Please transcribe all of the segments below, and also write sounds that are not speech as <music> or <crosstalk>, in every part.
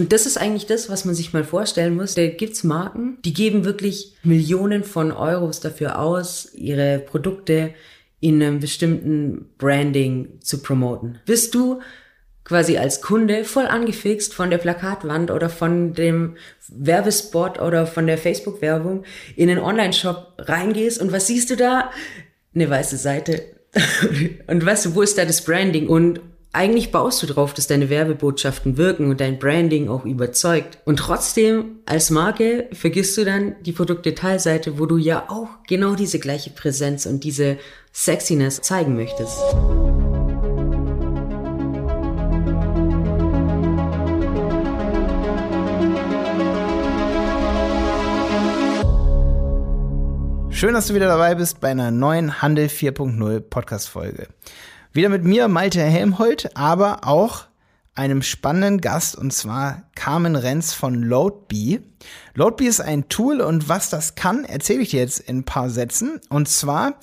Und das ist eigentlich das, was man sich mal vorstellen muss. Da gibt's Marken, die geben wirklich Millionen von Euros dafür aus, ihre Produkte in einem bestimmten Branding zu promoten. Bist du quasi als Kunde voll angefixt von der Plakatwand oder von dem Werbespot oder von der Facebook-Werbung in den Online-Shop reingehst und was siehst du da? Eine weiße Seite. <laughs> und weißt du, wo ist da das Branding? Und eigentlich baust du drauf, dass deine Werbebotschaften wirken und dein Branding auch überzeugt. Und trotzdem, als Marke, vergisst du dann die Produktdetailseite, wo du ja auch genau diese gleiche Präsenz und diese Sexiness zeigen möchtest. Schön, dass du wieder dabei bist bei einer neuen Handel 4.0 Podcast-Folge. Wieder mit mir, Malte Helmholt, aber auch einem spannenden Gast und zwar Carmen Renz von Loadbee. Loadbee ist ein Tool und was das kann, erzähle ich dir jetzt in ein paar Sätzen. Und zwar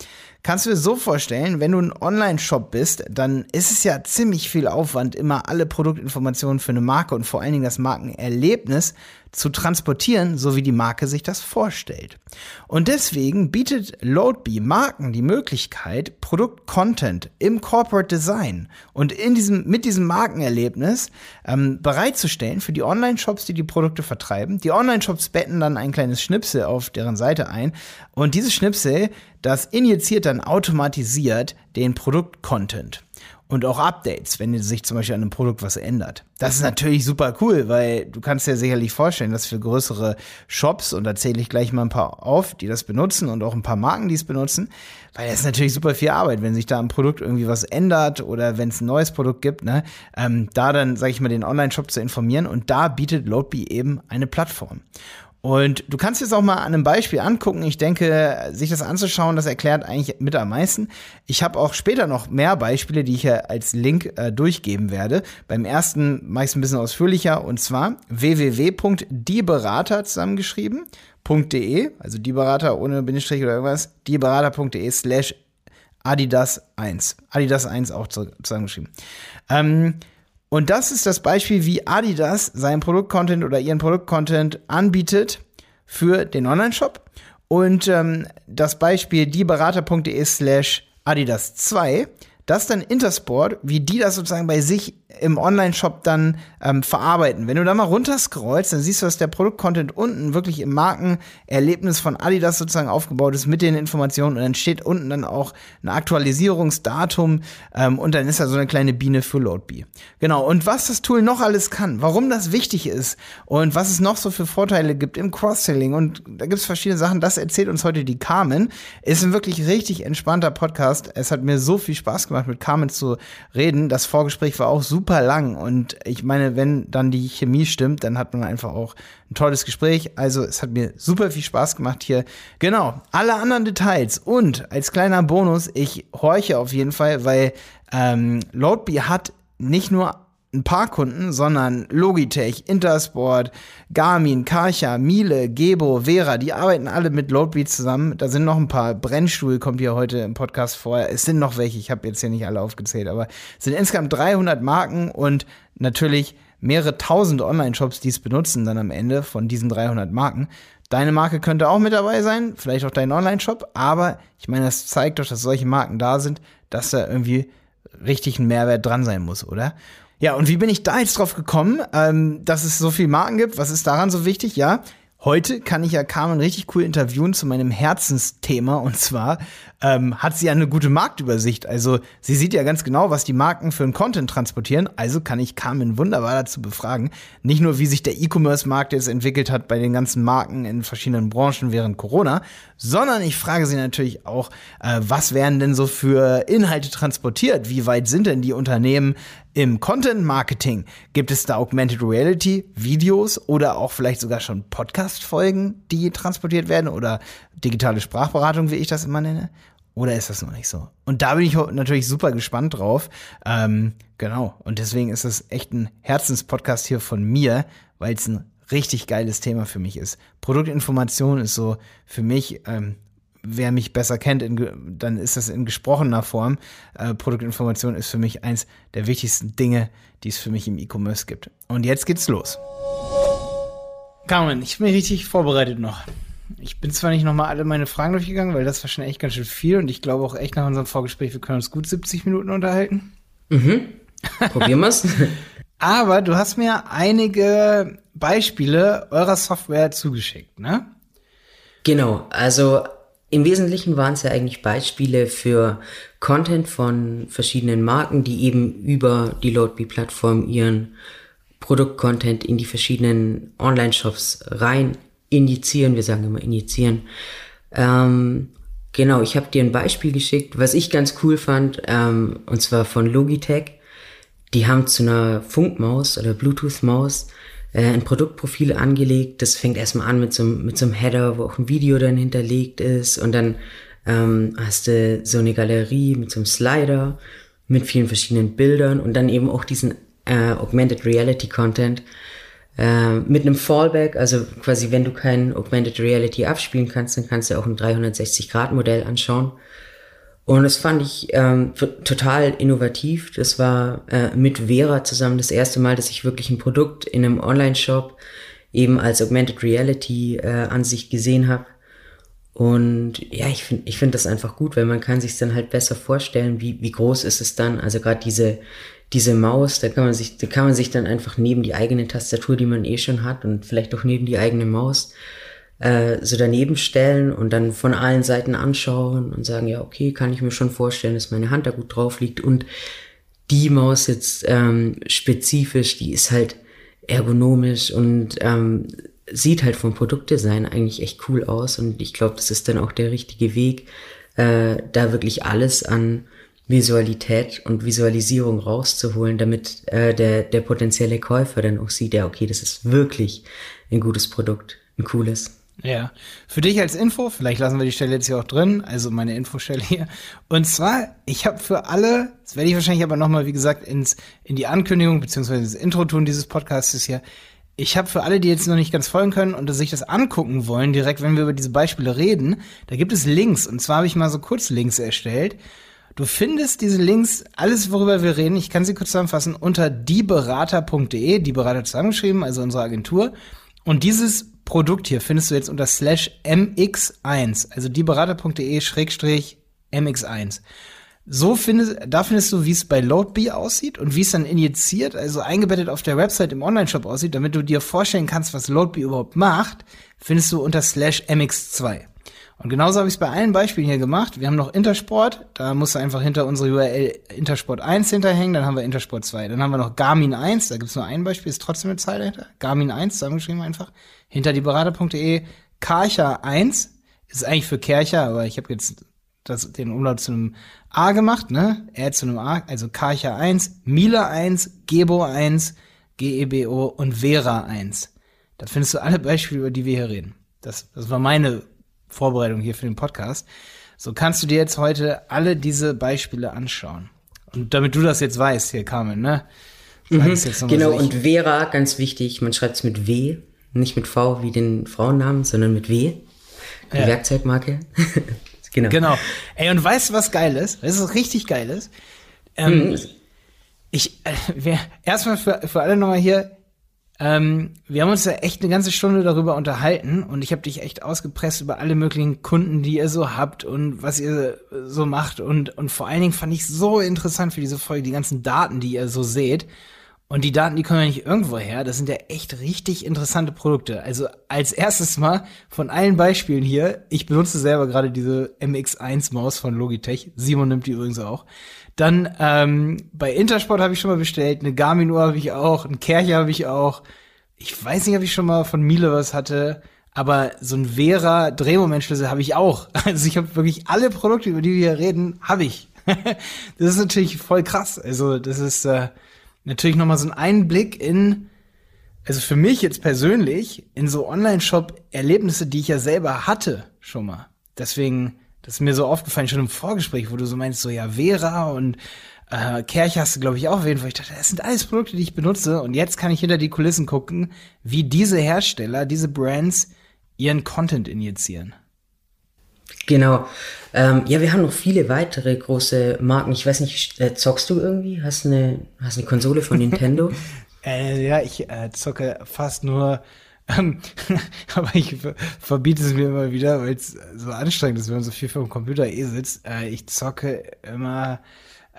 kannst du dir so vorstellen, wenn du ein Online-Shop bist, dann ist es ja ziemlich viel Aufwand, immer alle Produktinformationen für eine Marke und vor allen Dingen das Markenerlebnis zu transportieren, so wie die Marke sich das vorstellt. Und deswegen bietet Loadbee Marken die Möglichkeit, Produkt-Content im Corporate Design und in diesem, mit diesem Markenerlebnis ähm, bereitzustellen für die Online-Shops, die die Produkte vertreiben. Die Online-Shops betten dann ein kleines Schnipsel auf deren Seite ein und dieses Schnipsel, das injiziert dann automatisiert den Produkt-Content und auch Updates, wenn sich zum Beispiel an einem Produkt was ändert. Das ist natürlich super cool, weil du kannst dir sicherlich vorstellen, dass für größere Shops, und da zähle ich gleich mal ein paar auf, die das benutzen und auch ein paar Marken, die es benutzen, weil das ist natürlich super viel Arbeit, wenn sich da am Produkt irgendwie was ändert oder wenn es ein neues Produkt gibt, ne, ähm, da dann, sage ich mal, den Online-Shop zu informieren und da bietet Loadbee eben eine Plattform. Und du kannst jetzt auch mal an einem Beispiel angucken. Ich denke, sich das anzuschauen, das erklärt eigentlich mit am meisten. Ich habe auch später noch mehr Beispiele, die ich hier als Link äh, durchgeben werde. Beim ersten mache ich es ein bisschen ausführlicher und zwar www.dieberater zusammengeschrieben.de, also dieberater ohne Bindestrich oder irgendwas, dieberater.de slash Adidas 1. Adidas 1 auch zusammengeschrieben. Ähm, und das ist das Beispiel, wie Adidas seinen Produktcontent oder ihren Produktcontent anbietet für den Online-Shop. Und ähm, das Beispiel dieberater.de slash Adidas 2, das dann Intersport, wie die das sozusagen bei sich im Online-Shop dann ähm, verarbeiten. Wenn du da mal runterscrollst, dann siehst du, dass der Produktcontent unten wirklich im Markenerlebnis von Adidas sozusagen aufgebaut ist mit den Informationen und dann steht unten dann auch ein Aktualisierungsdatum ähm, und dann ist da so eine kleine Biene für Loadbee. Genau, und was das Tool noch alles kann, warum das wichtig ist und was es noch so für Vorteile gibt im Cross-Selling und da gibt es verschiedene Sachen, das erzählt uns heute die Carmen. Ist ein wirklich richtig entspannter Podcast. Es hat mir so viel Spaß gemacht, mit Carmen zu reden. Das Vorgespräch war auch super super lang. Und ich meine, wenn dann die Chemie stimmt, dann hat man einfach auch ein tolles Gespräch. Also es hat mir super viel Spaß gemacht hier. Genau, alle anderen Details. Und als kleiner Bonus, ich horche auf jeden Fall, weil ähm, Loadbee hat nicht nur ein paar Kunden, sondern Logitech, Intersport, Garmin, Karcher, Miele, Gebo, Vera, die arbeiten alle mit Loadbeat zusammen. Da sind noch ein paar Brennstuhl, kommt hier heute im Podcast vor. Es sind noch welche, ich habe jetzt hier nicht alle aufgezählt, aber es sind insgesamt 300 Marken und natürlich mehrere tausend Online-Shops, die es benutzen dann am Ende von diesen 300 Marken. Deine Marke könnte auch mit dabei sein, vielleicht auch dein Online-Shop, aber ich meine, das zeigt doch, dass solche Marken da sind, dass da irgendwie richtig ein Mehrwert dran sein muss, oder? Ja, und wie bin ich da jetzt drauf gekommen, ähm, dass es so viele Marken gibt? Was ist daran so wichtig? Ja, Heute kann ich ja Carmen richtig cool interviewen zu meinem Herzensthema und zwar ähm, hat sie eine gute Marktübersicht. Also sie sieht ja ganz genau, was die Marken für einen Content transportieren. Also kann ich Carmen wunderbar dazu befragen. Nicht nur, wie sich der E-Commerce-Markt jetzt entwickelt hat bei den ganzen Marken in verschiedenen Branchen während Corona, sondern ich frage sie natürlich auch, äh, was werden denn so für Inhalte transportiert? Wie weit sind denn die Unternehmen im Content Marketing gibt es da Augmented Reality Videos oder auch vielleicht sogar schon Podcast Folgen, die transportiert werden oder digitale Sprachberatung, wie ich das immer nenne? Oder ist das noch nicht so? Und da bin ich natürlich super gespannt drauf. Ähm, genau. Und deswegen ist es echt ein Herzenspodcast hier von mir, weil es ein richtig geiles Thema für mich ist. Produktinformation ist so für mich ähm, wer mich besser kennt, in, dann ist das in gesprochener Form. Äh, Produktinformation ist für mich eins der wichtigsten Dinge, die es für mich im E-Commerce gibt. Und jetzt geht's los. Carmen, ich bin richtig vorbereitet noch. Ich bin zwar nicht nochmal alle meine Fragen durchgegangen, weil das war schon echt ganz schön viel und ich glaube auch echt nach unserem Vorgespräch, wir können uns gut 70 Minuten unterhalten. Mhm. Probieren wir's. <laughs> Aber du hast mir einige Beispiele eurer Software zugeschickt, ne? Genau, also im Wesentlichen waren es ja eigentlich Beispiele für Content von verschiedenen Marken, die eben über die LoadBe-Plattform ihren Produktcontent in die verschiedenen Online-Shops rein injizieren. Wir sagen immer injizieren. Ähm, genau, ich habe dir ein Beispiel geschickt, was ich ganz cool fand, ähm, und zwar von Logitech. Die haben zu einer Funkmaus oder Bluetooth-Maus äh, ein Produktprofil angelegt. Das fängt erstmal an mit so, mit so einem Header, wo auch ein Video dann hinterlegt ist. Und dann ähm, hast du so eine Galerie mit so einem Slider mit vielen verschiedenen Bildern und dann eben auch diesen äh, Augmented Reality Content äh, mit einem Fallback, also quasi wenn du kein Augmented Reality abspielen kannst, dann kannst du auch ein 360-Grad-Modell anschauen. Und das fand ich ähm, total innovativ. Das war äh, mit Vera zusammen das erste Mal, dass ich wirklich ein Produkt in einem Online-Shop eben als Augmented Reality äh, Ansicht gesehen habe. Und ja, ich finde ich finde das einfach gut, weil man kann sich dann halt besser vorstellen, wie, wie groß ist es dann. Also gerade diese, diese Maus, da kann man sich, da kann man sich dann einfach neben die eigene Tastatur, die man eh schon hat und vielleicht auch neben die eigene Maus äh, so daneben stellen und dann von allen Seiten anschauen und sagen, ja, okay, kann ich mir schon vorstellen, dass meine Hand da gut drauf liegt. Und die Maus jetzt ähm, spezifisch, die ist halt ergonomisch und ähm, sieht halt vom Produktdesign eigentlich echt cool aus. Und ich glaube, das ist dann auch der richtige Weg, äh, da wirklich alles an Visualität und Visualisierung rauszuholen, damit äh, der, der potenzielle Käufer dann auch sieht, ja, okay, das ist wirklich ein gutes Produkt, ein cooles. Ja, für dich als Info, vielleicht lassen wir die Stelle jetzt hier auch drin, also meine Infostelle hier. Und zwar, ich habe für alle, das werde ich wahrscheinlich aber nochmal, wie gesagt, ins, in die Ankündigung beziehungsweise das Intro tun dieses Podcasts hier. Ich habe für alle, die jetzt noch nicht ganz folgen können und sich das angucken wollen, direkt, wenn wir über diese Beispiele reden, da gibt es Links. Und zwar habe ich mal so kurz Links erstellt. Du findest diese Links, alles worüber wir reden, ich kann sie kurz zusammenfassen, unter dieberater.de, die Berater zusammengeschrieben, also unsere Agentur. Und dieses Produkt hier findest du jetzt unter slash mx1, also dieberater.de schrägstrich mx1. So findest, da findest du, wie es bei LoadBee aussieht und wie es dann injiziert, also eingebettet auf der Website im Online-Shop aussieht, damit du dir vorstellen kannst, was LoadBee überhaupt macht, findest du unter slash mx2. Und genauso habe ich es bei allen Beispielen hier gemacht. Wir haben noch Intersport, da musst du einfach hinter unsere URL Intersport 1 hinterhängen, dann haben wir Intersport 2. Dann haben wir noch Garmin 1, da gibt's nur ein Beispiel, ist trotzdem eine Zahl dahinter. Garmin 1, zusammengeschrieben einfach. Hinter die Berater.de. Karcher 1 ist eigentlich für Kercher, aber ich habe jetzt das, den Umlaut zu einem A gemacht, ne? R zu einem A, also Karcher 1, Miele 1, Gebo 1, GEBO und Vera 1. Da findest du alle Beispiele, über die wir hier reden. Das, das war meine Vorbereitung hier für den Podcast. So kannst du dir jetzt heute alle diese Beispiele anschauen. Und damit du das jetzt weißt, hier Carmen, ne? Mhm, genau, und Vera, ganz wichtig, man schreibt es mit W, nicht mit V wie den Frauennamen, sondern mit W. Die ja. Werkzeugmarke. <laughs> genau. Genau. Ey, und weißt du, was geil ist? Weißt du, was richtig geil ist? Ähm, mhm. Ich, äh, erstmal für, für alle nochmal hier, ähm, wir haben uns ja echt eine ganze Stunde darüber unterhalten und ich habe dich echt ausgepresst über alle möglichen Kunden, die ihr so habt und was ihr so macht und und vor allen Dingen fand ich so interessant für diese Folge die ganzen Daten, die ihr so seht. Und die Daten, die kommen ja nicht irgendwo her. Das sind ja echt richtig interessante Produkte. Also als erstes mal von allen Beispielen hier. Ich benutze selber gerade diese MX1 Maus von Logitech. Simon nimmt die übrigens auch. Dann ähm, bei Intersport habe ich schon mal bestellt, eine Garmin Uhr habe ich auch, ein Kercher habe ich auch. Ich weiß nicht, ob ich schon mal von Miele was hatte, aber so ein Vera Drehmomentschlüssel habe ich auch. <laughs> Also ich habe wirklich alle Produkte, über die wir hier reden, habe ich. <laughs> das ist natürlich voll krass. Also das ist äh, natürlich noch mal so ein Einblick in also für mich jetzt persönlich in so Online-Shop-Erlebnisse, die ich ja selber hatte schon mal. Deswegen das ist mir so aufgefallen, schon im Vorgespräch, wo du so meinst, so ja, Vera und äh, Kerch hast du, glaube ich, auch jeden Fall. Ich dachte, das sind alles Produkte, die ich benutze. Und jetzt kann ich hinter die Kulissen gucken, wie diese Hersteller, diese Brands ihren Content injizieren. Genau. Ähm, ja, wir haben noch viele weitere große Marken. Ich weiß nicht, äh, zockst du irgendwie? Hast eine, hast eine Konsole von <laughs> Nintendo? äh, ja, ich äh, zocke fast nur <laughs> aber ich verbiete es mir immer wieder, weil es so anstrengend ist, wenn man so viel vor dem Computer eh sitzt. Äh, ich zocke immer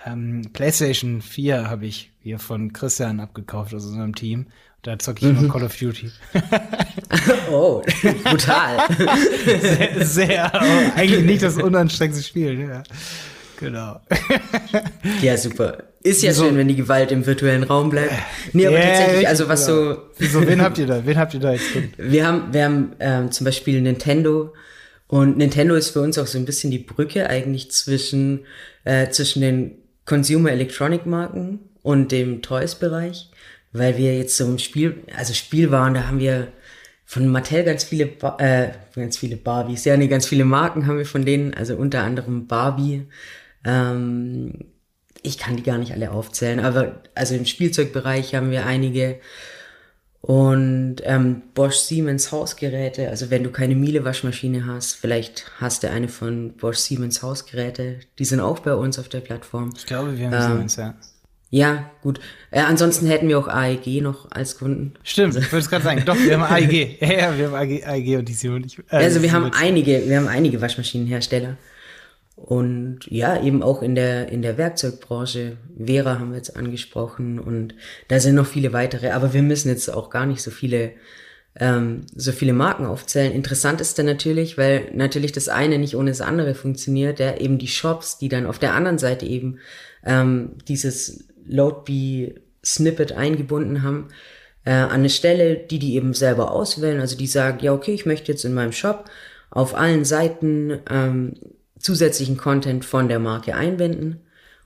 ähm, PlayStation 4 habe ich hier von Christian abgekauft aus unserem Team. Da zocke ich mhm. immer Call of Duty. <laughs> oh, brutal. <laughs> sehr, sehr eigentlich nicht das unanstrengendste Spiel. Ja. Genau. <laughs> ja, super. Ist ja so. schön, wenn die Gewalt im virtuellen Raum bleibt. Nee, aber yeah, tatsächlich, also was genau. so. Wieso, wen habt ihr da? Wen habt ihr da jetzt drin? Wir haben, wir haben ähm, zum Beispiel Nintendo. Und Nintendo ist für uns auch so ein bisschen die Brücke eigentlich zwischen, äh, zwischen den Consumer Electronic Marken und dem Toys-Bereich. Weil wir jetzt so im Spiel, also Spielwaren, da haben wir von Mattel ganz viele, äh, ganz viele Barbies, ja, nee, ganz viele Marken haben wir von denen, also unter anderem Barbie, ähm, ich kann die gar nicht alle aufzählen, aber also im Spielzeugbereich haben wir einige und ähm, Bosch Siemens Hausgeräte. Also wenn du keine Miele Waschmaschine hast, vielleicht hast du eine von Bosch Siemens Hausgeräte. Die sind auch bei uns auf der Plattform. Ich glaube, wir haben ähm, Siemens, ja. Ja, gut. Äh, ansonsten hätten wir auch AEG noch als Kunden. Stimmt, also, ich wollte es gerade sagen. Doch, wir haben AEG. <laughs> Ja, ja, wir haben AEG, AEG und die Siemens. Äh, also wir haben einige, wir haben einige Waschmaschinenhersteller. Und ja, eben auch in der, in der Werkzeugbranche. Vera haben wir jetzt angesprochen und da sind noch viele weitere, aber wir müssen jetzt auch gar nicht so viele, ähm, so viele Marken aufzählen. Interessant ist dann natürlich, weil natürlich das eine nicht ohne das andere funktioniert, ja, eben die Shops, die dann auf der anderen Seite eben ähm, dieses Loadbee Snippet eingebunden haben, äh, an eine Stelle, die die eben selber auswählen, also die sagen, ja, okay, ich möchte jetzt in meinem Shop auf allen Seiten ähm, zusätzlichen Content von der Marke einbinden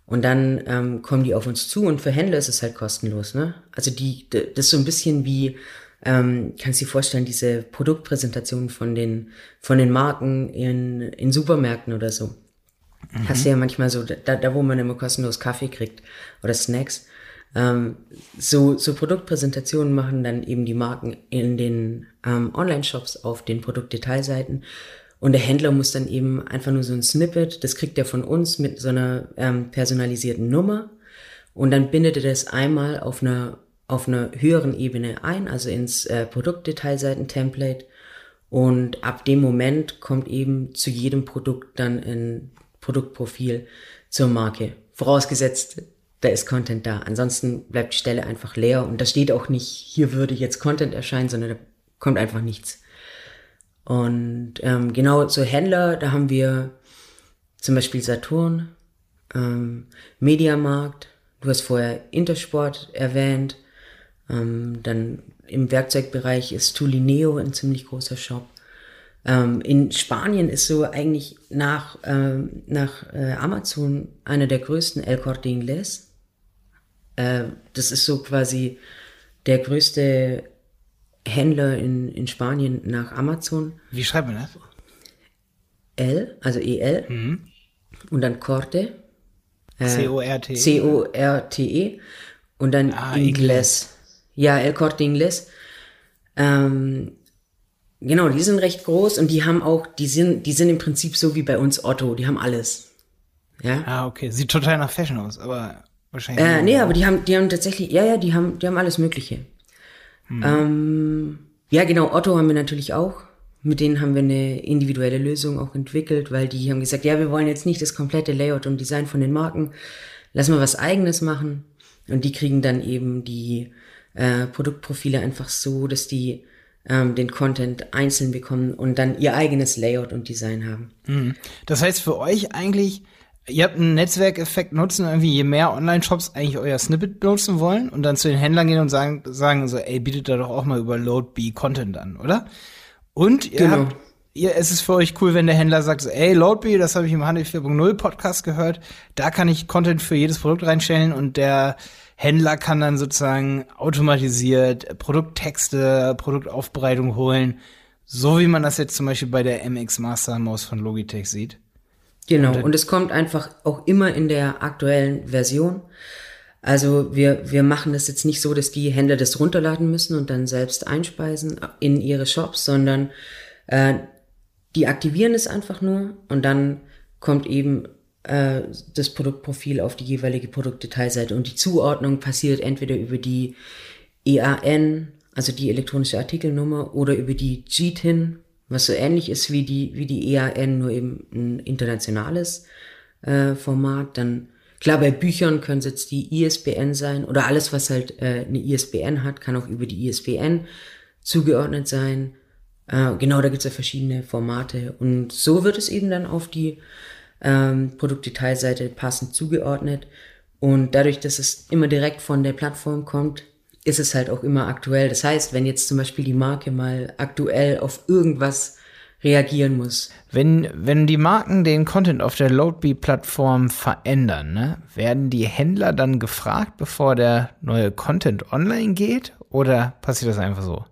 und dann ähm, kommen die auf uns zu und für Händler ist es halt kostenlos. Ne? Also die, das ist so ein bisschen wie, ähm, kannst du dir vorstellen, diese Produktpräsentation von den, von den Marken in, in Supermärkten oder so. Mhm. Hast du ja manchmal so, da, da wo man immer kostenlos Kaffee kriegt oder Snacks. Ähm, so, so Produktpräsentationen machen dann eben die Marken in den ähm, Online-Shops auf den Produktdetailseiten und der Händler muss dann eben einfach nur so ein Snippet, das kriegt er von uns mit so einer ähm, personalisierten Nummer. Und dann bindet er das einmal auf einer, auf einer höheren Ebene ein, also ins äh, Produktdetailseiten-Template. Und ab dem Moment kommt eben zu jedem Produkt dann ein Produktprofil zur Marke. Vorausgesetzt, da ist Content da. Ansonsten bleibt die Stelle einfach leer und da steht auch nicht, hier würde jetzt Content erscheinen, sondern da kommt einfach nichts. Und ähm, genau so Händler, da haben wir zum Beispiel Saturn, ähm, Mediamarkt, du hast vorher Intersport erwähnt, ähm, dann im Werkzeugbereich ist Tulineo ein ziemlich großer Shop. Ähm, in Spanien ist so eigentlich nach, ähm, nach äh, Amazon einer der größten El Corte Inglés. Äh, das ist so quasi der größte Händler in, in Spanien nach Amazon. Wie schreibt man das? L, also EL. Mhm. Und dann Corte. Äh, C-O-R-T-E. C-O-R-T-E. Und dann ah, Ingles. Ja, El Corte Ingles. Ähm, genau, die sind recht groß und die haben auch, die sind, die sind im Prinzip so wie bei uns Otto, die haben alles. Ja. Ah, okay. Sieht total nach Fashion aus, aber wahrscheinlich. Äh, nee, aber die haben, die haben tatsächlich, ja, ja, die haben, die haben alles Mögliche. Mhm. Ähm, ja, genau, Otto haben wir natürlich auch. Mit denen haben wir eine individuelle Lösung auch entwickelt, weil die haben gesagt, ja, wir wollen jetzt nicht das komplette Layout und Design von den Marken, lass mal was eigenes machen. Und die kriegen dann eben die äh, Produktprofile einfach so, dass die ähm, den Content einzeln bekommen und dann ihr eigenes Layout und Design haben. Mhm. Das heißt für euch eigentlich ihr habt einen Netzwerkeffekt nutzen, irgendwie je mehr Online-Shops eigentlich euer Snippet benutzen wollen und dann zu den Händlern gehen und sagen, sagen so, ey, bietet da doch auch mal über LoadBee Content an, oder? Und ihr genau. habt, ihr, es ist für euch cool, wenn der Händler sagt, so, ey, LoadBee, das habe ich im Handel 4.0 Podcast gehört, da kann ich Content für jedes Produkt reinstellen und der Händler kann dann sozusagen automatisiert Produkttexte, Produktaufbereitung holen, so wie man das jetzt zum Beispiel bei der MX Master Maus von Logitech sieht. Genau, und, es kommt einfach auch immer in der aktuellen Version. Also wir, wir machen das jetzt nicht so, dass die Händler das runterladen müssen und dann selbst einspeisen in ihre Shops, sondern äh, die aktivieren es einfach nur und dann kommt eben äh, das Produktprofil auf die jeweilige Produktdetailseite und die Zuordnung passiert entweder über die EAN, also die elektronische Artikelnummer, oder über die GTIN, was so ähnlich ist wie die, wie die EAN, nur eben ein internationales äh, Format. Dann klar, bei Büchern können es jetzt die ISBN sein oder alles, was halt äh, eine ISBN hat, kann auch über die ISBN zugeordnet sein. Äh, genau, da gibt's ja verschiedene Formate. Und so wird es eben dann auf die ähm, Produktdetailseite passend zugeordnet. Und dadurch, dass es immer direkt von der Plattform kommt, ist es halt auch immer aktuell. Das heißt, wenn jetzt zum Beispiel die Marke mal aktuell auf irgendwas reagieren muss. Wenn, wenn die Marken den Content auf der Loadbee-Plattform verändern, ne, werden die Händler dann gefragt, bevor der neue Content online geht? Oder passiert das einfach so?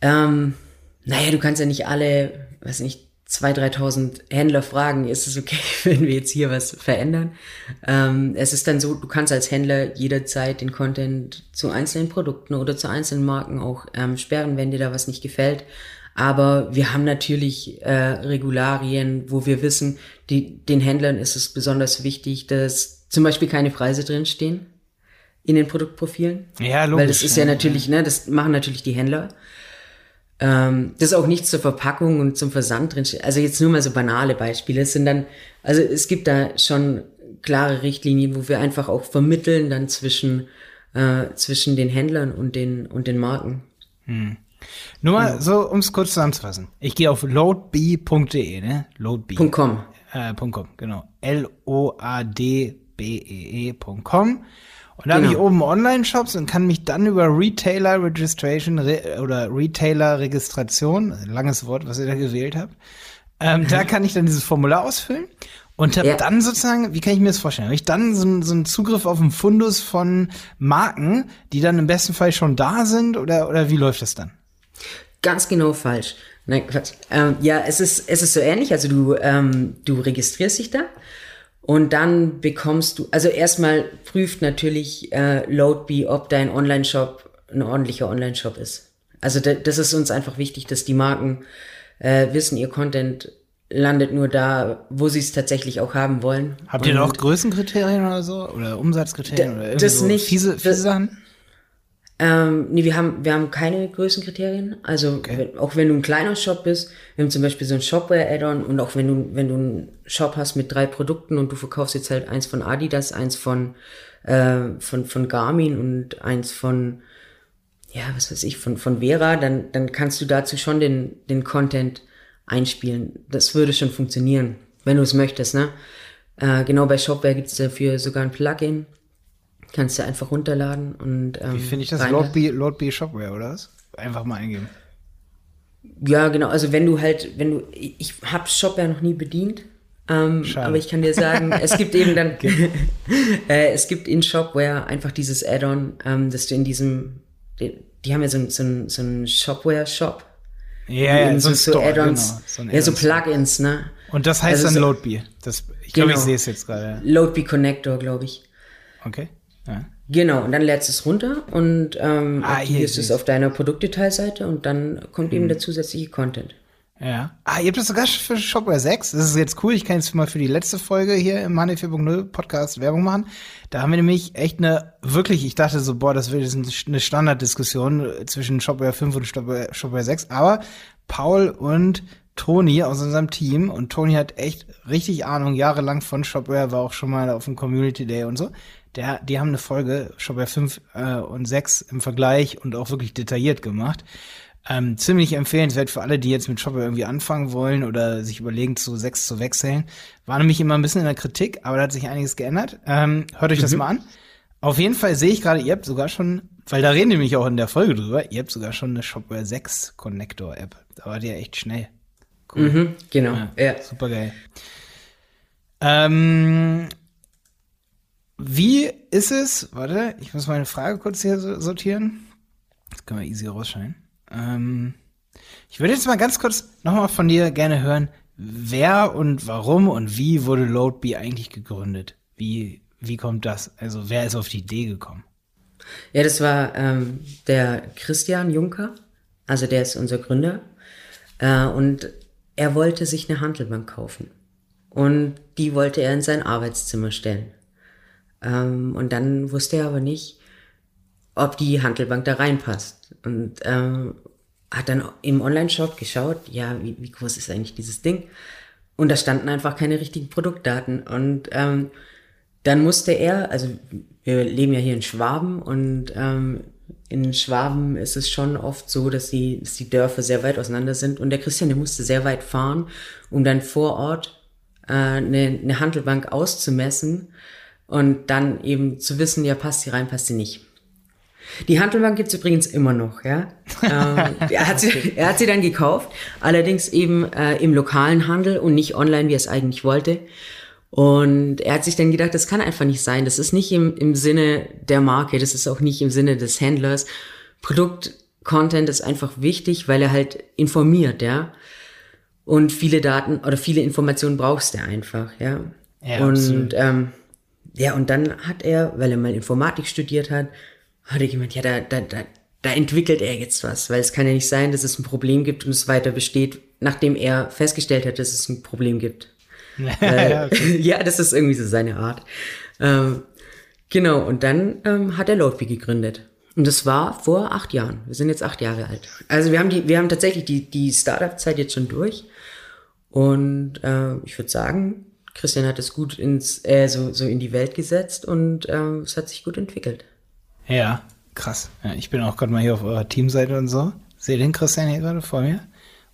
Ähm, naja, du kannst ja nicht alle, weiß nicht, 2.000, 3.000 Händler fragen, ist es okay, <laughs> wenn wir jetzt hier was verändern? Ähm, es ist dann so, du kannst als Händler jederzeit den Content zu einzelnen Produkten oder zu einzelnen Marken auch ähm, sperren, wenn dir da was nicht gefällt. Aber wir haben natürlich äh, Regularien, wo wir wissen, die, den Händlern ist es besonders wichtig, dass zum Beispiel keine Preise drinstehen in den Produktprofilen. Ja, logisch. Weil das ist ja natürlich, ne, das machen natürlich die Händler. Ähm, das ist auch nichts zur Verpackung und zum Versand drin. Also jetzt nur mal so banale Beispiele. Es sind dann, also es gibt da schon klare Richtlinien, wo wir einfach auch vermitteln dann zwischen, äh, zwischen den Händlern und den, und den Marken. Hm. Nur mal so, um es kurz zusammenzufassen. Ich gehe auf loadb.de, ne? Loadb. .com. Äh, .com, genau. L-O-A-D-B-E-E.com. Und da genau. habe ich oben Online-Shops und kann mich dann über Retailer Registration re oder Retailer Registration, langes Wort, was ihr da gewählt habt, ähm, da <laughs> kann ich dann dieses Formular ausfüllen und habe ja. dann sozusagen, wie kann ich mir das vorstellen? Habe ich dann so, so einen Zugriff auf einen Fundus von Marken, die dann im besten Fall schon da sind oder, oder wie läuft das dann? Ganz genau falsch. Nein, Quatsch. Ähm, ja, es ist, es ist so ähnlich. Also du, ähm, du registrierst dich da und dann bekommst du, also erstmal prüft natürlich äh, Loadbee, ob dein Online-Shop ein ordentlicher Online-Shop ist. Also das ist uns einfach wichtig, dass die Marken äh, wissen, ihr Content landet nur da, wo sie es tatsächlich auch haben wollen. Habt ihr noch Größenkriterien oder so? Oder Umsatzkriterien? Oder das so nicht. Fiese, fiese Sachen? Ähm, nee, wir haben, wir haben keine Größenkriterien. Also okay. wenn, auch wenn du ein kleiner Shop bist, wir haben zum Beispiel so ein Shopware-Add-on und auch wenn du, wenn du einen Shop hast mit drei Produkten und du verkaufst jetzt halt eins von Adidas, eins von, äh, von, von Garmin und eins von, ja, was weiß ich, von, von Vera, dann, dann kannst du dazu schon den, den Content einspielen. Das würde schon funktionieren, wenn du es möchtest, ne? Äh, genau bei Shopware gibt es dafür sogar ein Plugin Kannst du einfach runterladen und. Ähm, Wie finde ich das? Lord B, Lord B Shopware, oder was? Einfach mal eingeben. Ja, genau. Also wenn du halt, wenn du, ich habe Shopware noch nie bedient, ähm, aber ich kann dir sagen, <laughs> es gibt eben dann, <laughs> äh, es gibt in Shopware einfach dieses Add-on, ähm, dass du in diesem, die, die haben ja so, ein, so, ein, so einen Shopware-Shop. Ja, ja, so, so Add-ons, genau, so ja, so Plugins, ne? Und das heißt also dann so, Loadbee. Das, ich glaube, genau, ich sehe es jetzt gerade. Loadbee Connector, glaube ich. Okay. Ja. Genau, und dann lädst du es runter und ähm, ah, aktivierst es auf deiner Produktdetailseite und dann kommt hm. eben der zusätzliche Content. Ja. Ah, ihr habt das sogar für Shopware 6. Das ist jetzt cool. Ich kann jetzt mal für die letzte Folge hier im Money 4.0 Podcast Werbung machen. Da haben wir nämlich echt eine, wirklich, ich dachte so, boah, das wird jetzt eine Standarddiskussion zwischen Shopware 5 und Shopware, Shopware 6. Aber Paul und Toni aus unserem Team und Toni hat echt richtig Ahnung, jahrelang von Shopware, war auch schon mal auf dem Community Day und so der, die haben eine Folge schon bei 5 äh, und 6 im Vergleich und auch wirklich detailliert gemacht. Ähm, ziemlich empfehlenswert für alle, die jetzt mit Shopware irgendwie anfangen wollen oder sich überlegen, zu 6 zu wechseln. War nämlich immer ein bisschen in der Kritik, aber da hat sich einiges geändert. Ähm, hört euch das mhm. mal an. Auf jeden Fall sehe ich gerade, ihr habt sogar schon, weil da reden wir nämlich auch in der Folge drüber, ihr habt sogar schon eine Shopware 6 Connector App. Da war die ja echt schnell. Cool. Mhm, genau. Ja, ja. Super geil. Ähm, wie ist es? Warte, ich muss meine Frage kurz hier sortieren. Das können wir easy rausschneiden. Ähm, ich würde jetzt mal ganz kurz nochmal von dir gerne hören, wer und warum und wie wurde LoadBee eigentlich gegründet? Wie, wie kommt das? Also wer ist auf die Idee gekommen? Ja, das war ähm, der Christian Juncker, also der ist unser Gründer. Äh, und er wollte sich eine Handelbank kaufen. Und die wollte er in sein Arbeitszimmer stellen. Ähm, und dann wusste er aber nicht, ob die Handelbank da reinpasst. Und ähm, hat dann im Online-Shop geschaut, ja, wie, wie groß ist eigentlich dieses Ding? Und da standen einfach keine richtigen Produktdaten. Und ähm, dann musste er, also wir leben ja hier in Schwaben und ähm, in Schwaben ist es schon oft so, dass die, dass die Dörfer sehr weit auseinander sind. Und der Christian, der musste sehr weit fahren, um dann vor Ort äh, eine, eine Handelbank auszumessen und dann eben zu wissen, ja, passt sie rein, passt sie nicht. Die Handelbank gibt's übrigens immer noch, ja. <laughs> ähm, er, hat sie, er hat sie dann gekauft, allerdings eben äh, im lokalen Handel und nicht online, wie er es eigentlich wollte. Und er hat sich dann gedacht, das kann einfach nicht sein. Das ist nicht im, im Sinne der Marke, das ist auch nicht im Sinne des Händlers. Produktcontent ist einfach wichtig, weil er halt informiert, ja. Und viele Daten oder viele Informationen brauchst du einfach, ja. ja und ähm, ja, und dann hat er, weil er mal Informatik studiert hat, hat er gemeint, ja, da, da, da, da entwickelt er jetzt was, weil es kann ja nicht sein, dass es ein Problem gibt und es weiter besteht, nachdem er festgestellt hat, dass es ein Problem gibt. <laughs> ja, okay. <laughs> ja, das ist irgendwie so seine Art. Ähm, genau, und dann ähm, hat er Loadbee gegründet. Und das war vor acht Jahren. Wir sind jetzt acht Jahre alt. Also wir haben die, wir haben tatsächlich die, die Startup-Zeit jetzt schon durch. Und äh, ich würde sagen, Christian hat es gut ins, äh, so, so in die Welt gesetzt und äh, es hat sich gut entwickelt. Ja, krass. Ja, ich bin auch gerade mal hier auf eurer Teamseite und so. Seht den Christian hier gerade vor mir?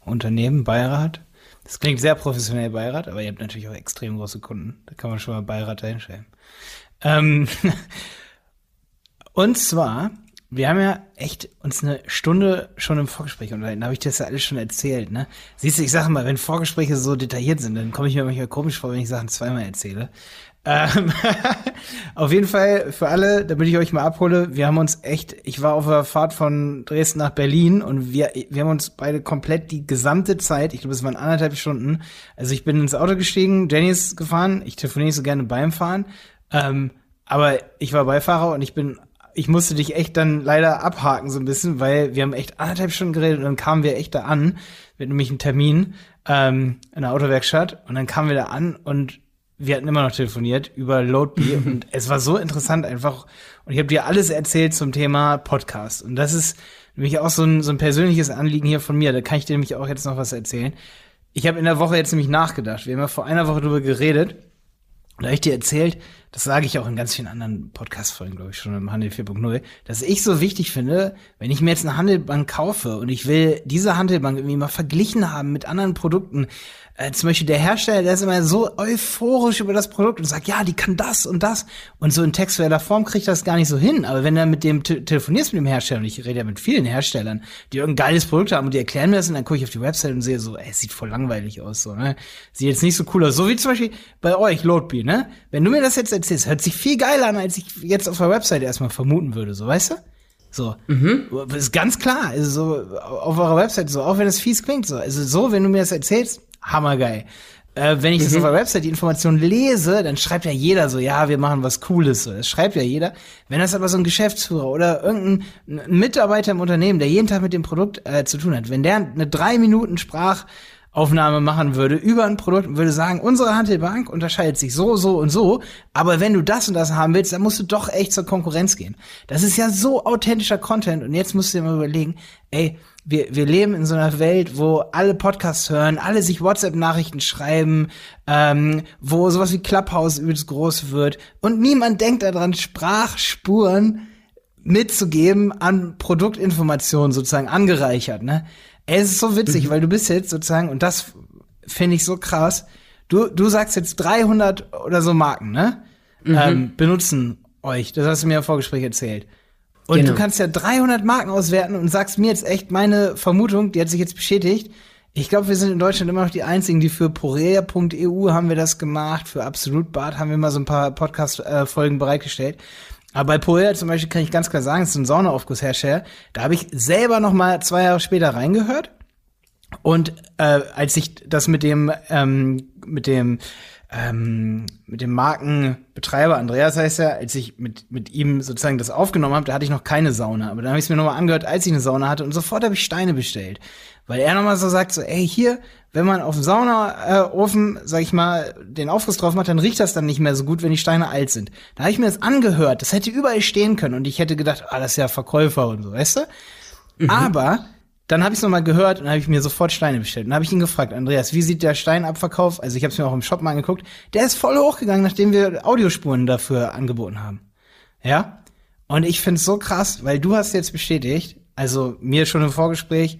Unternehmen, Beirat. Das klingt sehr professionell Beirat, aber ihr habt natürlich auch extrem große Kunden. Da kann man schon mal Beirat dahinstellen. Ähm <laughs> und zwar, wir haben ja echt uns eine Stunde schon im Vorgespräch unterhalten. Da habe ich das ja alles schon erzählt, ne? Siehst du, ich sage mal, wenn Vorgespräche so detailliert sind, dann komme ich mir manchmal komisch vor, wenn ich Sachen zweimal erzähle. Ähm, <laughs> auf jeden Fall für alle, damit ich euch mal abhole, wir haben uns echt, ich war auf der Fahrt von Dresden nach Berlin und wir, wir haben uns beide komplett die gesamte Zeit, ich glaube, es waren anderthalb Stunden, also ich bin ins Auto gestiegen, Jenny ist gefahren, ich telefoniere so gerne beim Fahren, ähm, aber ich war Beifahrer und ich bin ich musste dich echt dann leider abhaken so ein bisschen, weil wir haben echt anderthalb Stunden geredet und dann kamen wir echt da an, mit nämlich einem Termin ähm, in der Autowerkstatt und dann kamen wir da an und wir hatten immer noch telefoniert über Loadbee <laughs> und es war so interessant einfach. Und ich habe dir alles erzählt zum Thema Podcast. Und das ist nämlich auch so ein, so ein persönliches Anliegen hier von mir. Da kann ich dir nämlich auch jetzt noch was erzählen. Ich habe in der Woche jetzt nämlich nachgedacht. Wir haben ja vor einer Woche darüber geredet. Und da habe ich dir erzählt, das sage ich auch in ganz vielen anderen Podcast-Folgen, glaube ich, schon im Handel 4.0, dass ich so wichtig finde, wenn ich mir jetzt eine Handelbank kaufe und ich will diese Handelbank irgendwie mal verglichen haben mit anderen Produkten, äh, zum Beispiel der Hersteller, der ist immer so euphorisch über das Produkt und sagt, ja, die kann das und das. Und so in textueller Form kriegt das gar nicht so hin. Aber wenn du mit dem te telefonierst mit dem Hersteller, und ich rede ja mit vielen Herstellern, die irgendein geiles Produkt haben und die erklären mir das und dann gucke ich auf die Website und sehe so, ey, es sieht voll langweilig aus, so, ne? Sieht jetzt nicht so cool aus. So wie zum Beispiel bei euch, Loadbee, ne? Wenn du mir das jetzt erzählst, hört sich viel geiler an, als ich jetzt auf der Website erstmal vermuten würde, so, weißt du? So. Mhm. Das ist ganz klar. Also so auf eurer Website so, auch wenn es fies klingt, so. Also so, wenn du mir das erzählst, hammergeil. Äh, wenn ich mhm. das auf der Website die Information lese, dann schreibt ja jeder so, ja, wir machen was Cooles. So. Das schreibt ja jeder. Wenn das aber so ein Geschäftsführer oder irgendein Mitarbeiter im Unternehmen, der jeden Tag mit dem Produkt äh, zu tun hat, wenn der eine drei Minuten Sprach Aufnahme machen würde über ein Produkt und würde sagen, unsere Handelbank unterscheidet sich so, so und so, aber wenn du das und das haben willst, dann musst du doch echt zur Konkurrenz gehen. Das ist ja so authentischer Content und jetzt musst du dir mal überlegen, ey, wir, wir leben in so einer Welt, wo alle Podcasts hören, alle sich WhatsApp-Nachrichten schreiben, ähm, wo sowas wie Clubhouse übelst groß wird und niemand denkt daran, Sprachspuren mitzugeben an Produktinformationen sozusagen angereichert, ne? Es ist so witzig, mhm. weil du bist jetzt sozusagen, und das finde ich so krass, du, du sagst jetzt 300 oder so Marken, ne? Mhm. Ähm, benutzen euch. Das hast du mir im Vorgespräch erzählt. Und genau. du kannst ja 300 Marken auswerten und sagst mir jetzt echt meine Vermutung, die hat sich jetzt bestätigt. Ich glaube, wir sind in Deutschland immer noch die einzigen, die für Porea.eu haben wir das gemacht, für Absolut Bad haben wir mal so ein paar Podcast-Folgen äh, bereitgestellt. Aber bei Porea zum Beispiel kann ich ganz klar sagen, es ist ein Saunaaufgusshersteller. Da habe ich selber noch mal zwei Jahre später reingehört. Und äh, als ich das mit dem ähm, mit dem ähm, mit dem Markenbetreiber, Andreas heißt er, als ich mit, mit ihm sozusagen das aufgenommen habe, da hatte ich noch keine Sauna. Aber dann habe ich es mir nochmal angehört, als ich eine Sauna hatte und sofort habe ich Steine bestellt. Weil er nochmal so sagt, so, ey, hier, wenn man auf dem Saunaofen, äh, sag ich mal, den Aufguss drauf macht, dann riecht das dann nicht mehr so gut, wenn die Steine alt sind. Da habe ich mir das angehört, das hätte überall stehen können und ich hätte gedacht, ah, das ist ja Verkäufer und so, weißt du? Mhm. Aber dann habe ich es nochmal gehört und habe ich mir sofort Steine bestellt. Und habe ich ihn gefragt, Andreas, wie sieht der Steinabverkauf? Also ich habe es mir auch im Shop mal angeguckt. Der ist voll hochgegangen, nachdem wir Audiospuren dafür angeboten haben. Ja? Und ich find's so krass, weil du hast jetzt bestätigt, also mir schon im Vorgespräch,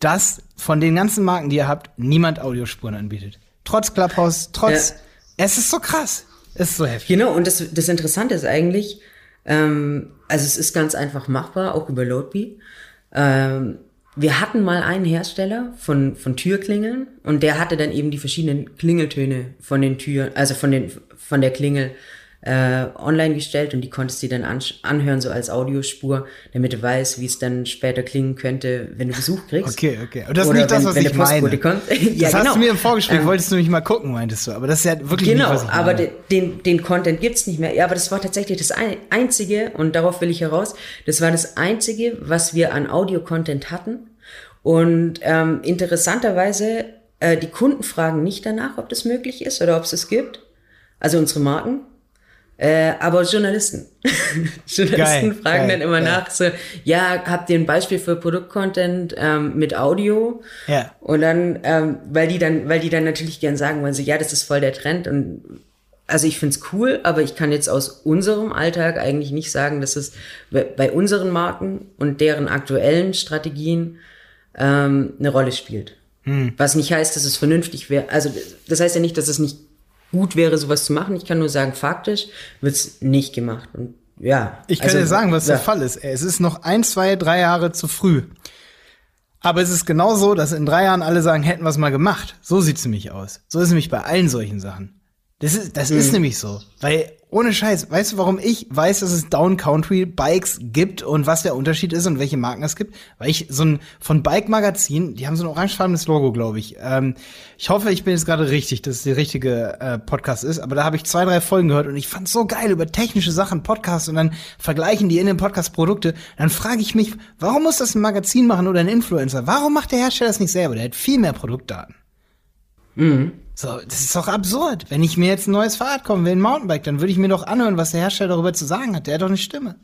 dass von den ganzen Marken, die ihr habt, niemand Audiospuren anbietet. Trotz Clubhouse, trotz. Ja. Es ist so krass. Es ist so heftig. Genau, und das, das Interessante ist eigentlich, ähm, also es ist ganz einfach machbar, auch über Loadbee. Ähm, wir hatten mal einen Hersteller von, von Türklingeln und der hatte dann eben die verschiedenen Klingeltöne von den Türen, also von den, von der Klingel äh, online gestellt und die konntest du dann anhören, so als Audiospur, damit du weißt, wie es dann später klingen könnte, wenn du Besuch kriegst. Okay, okay. Und das ist nicht wenn, das, was ich meine. Kommt. <laughs> ja, das genau. hast du mir im Vorgespräch, ähm, wolltest du mich mal gucken, meintest du. Aber das ist ja wirklich genau, nicht, was ich meine. Genau, aber den, den Content gibt's nicht mehr. Ja, aber das war tatsächlich das Einzige, und darauf will ich heraus, das war das Einzige, was wir an Audio-Content hatten. Und ähm, interessanterweise, äh, die Kunden fragen nicht danach, ob das möglich ist oder ob es es gibt. Also unsere Marken. Äh, aber Journalisten. <laughs> Journalisten geil, fragen geil, dann immer geil. nach, so, ja, habt ihr ein Beispiel für Produktcontent ähm, mit Audio? Ja. Und dann, ähm, weil die dann, weil die dann natürlich gern sagen wollen, so, ja, das ist voll der Trend und also ich find's cool, aber ich kann jetzt aus unserem Alltag eigentlich nicht sagen, dass es bei unseren Marken und deren aktuellen Strategien ähm, eine Rolle spielt. Hm. Was nicht heißt, dass es vernünftig wäre. Also das heißt ja nicht, dass es nicht gut wäre, sowas zu machen. Ich kann nur sagen, faktisch wird's nicht gemacht. Und ja. Ich kann also, dir sagen, was ja. der Fall ist. Es ist noch ein, zwei, drei Jahre zu früh. Aber es ist genau so, dass in drei Jahren alle sagen, hätten wir es mal gemacht. So sieht's nämlich aus. So ist es nämlich bei allen solchen Sachen. Das ist, das mhm. ist nämlich so. Weil ohne Scheiß, weißt du, warum ich weiß, dass es Down Country Bikes gibt und was der Unterschied ist und welche Marken es gibt? Weil ich so ein von Bike Magazin, die haben so ein orangefarbenes Logo, glaube ich. Ähm, ich hoffe, ich bin jetzt gerade richtig, dass es der richtige äh, Podcast ist, aber da habe ich zwei, drei Folgen gehört und ich fand so geil über technische Sachen, Podcasts und dann vergleichen die in den Podcast Produkte. Dann frage ich mich, warum muss das ein Magazin machen oder ein Influencer? Warum macht der Hersteller das nicht selber? Der hat viel mehr Produktdaten. Mhm. So, das ist doch absurd. Wenn ich mir jetzt ein neues Fahrrad kommen will, ein Mountainbike, dann würde ich mir doch anhören, was der Hersteller darüber zu sagen hat. Der hat doch eine Stimme.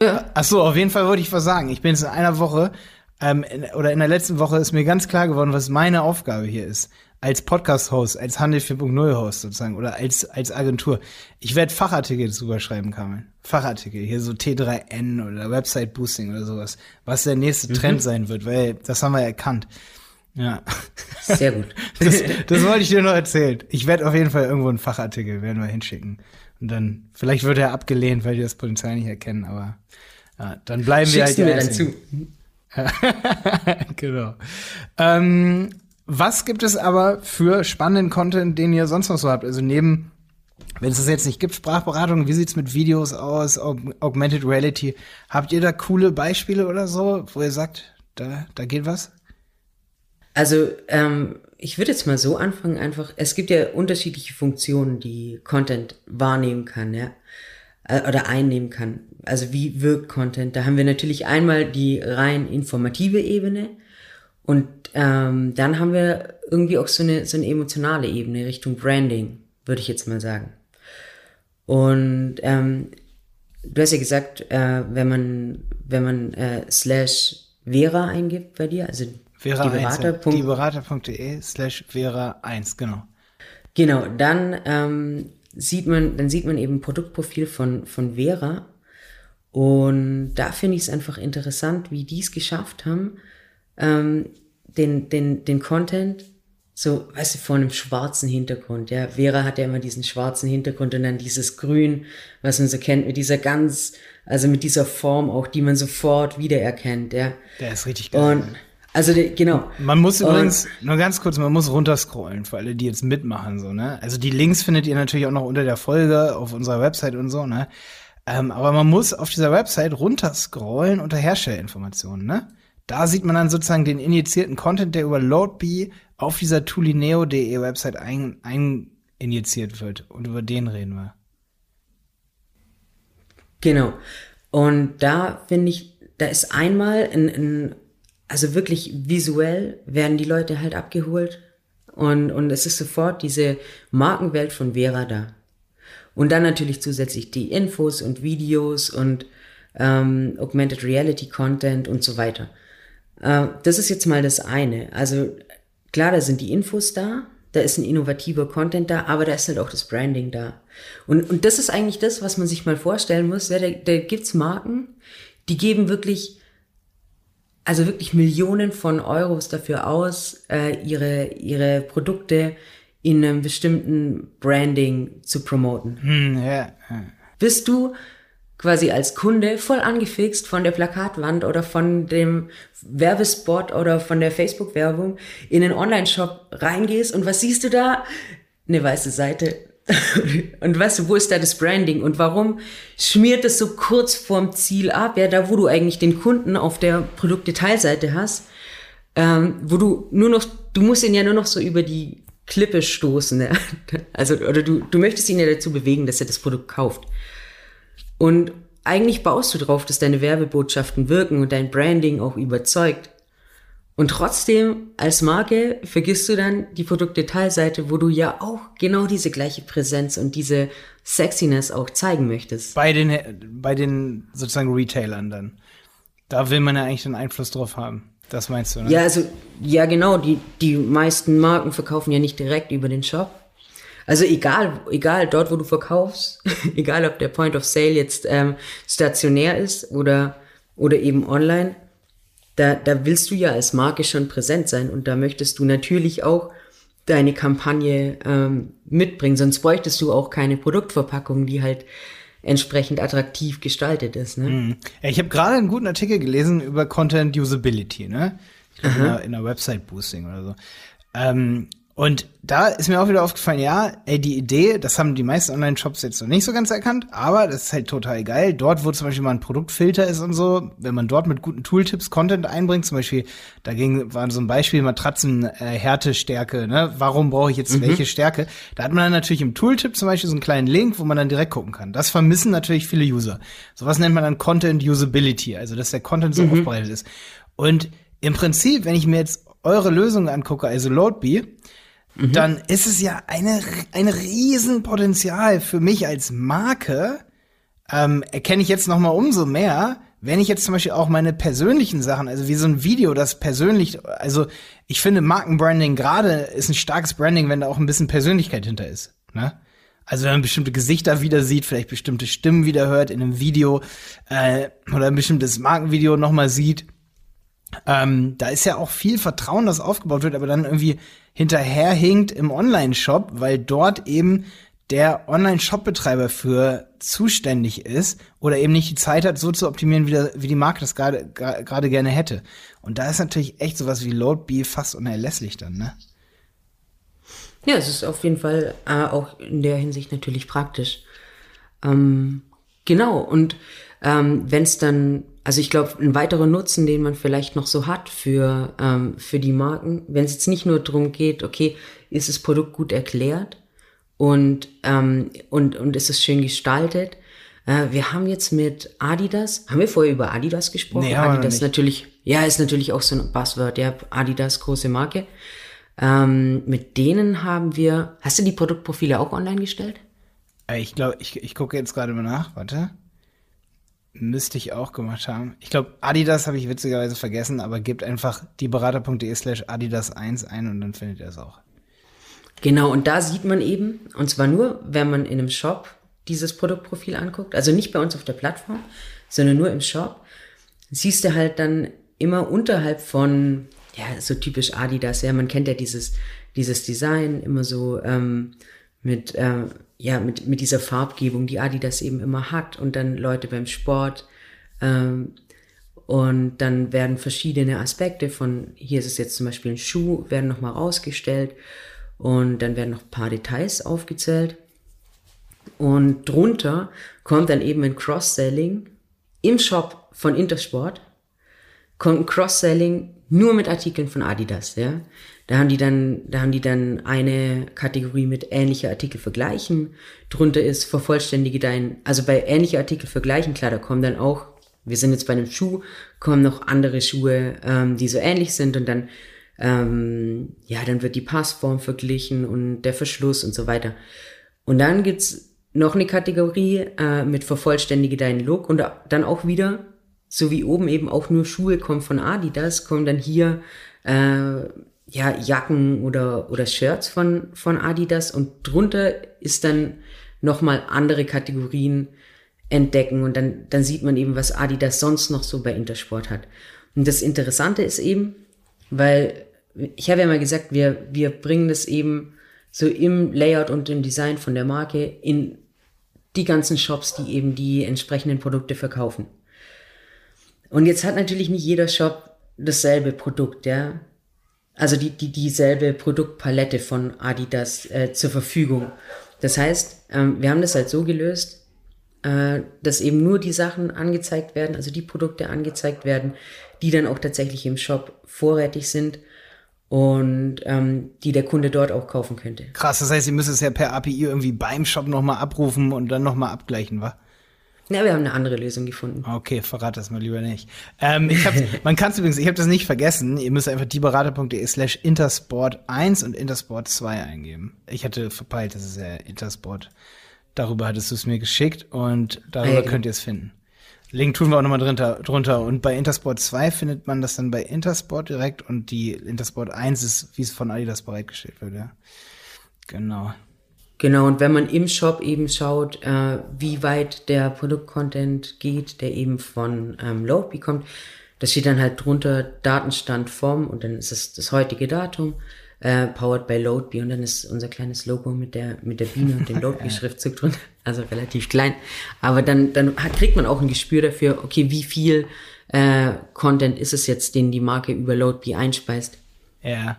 Ja. Ach so, auf jeden Fall wollte ich was sagen. Ich bin jetzt in einer Woche ähm, in, oder in der letzten Woche ist mir ganz klar geworden, was meine Aufgabe hier ist. Als Podcast-Host, als Handel 4.0-Host sozusagen oder als, als Agentur. Ich werde Fachartikel drüber schreiben, Carmen. Fachartikel, hier so T3N oder Website-Boosting oder sowas. Was der nächste mhm. Trend sein wird, weil das haben wir erkannt. Ja. Sehr gut. <laughs> Das, das wollte ich dir noch erzählen. Ich werde auf jeden Fall irgendwo einen Fachartikel, werden wir hinschicken. Und dann, vielleicht wird er abgelehnt, weil die das Potenzial nicht erkennen, aber ja, dann bleiben Schickst wir halt. Du mir dann zu. <laughs> genau. Ähm, was gibt es aber für spannenden Content, den ihr sonst noch so habt? Also neben, wenn es das jetzt nicht gibt, Sprachberatung, wie sieht's mit Videos aus, Augmented Reality? Habt ihr da coole Beispiele oder so, wo ihr sagt, da, da geht was? Also ähm, ich würde jetzt mal so anfangen, einfach, es gibt ja unterschiedliche Funktionen, die Content wahrnehmen kann, ja, äh, oder einnehmen kann. Also wie wirkt Content? Da haben wir natürlich einmal die rein informative Ebene und ähm, dann haben wir irgendwie auch so eine, so eine emotionale Ebene Richtung Branding, würde ich jetzt mal sagen. Und ähm, du hast ja gesagt, äh, wenn man, wenn man äh, slash Vera eingibt bei dir, also Vera1, Berater.de slash Vera1, genau. Genau, dann ähm, sieht man, dann sieht man eben Produktprofil von, von Vera. Und da finde ich es einfach interessant, wie die es geschafft haben, ähm, den, den, den Content so, weißt du, vor einem schwarzen Hintergrund. Ja, Vera hat ja immer diesen schwarzen Hintergrund und dann dieses Grün, was man so kennt, mit dieser ganz, also mit dieser Form auch, die man sofort wiedererkennt, ja. Der ist richtig geil. Und also die, genau. Man muss übrigens, und, nur ganz kurz, man muss runterscrollen für alle, die jetzt mitmachen, so, ne? Also die Links findet ihr natürlich auch noch unter der Folge auf unserer Website und so, ne? Ähm, aber man muss auf dieser Website runterscrollen unter Herstellerinformationen, ne? da sieht man dann sozusagen den injizierten Content, der über LoadBee auf dieser tulineo.de Website ein, ein injiziert wird. Und über den reden wir. Genau. Und da finde ich, da ist einmal ein, ein, also wirklich visuell werden die Leute halt abgeholt und, und es ist sofort diese Markenwelt von Vera da. Und dann natürlich zusätzlich die Infos und Videos und ähm, Augmented Reality Content und so weiter. Äh, das ist jetzt mal das eine. Also klar, da sind die Infos da, da ist ein innovativer Content da, aber da ist halt auch das Branding da. Und, und das ist eigentlich das, was man sich mal vorstellen muss. Ja, da, da gibt's Marken, die geben wirklich, also wirklich Millionen von Euros dafür aus, äh, ihre, ihre Produkte in einem bestimmten Branding zu promoten. Hm, ja. Bist du quasi als Kunde voll angefixt von der Plakatwand oder von dem Werbespot oder von der Facebook-Werbung in den Online-Shop reingehst und was siehst du da? Eine weiße Seite. <laughs> und du, wo ist da das Branding und warum schmiert es so kurz vorm Ziel ab? Ja, da wo du eigentlich den Kunden auf der Produktdetailseite hast, ähm, wo du nur noch, du musst ihn ja nur noch so über die Klippe stoßen. Ja? <laughs> Also, oder du, du möchtest ihn ja dazu bewegen, dass er das Produkt kauft. Und eigentlich baust du darauf, dass deine Werbebotschaften wirken und dein Branding auch überzeugt. Und trotzdem, als Marke, vergisst du dann die Produktdetailseite, wo du ja auch genau diese gleiche Präsenz und diese Sexiness auch zeigen möchtest. Bei den, bei den sozusagen Retailern dann. Da will man ja eigentlich einen Einfluss drauf haben. Das meinst du, ne? Ja, also, ja, genau. Die, die meisten Marken verkaufen ja nicht direkt über den Shop, also egal, egal dort, wo du verkaufst, <laughs> egal ob der Point of Sale jetzt ähm, stationär ist oder, oder eben online, da, da willst du ja als Marke schon präsent sein und da möchtest du natürlich auch deine Kampagne ähm, mitbringen, sonst bräuchtest du auch keine Produktverpackung, die halt entsprechend attraktiv gestaltet ist. Ne? Ja, ich habe gerade einen guten Artikel gelesen über Content Usability, ne? Ich glaube in, in der Website Boosting oder so. Ähm, und da ist mir auch wieder aufgefallen, ja, ey, die Idee, das haben die meisten Online-Shops jetzt noch nicht so ganz erkannt, aber das ist halt total geil. Dort, wo zum Beispiel mal ein Produktfilter ist und so, wenn man dort mit guten Tooltips Content einbringt, zum Beispiel, da ging, war so ein Beispiel Matratzen, äh, Härtestärke, ne? Warum brauche ich jetzt mhm. welche Stärke? Da hat man dann natürlich im Tooltip zum Beispiel so einen kleinen Link, wo man dann direkt gucken kann. Das vermissen natürlich viele User. Sowas nennt man dann Content Usability, also dass der Content so mhm. aufbereitet ist. Und im Prinzip, wenn ich mir jetzt eure Lösung angucke, also Loadbee, mhm. dann ist es ja eine, ein Riesenpotenzial für mich als Marke, ähm, erkenne ich jetzt noch mal umso mehr, wenn ich jetzt zum Beispiel auch meine persönlichen Sachen, also wie so ein Video, das persönlich, also ich finde Markenbranding gerade ist ein starkes Branding, wenn da auch ein bisschen Persönlichkeit hinter ist. Ne? Also wenn man bestimmte Gesichter wieder sieht, vielleicht bestimmte Stimmen wieder hört in einem Video äh, oder ein bestimmtes Markenvideo noch mal sieht. Ähm, da ist ja auch viel Vertrauen, das aufgebaut wird, aber dann irgendwie hinterherhinkt im Online-Shop, weil dort eben der Online-Shop-Betreiber für zuständig ist oder eben nicht die Zeit hat, so zu optimieren, wie, der, wie die Marke das gerade gerne hätte. Und da ist natürlich echt sowas wie Loadbee fast unerlässlich dann, ne? Ja, es ist auf jeden Fall äh, auch in der Hinsicht natürlich praktisch. Ähm, genau, und ähm, wenn es dann also ich glaube, ein weiterer Nutzen, den man vielleicht noch so hat für, ähm, für die Marken, wenn es jetzt nicht nur darum geht, okay, ist das Produkt gut erklärt und, ähm, und, und ist es schön gestaltet. Äh, wir haben jetzt mit Adidas, haben wir vorher über Adidas gesprochen? Nee, Adidas natürlich, ja, ist natürlich auch so ein Buzzword, ja, Adidas, große Marke. Ähm, mit denen haben wir, hast du die Produktprofile auch online gestellt? Äh, ich glaube, ich, ich gucke jetzt gerade mal nach, warte. Müsste ich auch gemacht haben. Ich glaube, Adidas habe ich witzigerweise vergessen, aber gebt einfach dieberater.de slash Adidas1 ein und dann findet ihr es auch. Genau, und da sieht man eben, und zwar nur, wenn man in einem Shop dieses Produktprofil anguckt, also nicht bei uns auf der Plattform, sondern nur im Shop, siehst du halt dann immer unterhalb von, ja, so typisch Adidas, ja, man kennt ja dieses, dieses Design, immer so ähm, mit, äh, ja, mit, mit dieser Farbgebung, die Adidas eben immer hat und dann Leute beim Sport. Ähm, und dann werden verschiedene Aspekte von, hier ist es jetzt zum Beispiel ein Schuh, werden nochmal rausgestellt und dann werden noch ein paar Details aufgezählt. Und drunter kommt dann eben ein Cross-Selling im Shop von Intersport, kommt ein Cross-Selling nur mit Artikeln von Adidas, ja. Da haben die dann, da haben die dann eine Kategorie mit ähnliche Artikel vergleichen. Drunter ist vervollständige dein, also bei ähnliche Artikel vergleichen, klar, da kommen dann auch, wir sind jetzt bei einem Schuh, kommen noch andere Schuhe, ähm, die so ähnlich sind und dann, ähm, ja, dann wird die Passform verglichen und der Verschluss und so weiter. Und dann gibt's noch eine Kategorie äh, mit vervollständige deinen Look und dann auch wieder, so wie oben eben auch nur Schuhe kommen von Adidas, kommen dann hier äh, ja, Jacken oder, oder Shirts von, von Adidas und drunter ist dann nochmal andere Kategorien entdecken und dann, dann sieht man eben, was Adidas sonst noch so bei Intersport hat. Und das Interessante ist eben, weil ich habe ja mal gesagt, wir, wir bringen das eben so im Layout und im Design von der Marke in die ganzen Shops, die eben die entsprechenden Produkte verkaufen. Und jetzt hat natürlich nicht jeder Shop dasselbe Produkt, ja also die, die, dieselbe Produktpalette von Adidas äh, zur Verfügung. Das heißt, ähm, wir haben das halt so gelöst, äh, dass eben nur die Sachen angezeigt werden, also die Produkte angezeigt werden, die dann auch tatsächlich im Shop vorrätig sind und ähm, die der Kunde dort auch kaufen könnte. Krass, das heißt, Sie müssen es ja per API irgendwie beim Shop nochmal abrufen und dann nochmal abgleichen, wa? Ja, wir haben eine andere Lösung gefunden. Okay, verrat das mal lieber nicht. Ähm, ich <laughs> man kann es übrigens, ich habe das nicht vergessen, ihr müsst einfach dieberater.de slash Intersport 1 und Intersport 2 eingeben. Ich hatte verpeilt, das ist ja Intersport. Darüber hattest du es mir geschickt und darüber ja, könnt ihr es finden. Link tun wir auch nochmal drunter, drunter. Und bei Intersport 2 findet man das dann bei Intersport direkt und die Intersport 1 ist, wie es von Adidas bereitgestellt wird, ja. Genau. Genau, und wenn man im Shop eben schaut, äh, wie weit der Produktcontent geht, der eben von ähm, Loadbee kommt, das steht dann halt drunter Datenstand vom und dann ist es das heutige Datum, äh, powered by Loadbee und dann ist unser kleines Logo mit der, mit der Biene und dem <laughs> Loadbee-Schriftzug drunter, also relativ klein. Aber dann, dann hat, kriegt man auch ein Gespür dafür, okay, wie viel äh, Content ist es jetzt, den die Marke über Loadbee einspeist. Ja.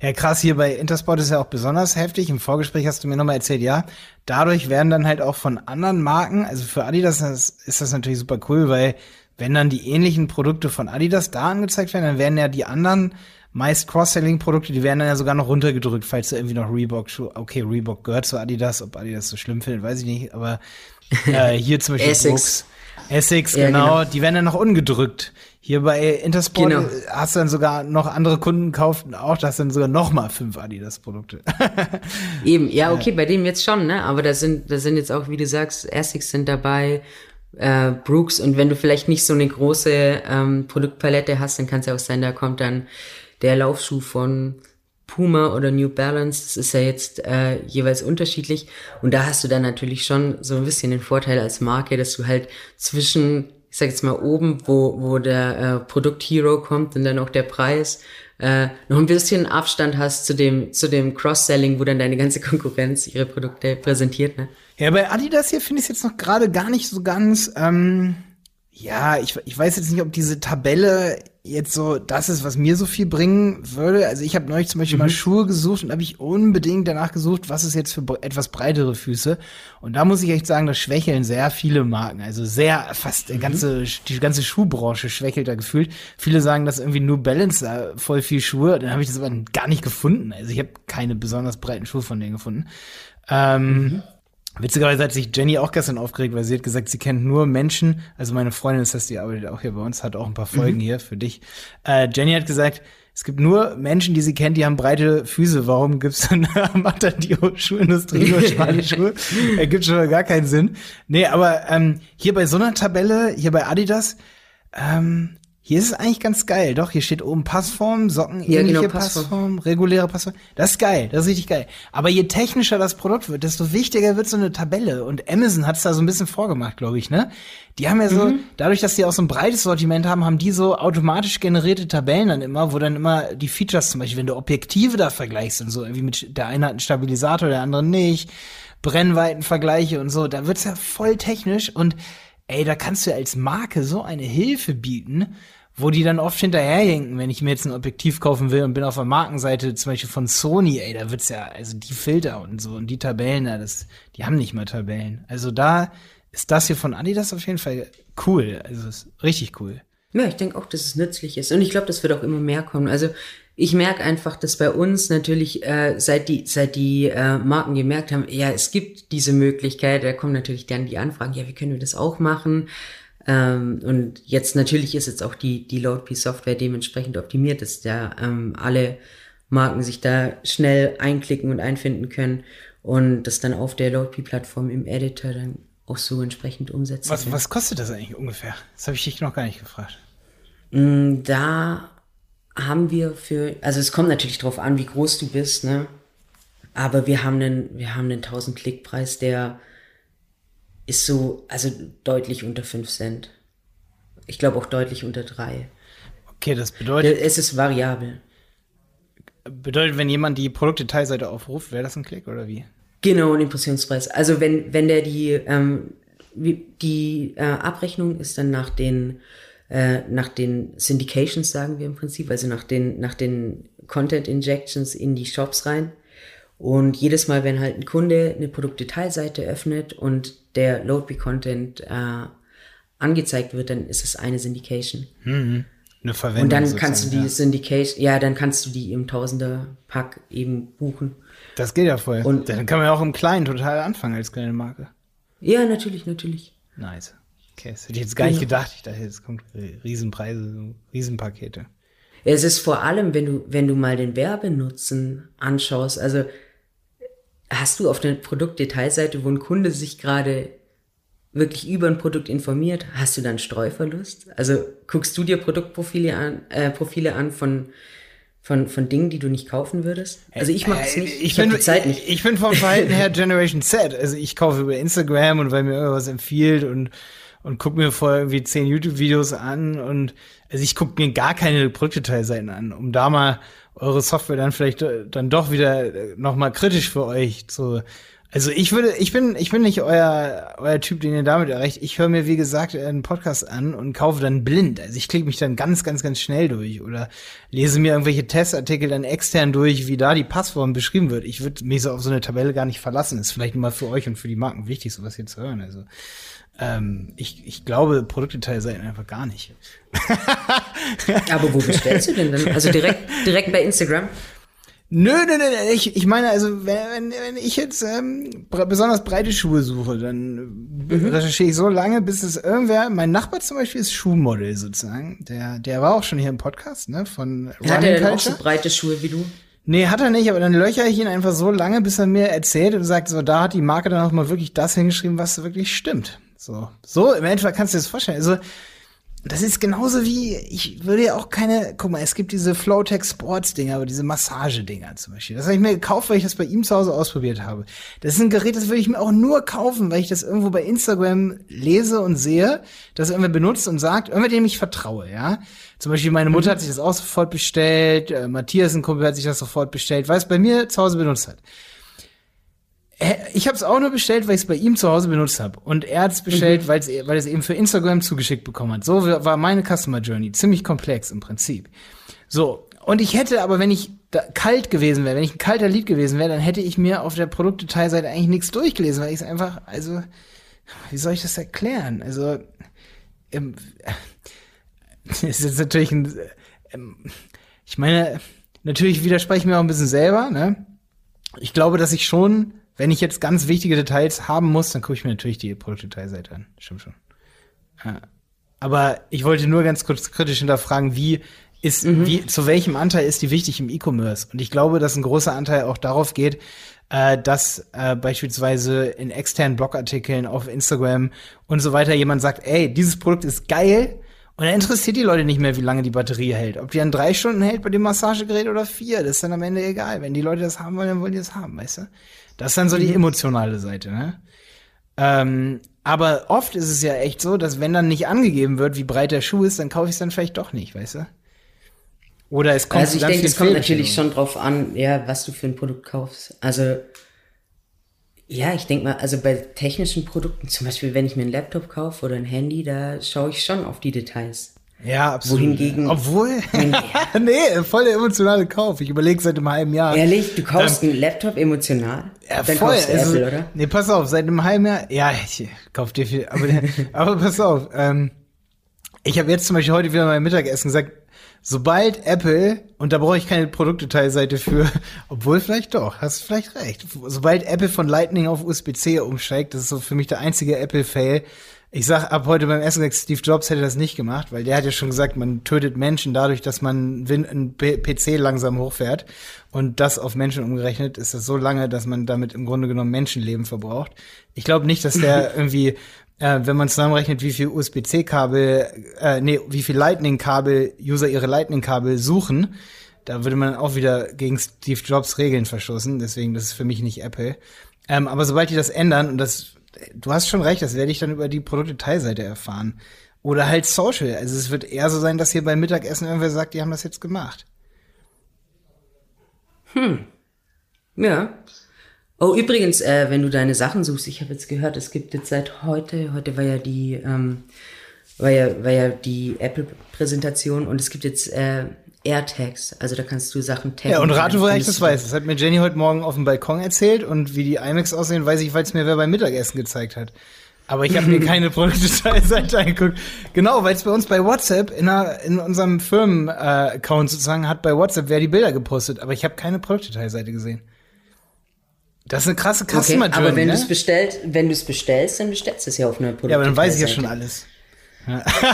Ja, krass, hier bei Intersport ist ja auch besonders heftig. Im Vorgespräch hast du mir nochmal erzählt, ja, dadurch werden dann halt auch von anderen Marken, also für Adidas ist das natürlich super cool, weil wenn dann die ähnlichen Produkte von Adidas da angezeigt werden, dann werden ja die anderen meist Cross-Selling-Produkte, die werden dann ja sogar noch runtergedrückt, falls du irgendwie noch Reebok, okay, Reebok gehört zu Adidas, ob Adidas so schlimm findet, weiß ich nicht, aber äh, hier zum Beispiel <laughs> Essex. Brooks, Essex, ja, genau, genau, die werden dann noch ungedrückt. Hier bei Intersport genau. hast du dann sogar noch andere Kunden gekauft und auch das sind sogar noch mal fünf Adidas-Produkte. <laughs> Eben, ja, okay, bei dem jetzt schon, ne? Aber da sind, da sind jetzt auch, wie du sagst, Essex sind dabei, äh, Brooks und wenn du vielleicht nicht so eine große ähm, Produktpalette hast, dann kann es ja auch sein, da kommt dann der Laufschuh von Puma oder New Balance, das ist ja jetzt äh, jeweils unterschiedlich. Und da hast du dann natürlich schon so ein bisschen den Vorteil als Marke, dass du halt zwischen ich sag jetzt mal oben, wo, wo der äh, Produkthero kommt und dann auch der Preis, äh, noch ein bisschen Abstand hast zu dem, zu dem Cross-Selling, wo dann deine ganze Konkurrenz ihre Produkte präsentiert, ne? Ja, bei Adidas hier finde ich es jetzt noch gerade gar nicht so ganz, ähm, ja, ich, ich weiß jetzt nicht, ob diese Tabelle jetzt so das ist, was mir so viel bringen würde. Also ich habe neulich zum Beispiel mhm. mal Schuhe gesucht und habe ich unbedingt danach gesucht, was ist jetzt für etwas breitere Füße. Und da muss ich echt sagen, das schwächeln sehr viele Marken. Also sehr, fast mhm. ganze, die ganze Schuhbranche schwächelt da gefühlt. Viele sagen, dass irgendwie nur Balance da voll viel Schuhe. Dann habe ich das aber gar nicht gefunden. Also ich habe keine besonders breiten Schuhe von denen gefunden. Ähm, mhm. Witzigerweise hat sich Jenny auch gestern aufgeregt, weil sie hat gesagt, sie kennt nur Menschen, also meine Freundin ist das, die arbeitet auch hier bei uns, hat auch ein paar Folgen mhm. hier für dich. Äh, Jenny hat gesagt, es gibt nur Menschen, die sie kennt, die haben breite Füße. Warum gibt's dann, macht dann die Schuhindustrie nur schmale <laughs> Schuhe? Ergibt schon gar keinen Sinn. Nee, aber ähm, hier bei so einer Tabelle, hier bei Adidas, ähm, hier ist es eigentlich ganz geil. Doch, hier steht oben Passform, Socken, ja, ähnliche genau, Passform. Passform, reguläre Passform. Das ist geil, das ist richtig geil. Aber je technischer das Produkt wird, desto wichtiger wird so eine Tabelle. Und Amazon hat's da so ein bisschen vorgemacht, glaube ich, ne? Die haben ja so, mhm. dadurch, dass die auch so ein breites Sortiment haben, haben die so automatisch generierte Tabellen dann immer, wo dann immer die Features zum Beispiel, wenn du Objektive da vergleichst und so, irgendwie mit, der eine hat einen Stabilisator, der andere nicht, Brennweitenvergleiche und so, da wird's ja voll technisch und ey, da kannst du als Marke so eine Hilfe bieten, wo die dann oft hinterherhinken, wenn ich mir jetzt ein Objektiv kaufen will und bin auf der Markenseite zum Beispiel von Sony, ey, da wird's ja, also die Filter und so und die Tabellen, das, die haben nicht mal Tabellen. Also da ist das hier von Adidas auf jeden Fall cool. Also ist richtig cool. Ja, ich denke auch, dass es nützlich ist. Und ich glaube, das wird auch immer mehr kommen. Also ich merke einfach, dass bei uns natürlich, äh, seit die, seit die äh, Marken gemerkt haben, ja, es gibt diese Möglichkeit, da kommen natürlich dann die Anfragen, ja, wie können wir das auch machen? Ähm, und jetzt natürlich ist jetzt auch die, die LoadP-Software dementsprechend optimiert, dass da ähm, alle Marken sich da schnell einklicken und einfinden können und das dann auf der LoadP-Plattform im Editor dann auch so entsprechend umsetzen. Was, was kostet das eigentlich ungefähr? Das habe ich dich noch gar nicht gefragt. Mm, da haben wir für, also es kommt natürlich drauf an, wie groß du bist, ne? Aber wir haben einen, wir haben einen 1000 Klickpreis, der ist so, also deutlich unter 5 Cent. Ich glaube auch deutlich unter 3. Okay, das bedeutet. Es ist variabel. Bedeutet, wenn jemand die Produktdetailseite aufruft, wäre das ein Klick oder wie? Genau, ein Impressionspreis. Also wenn, wenn der die, ähm, die äh, Abrechnung ist dann nach den, äh, nach den Syndications, sagen wir im Prinzip, also nach den, nach den Content Injections in die Shops rein. Und jedes Mal, wenn halt ein Kunde eine Produktdetailseite öffnet und der Loadbee-Content äh, angezeigt wird, dann ist es eine Syndication. Mhm. Eine Verwendung. Und dann kannst du die ja. Syndication, ja, dann kannst du die im Tausender-Pack eben buchen. Das geht ja voll. Und dann kann man ja auch im Kleinen total anfangen als kleine Marke. Ja, natürlich, natürlich. Nice. Okay, das hätte ich jetzt gar nicht gedacht. Ich dachte, jetzt kommt Riesenpreise, Riesenpakete. Es ist vor allem, wenn du, wenn du mal den Werbenutzen anschaust, also hast du auf der Produktdetailseite, wo ein Kunde sich gerade wirklich über ein Produkt informiert, hast du dann Streuverlust? Also guckst du dir Produktprofile an, äh, Profile an von von, von Dingen, die du nicht kaufen würdest? Also ich mache es nicht. Ich, ich bin, die Zeit nicht. Ich, ich bin vom Verhalten her Generation Z. Also ich kaufe über Instagram und weil mir irgendwas empfiehlt und und guck mir vorher irgendwie zehn YouTube-Videos an und also ich gucke mir gar keine Produktdetailseiten an, um da mal eure Software dann vielleicht äh, dann doch wieder äh, noch mal kritisch für euch zu also ich würde, ich bin, ich bin nicht euer, euer Typ, den ihr damit erreicht. Ich höre mir, wie gesagt, einen Podcast an und kaufe dann blind. Also ich klicke mich dann ganz, ganz, ganz schnell durch oder lese mir irgendwelche Testartikel dann extern durch, wie da die Passform beschrieben wird. Ich würde mich so auf so eine Tabelle gar nicht verlassen. ist vielleicht mal für euch und für die Marken wichtig, sowas hier zu hören. Also ähm, ich, ich glaube, Produktdetail seien einfach gar nicht. <laughs> Aber wo bestellst du denn dann? Also direkt, direkt bei Instagram? Nö, nö, nö, ich, ich meine, also wenn, wenn ich jetzt ähm, besonders breite Schuhe suche, dann mhm. recherchiere ich so lange, bis es irgendwer, mein Nachbar zum Beispiel ist Schuhmodel sozusagen, der, der war auch schon hier im Podcast, ne, von Running Hat er denn auch so breite Schuhe wie du? Nee, hat er nicht, aber dann löcher ich ihn einfach so lange, bis er mir erzählt und sagt, so, da hat die Marke dann auch mal wirklich das hingeschrieben, was wirklich stimmt. So, so im Endeffekt kannst du dir das vorstellen. Also, das ist genauso wie, ich würde ja auch keine, guck mal, es gibt diese Flowtech Sports Dinger, aber diese Massagedinger zum Beispiel. Das habe ich mir gekauft, weil ich das bei ihm zu Hause ausprobiert habe. Das ist ein Gerät, das würde ich mir auch nur kaufen, weil ich das irgendwo bei Instagram lese und sehe, dass irgendwer benutzt und sagt, irgendwer, dem ich vertraue, ja. Zum Beispiel meine Mutter hat sich das auch sofort bestellt, äh, Matthias, ein Kumpel, hat sich das sofort bestellt, weil es bei mir zu Hause benutzt hat. Ich habe es auch nur bestellt, weil ich es bei ihm zu Hause benutzt habe. Und er hat es bestellt, mhm. weil's, weil er es eben für Instagram zugeschickt bekommen hat. So war meine Customer Journey. Ziemlich komplex im Prinzip. So. Und ich hätte aber, wenn ich kalt gewesen wäre, wenn ich ein kalter Lied gewesen wäre, dann hätte ich mir auf der Produktdetailseite eigentlich nichts durchgelesen, weil ich es einfach, also, wie soll ich das erklären? Also, ähm, <laughs> es ist jetzt natürlich ein, ähm, ich meine, natürlich widerspreche ich mir auch ein bisschen selber, ne? Ich glaube, dass ich schon wenn ich jetzt ganz wichtige Details haben muss, dann gucke ich mir natürlich die Produktdetailseite an. Stimmt schon. Ja. Aber ich wollte nur ganz kurz kritisch hinterfragen, wie ist, mhm. wie, zu welchem Anteil ist die wichtig im E-Commerce? Und ich glaube, dass ein großer Anteil auch darauf geht, äh, dass äh, beispielsweise in externen Blogartikeln auf Instagram und so weiter jemand sagt, ey, dieses Produkt ist geil, und dann interessiert die Leute nicht mehr, wie lange die Batterie hält. Ob die dann drei Stunden hält bei dem Massagegerät oder vier, das ist dann am Ende egal. Wenn die Leute das haben wollen, dann wollen die das haben, weißt du? Das ist dann so die mhm. emotionale Seite, ne? Ähm, aber oft ist es ja echt so, dass wenn dann nicht angegeben wird, wie breit der Schuh ist, dann kaufe ich es dann vielleicht doch nicht, weißt du? Oder es kommt Also ich denke, es kommt natürlich schon drauf an, ja, was du für ein Produkt kaufst. Also ja, ich denke mal, also bei technischen Produkten, zum Beispiel, wenn ich mir einen Laptop kaufe oder ein Handy, da schaue ich schon auf die Details. Ja, absolut. Wohingegen. Obwohl. <laughs> nee, voll der emotionale Kauf. Ich überlege seit einem halben Jahr. Ehrlich, du kaufst dann, einen Laptop emotional? Ja, dann voll. Kaufst du also, Apple, oder? Nee, pass auf, seit einem halben Jahr. Ja, ich kauf dir viel. Aber, <laughs> aber pass auf. Ähm, Ich habe jetzt zum Beispiel heute wieder beim Mittagessen gesagt, sobald Apple, und da brauche ich keine Produktdetailseite für, <laughs> obwohl vielleicht doch, hast vielleicht recht, sobald Apple von Lightning auf USB-C umsteigt, das ist so für mich der einzige Apple-Fail, ich sag ab heute beim Essen Steve Jobs hätte das nicht gemacht, weil der hat ja schon gesagt, man tötet Menschen dadurch, dass man einen PC langsam hochfährt. Und das auf Menschen umgerechnet ist das so lange, dass man damit im Grunde genommen Menschenleben verbraucht. Ich glaube nicht, dass der <laughs> irgendwie, äh, wenn man zusammenrechnet, wie viel USB-C-Kabel, äh, nee, wie viel Lightning-Kabel User ihre Lightning-Kabel suchen, da würde man auch wieder gegen Steve Jobs Regeln verstoßen. Deswegen, das ist für mich nicht Apple. Ähm, aber sobald die das ändern, und das du hast schon recht, das werde ich dann über die Produktdetailseite erfahren. Oder halt Social. Also es wird eher so sein, dass hier beim Mittagessen irgendwer sagt, die haben das jetzt gemacht. Hm. Ja. Oh, übrigens, äh, wenn du deine Sachen suchst, ich habe jetzt gehört, es gibt jetzt seit heute, heute war ja die, ähm, war ja, war ja die Apple-Präsentation und es gibt jetzt äh, AirTags. Also da kannst du Sachen taggen. Ja, und rate, woher ich das weiß. Das hat mir Jenny heute Morgen auf dem Balkon erzählt und wie die iMacs aussehen, weiß ich, weil es mir wer beim Mittagessen gezeigt hat. Aber ich habe mir <laughs> keine Produktdetailseite angeguckt. Genau, weil es bei uns bei WhatsApp in, einer, in unserem Firmen-Account sozusagen hat bei WhatsApp wer die Bilder gepostet, aber ich habe keine Produktdetailseite gesehen. Das ist eine krasse Customer okay, Aber wenn ne? du es bestellst, wenn du es bestellst, dann bestellst du es ja auf einer Produktdetailseite. Ja, aber dann weiß ich ja schon alles.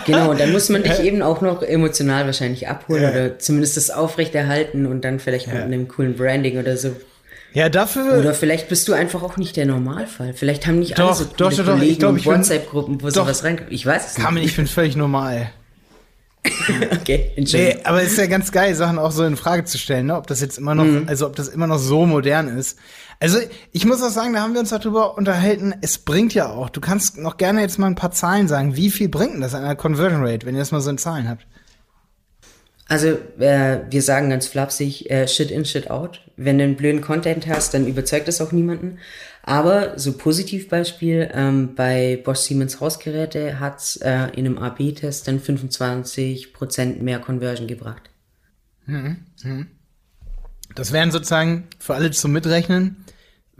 Genau, und dann muss man dich eben auch noch emotional wahrscheinlich abholen ja. oder zumindest das aufrechterhalten und dann vielleicht ja. mit einem coolen Branding oder so. Ja, dafür. Oder vielleicht bist du einfach auch nicht der Normalfall. Vielleicht haben nicht doch, alle so doch, doch, Kollegen ich WhatsApp-Gruppen, wo doch, sowas reinkommt. Ich weiß es nicht. Kann ich bin völlig normal. <laughs> okay, Entschuldigung. Nee, aber es ist ja ganz geil, Sachen auch so in Frage zu stellen, ne? ob das jetzt immer noch, mhm. also ob das immer noch so modern ist. Also ich muss auch sagen, da haben wir uns darüber unterhalten, es bringt ja auch, du kannst noch gerne jetzt mal ein paar Zahlen sagen, wie viel bringt denn das an der Conversion Rate, wenn ihr das mal so in Zahlen habt? Also äh, wir sagen ganz flapsig, äh, shit in, shit out. Wenn du einen blöden Content hast, dann überzeugt das auch niemanden. Aber so Positivbeispiel, ähm, bei Bosch Siemens Hausgeräte hat's äh, in einem AB-Test dann 25% mehr Conversion gebracht. Mhm. Mhm. Das wären sozusagen für alle zum Mitrechnen,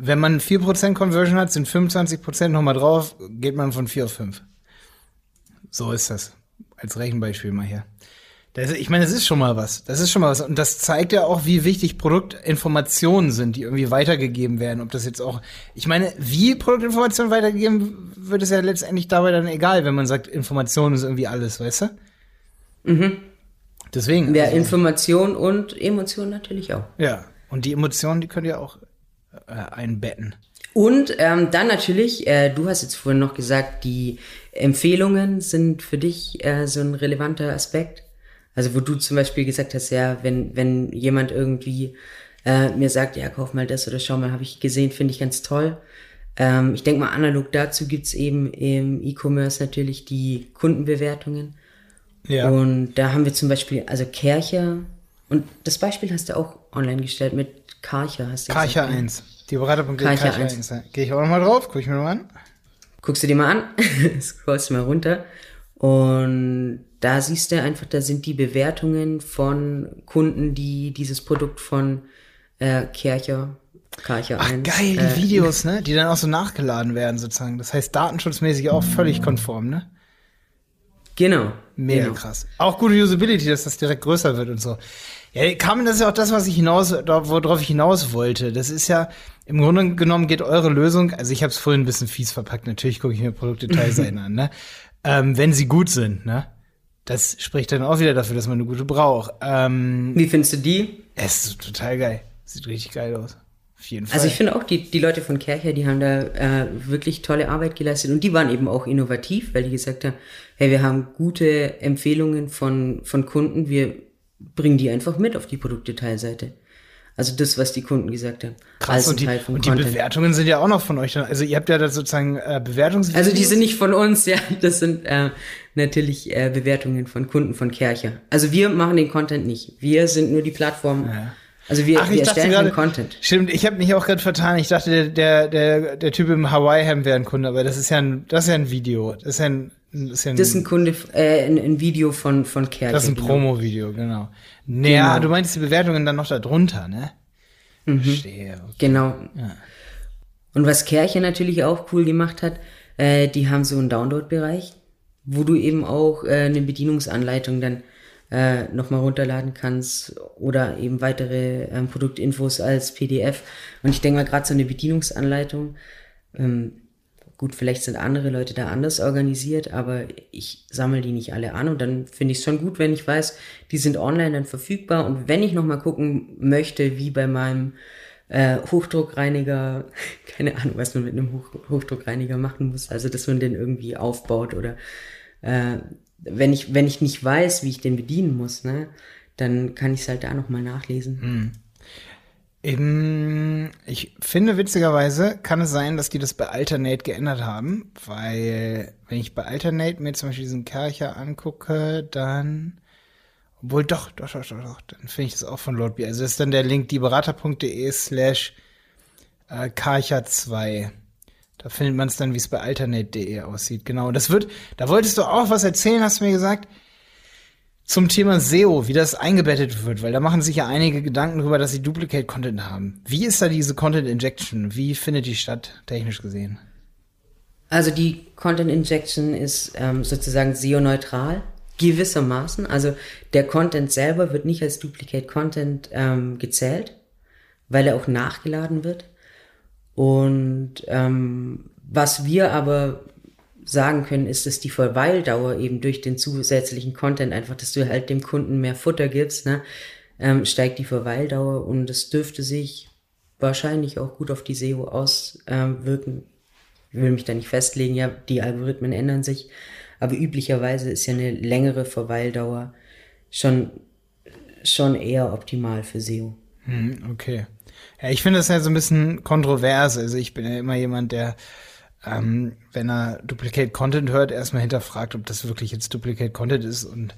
wenn man 4% Conversion hat, sind 25% nochmal drauf, geht man von 4 auf 5. So ist das. Als Rechenbeispiel mal hier. Das, ich meine, das ist schon mal was. Das ist schon mal was. Und das zeigt ja auch, wie wichtig Produktinformationen sind, die irgendwie weitergegeben werden. Ob das jetzt auch, ich meine, wie Produktinformationen weitergegeben wird, ist ja letztendlich dabei dann egal, wenn man sagt, Information ist irgendwie alles, weißt du? Mhm. Deswegen. Ja, also, Information und Emotion natürlich auch. Ja. Und die Emotionen, die könnt ihr auch äh, einbetten. Und ähm, dann natürlich, äh, du hast jetzt vorhin noch gesagt, die Empfehlungen sind für dich äh, so ein relevanter Aspekt. Also wo du zum Beispiel gesagt hast, ja, wenn, wenn jemand irgendwie äh, mir sagt, ja, kauf mal das oder schau mal, habe ich gesehen, finde ich ganz toll. Ähm, ich denke mal, analog dazu gibt's eben im E-Commerce natürlich die Kundenbewertungen. Ja. Und da haben wir zum Beispiel, also Kercher, und das Beispiel hast du auch online gestellt mit Karcher, hast du Karcher gesagt, 1. Die Beraterpunkt Karcher, Karcher 1. 1. Gehe ich auch nochmal drauf, gucke ich mir mal an. Guckst du dir mal an, <laughs> scrollst du mal runter. Und da siehst du einfach, da sind die Bewertungen von Kunden, die dieses Produkt von äh, Kercher Karcher Ach, 1. geil, die äh, Videos, ne? Die dann auch so nachgeladen werden, sozusagen. Das heißt, datenschutzmäßig auch völlig konform, ne? Genau. Mega genau. krass. Auch gute Usability, dass das direkt größer wird und so. Ja, Carmen, das ist ja auch das, was ich hinaus, worauf ich hinaus wollte. Das ist ja, im Grunde genommen geht eure Lösung, also ich habe es vorhin ein bisschen fies verpackt, natürlich gucke ich mir Produktdetailseiten <laughs> an, ne? Ähm, wenn sie gut sind, ne? Das spricht dann auch wieder dafür, dass man eine gute braucht. Ähm, Wie findest du die? Es ist total geil. Sieht richtig geil aus. Auf jeden Fall. Also ich finde auch, die, die Leute von Kercher, die haben da äh, wirklich tolle Arbeit geleistet und die waren eben auch innovativ, weil die gesagt haben, hey, wir haben gute Empfehlungen von, von Kunden, wir bringen die einfach mit auf die Produktdetailseite. Also das, was die Kunden gesagt haben. Krass, und, die, und die, Bewertungen sind ja auch noch von euch. Dann. Also ihr habt ja da sozusagen äh, Bewertungsvideos. Also die sind nicht von uns, <laughs> ja. Das sind äh, natürlich äh, Bewertungen von Kunden von Kercher. Also wir machen den Content nicht. Wir sind nur die Plattform, ja. Also wir, Ach, wir erstellen grade, Content. Stimmt, ich habe mich auch gerade vertan. Ich dachte, der, der, der Typ im Hawaii-Hemd wäre ein Kunde, aber das ist ja ein, das ist ja ein Video. Das ist ja ein, das ist, ja ein, das ist ein Kunde, äh, ein, ein Video von, von Kerker. Das ist ein genau. Promo-Video, genau. Naja, genau. du meinst die Bewertungen dann noch da drunter, ne? Mhm. Verstehe. Okay. Genau. Ja. Und was Kerche natürlich auch cool gemacht hat, äh, die haben so einen Download-Bereich. Wo du eben auch äh, eine Bedienungsanleitung dann äh, nochmal runterladen kannst oder eben weitere ähm, Produktinfos als PDF. Und ich denke mal, gerade so eine Bedienungsanleitung, ähm, gut, vielleicht sind andere Leute da anders organisiert, aber ich sammle die nicht alle an und dann finde ich es schon gut, wenn ich weiß, die sind online dann verfügbar und wenn ich nochmal gucken möchte, wie bei meinem äh, Hochdruckreiniger, <laughs> keine Ahnung, was man mit einem Hoch Hochdruckreiniger machen muss, also dass man den irgendwie aufbaut oder äh, wenn ich, wenn ich nicht weiß, wie ich den bedienen muss, ne, dann kann ich es halt da nochmal nachlesen. Hm. Eben, ich finde witzigerweise kann es sein, dass die das bei Alternate geändert haben, weil wenn ich bei Alternate mir zum Beispiel diesen Kercher angucke, dann obwohl doch, doch, doch, doch, doch dann finde ich das auch von Lord B. Also ist dann der Link dieberater.de slash äh, Karcher 2. Da findet man es dann, wie es bei alternate.de aussieht. Genau. Das wird, da wolltest du auch was erzählen, hast du mir gesagt, zum Thema SEO, wie das eingebettet wird, weil da machen sich ja einige Gedanken darüber, dass sie Duplicate Content haben. Wie ist da diese Content Injection? Wie findet die statt, technisch gesehen? Also die Content Injection ist ähm, sozusagen SEO-neutral, gewissermaßen. Also der Content selber wird nicht als Duplicate Content ähm, gezählt, weil er auch nachgeladen wird. Und ähm, was wir aber sagen können, ist, dass die Verweildauer eben durch den zusätzlichen Content einfach, dass du halt dem Kunden mehr Futter gibst, ne, ähm, steigt die Verweildauer und das dürfte sich wahrscheinlich auch gut auf die SEO auswirken. ich will mich da nicht festlegen, ja, die Algorithmen ändern sich, aber üblicherweise ist ja eine längere Verweildauer schon, schon eher optimal für SEO. Hm, okay. Ja, ich finde das ja so ein bisschen kontrovers. Also ich bin ja immer jemand, der, ähm, wenn er Duplicate Content hört, erstmal hinterfragt, ob das wirklich jetzt Duplicate Content ist und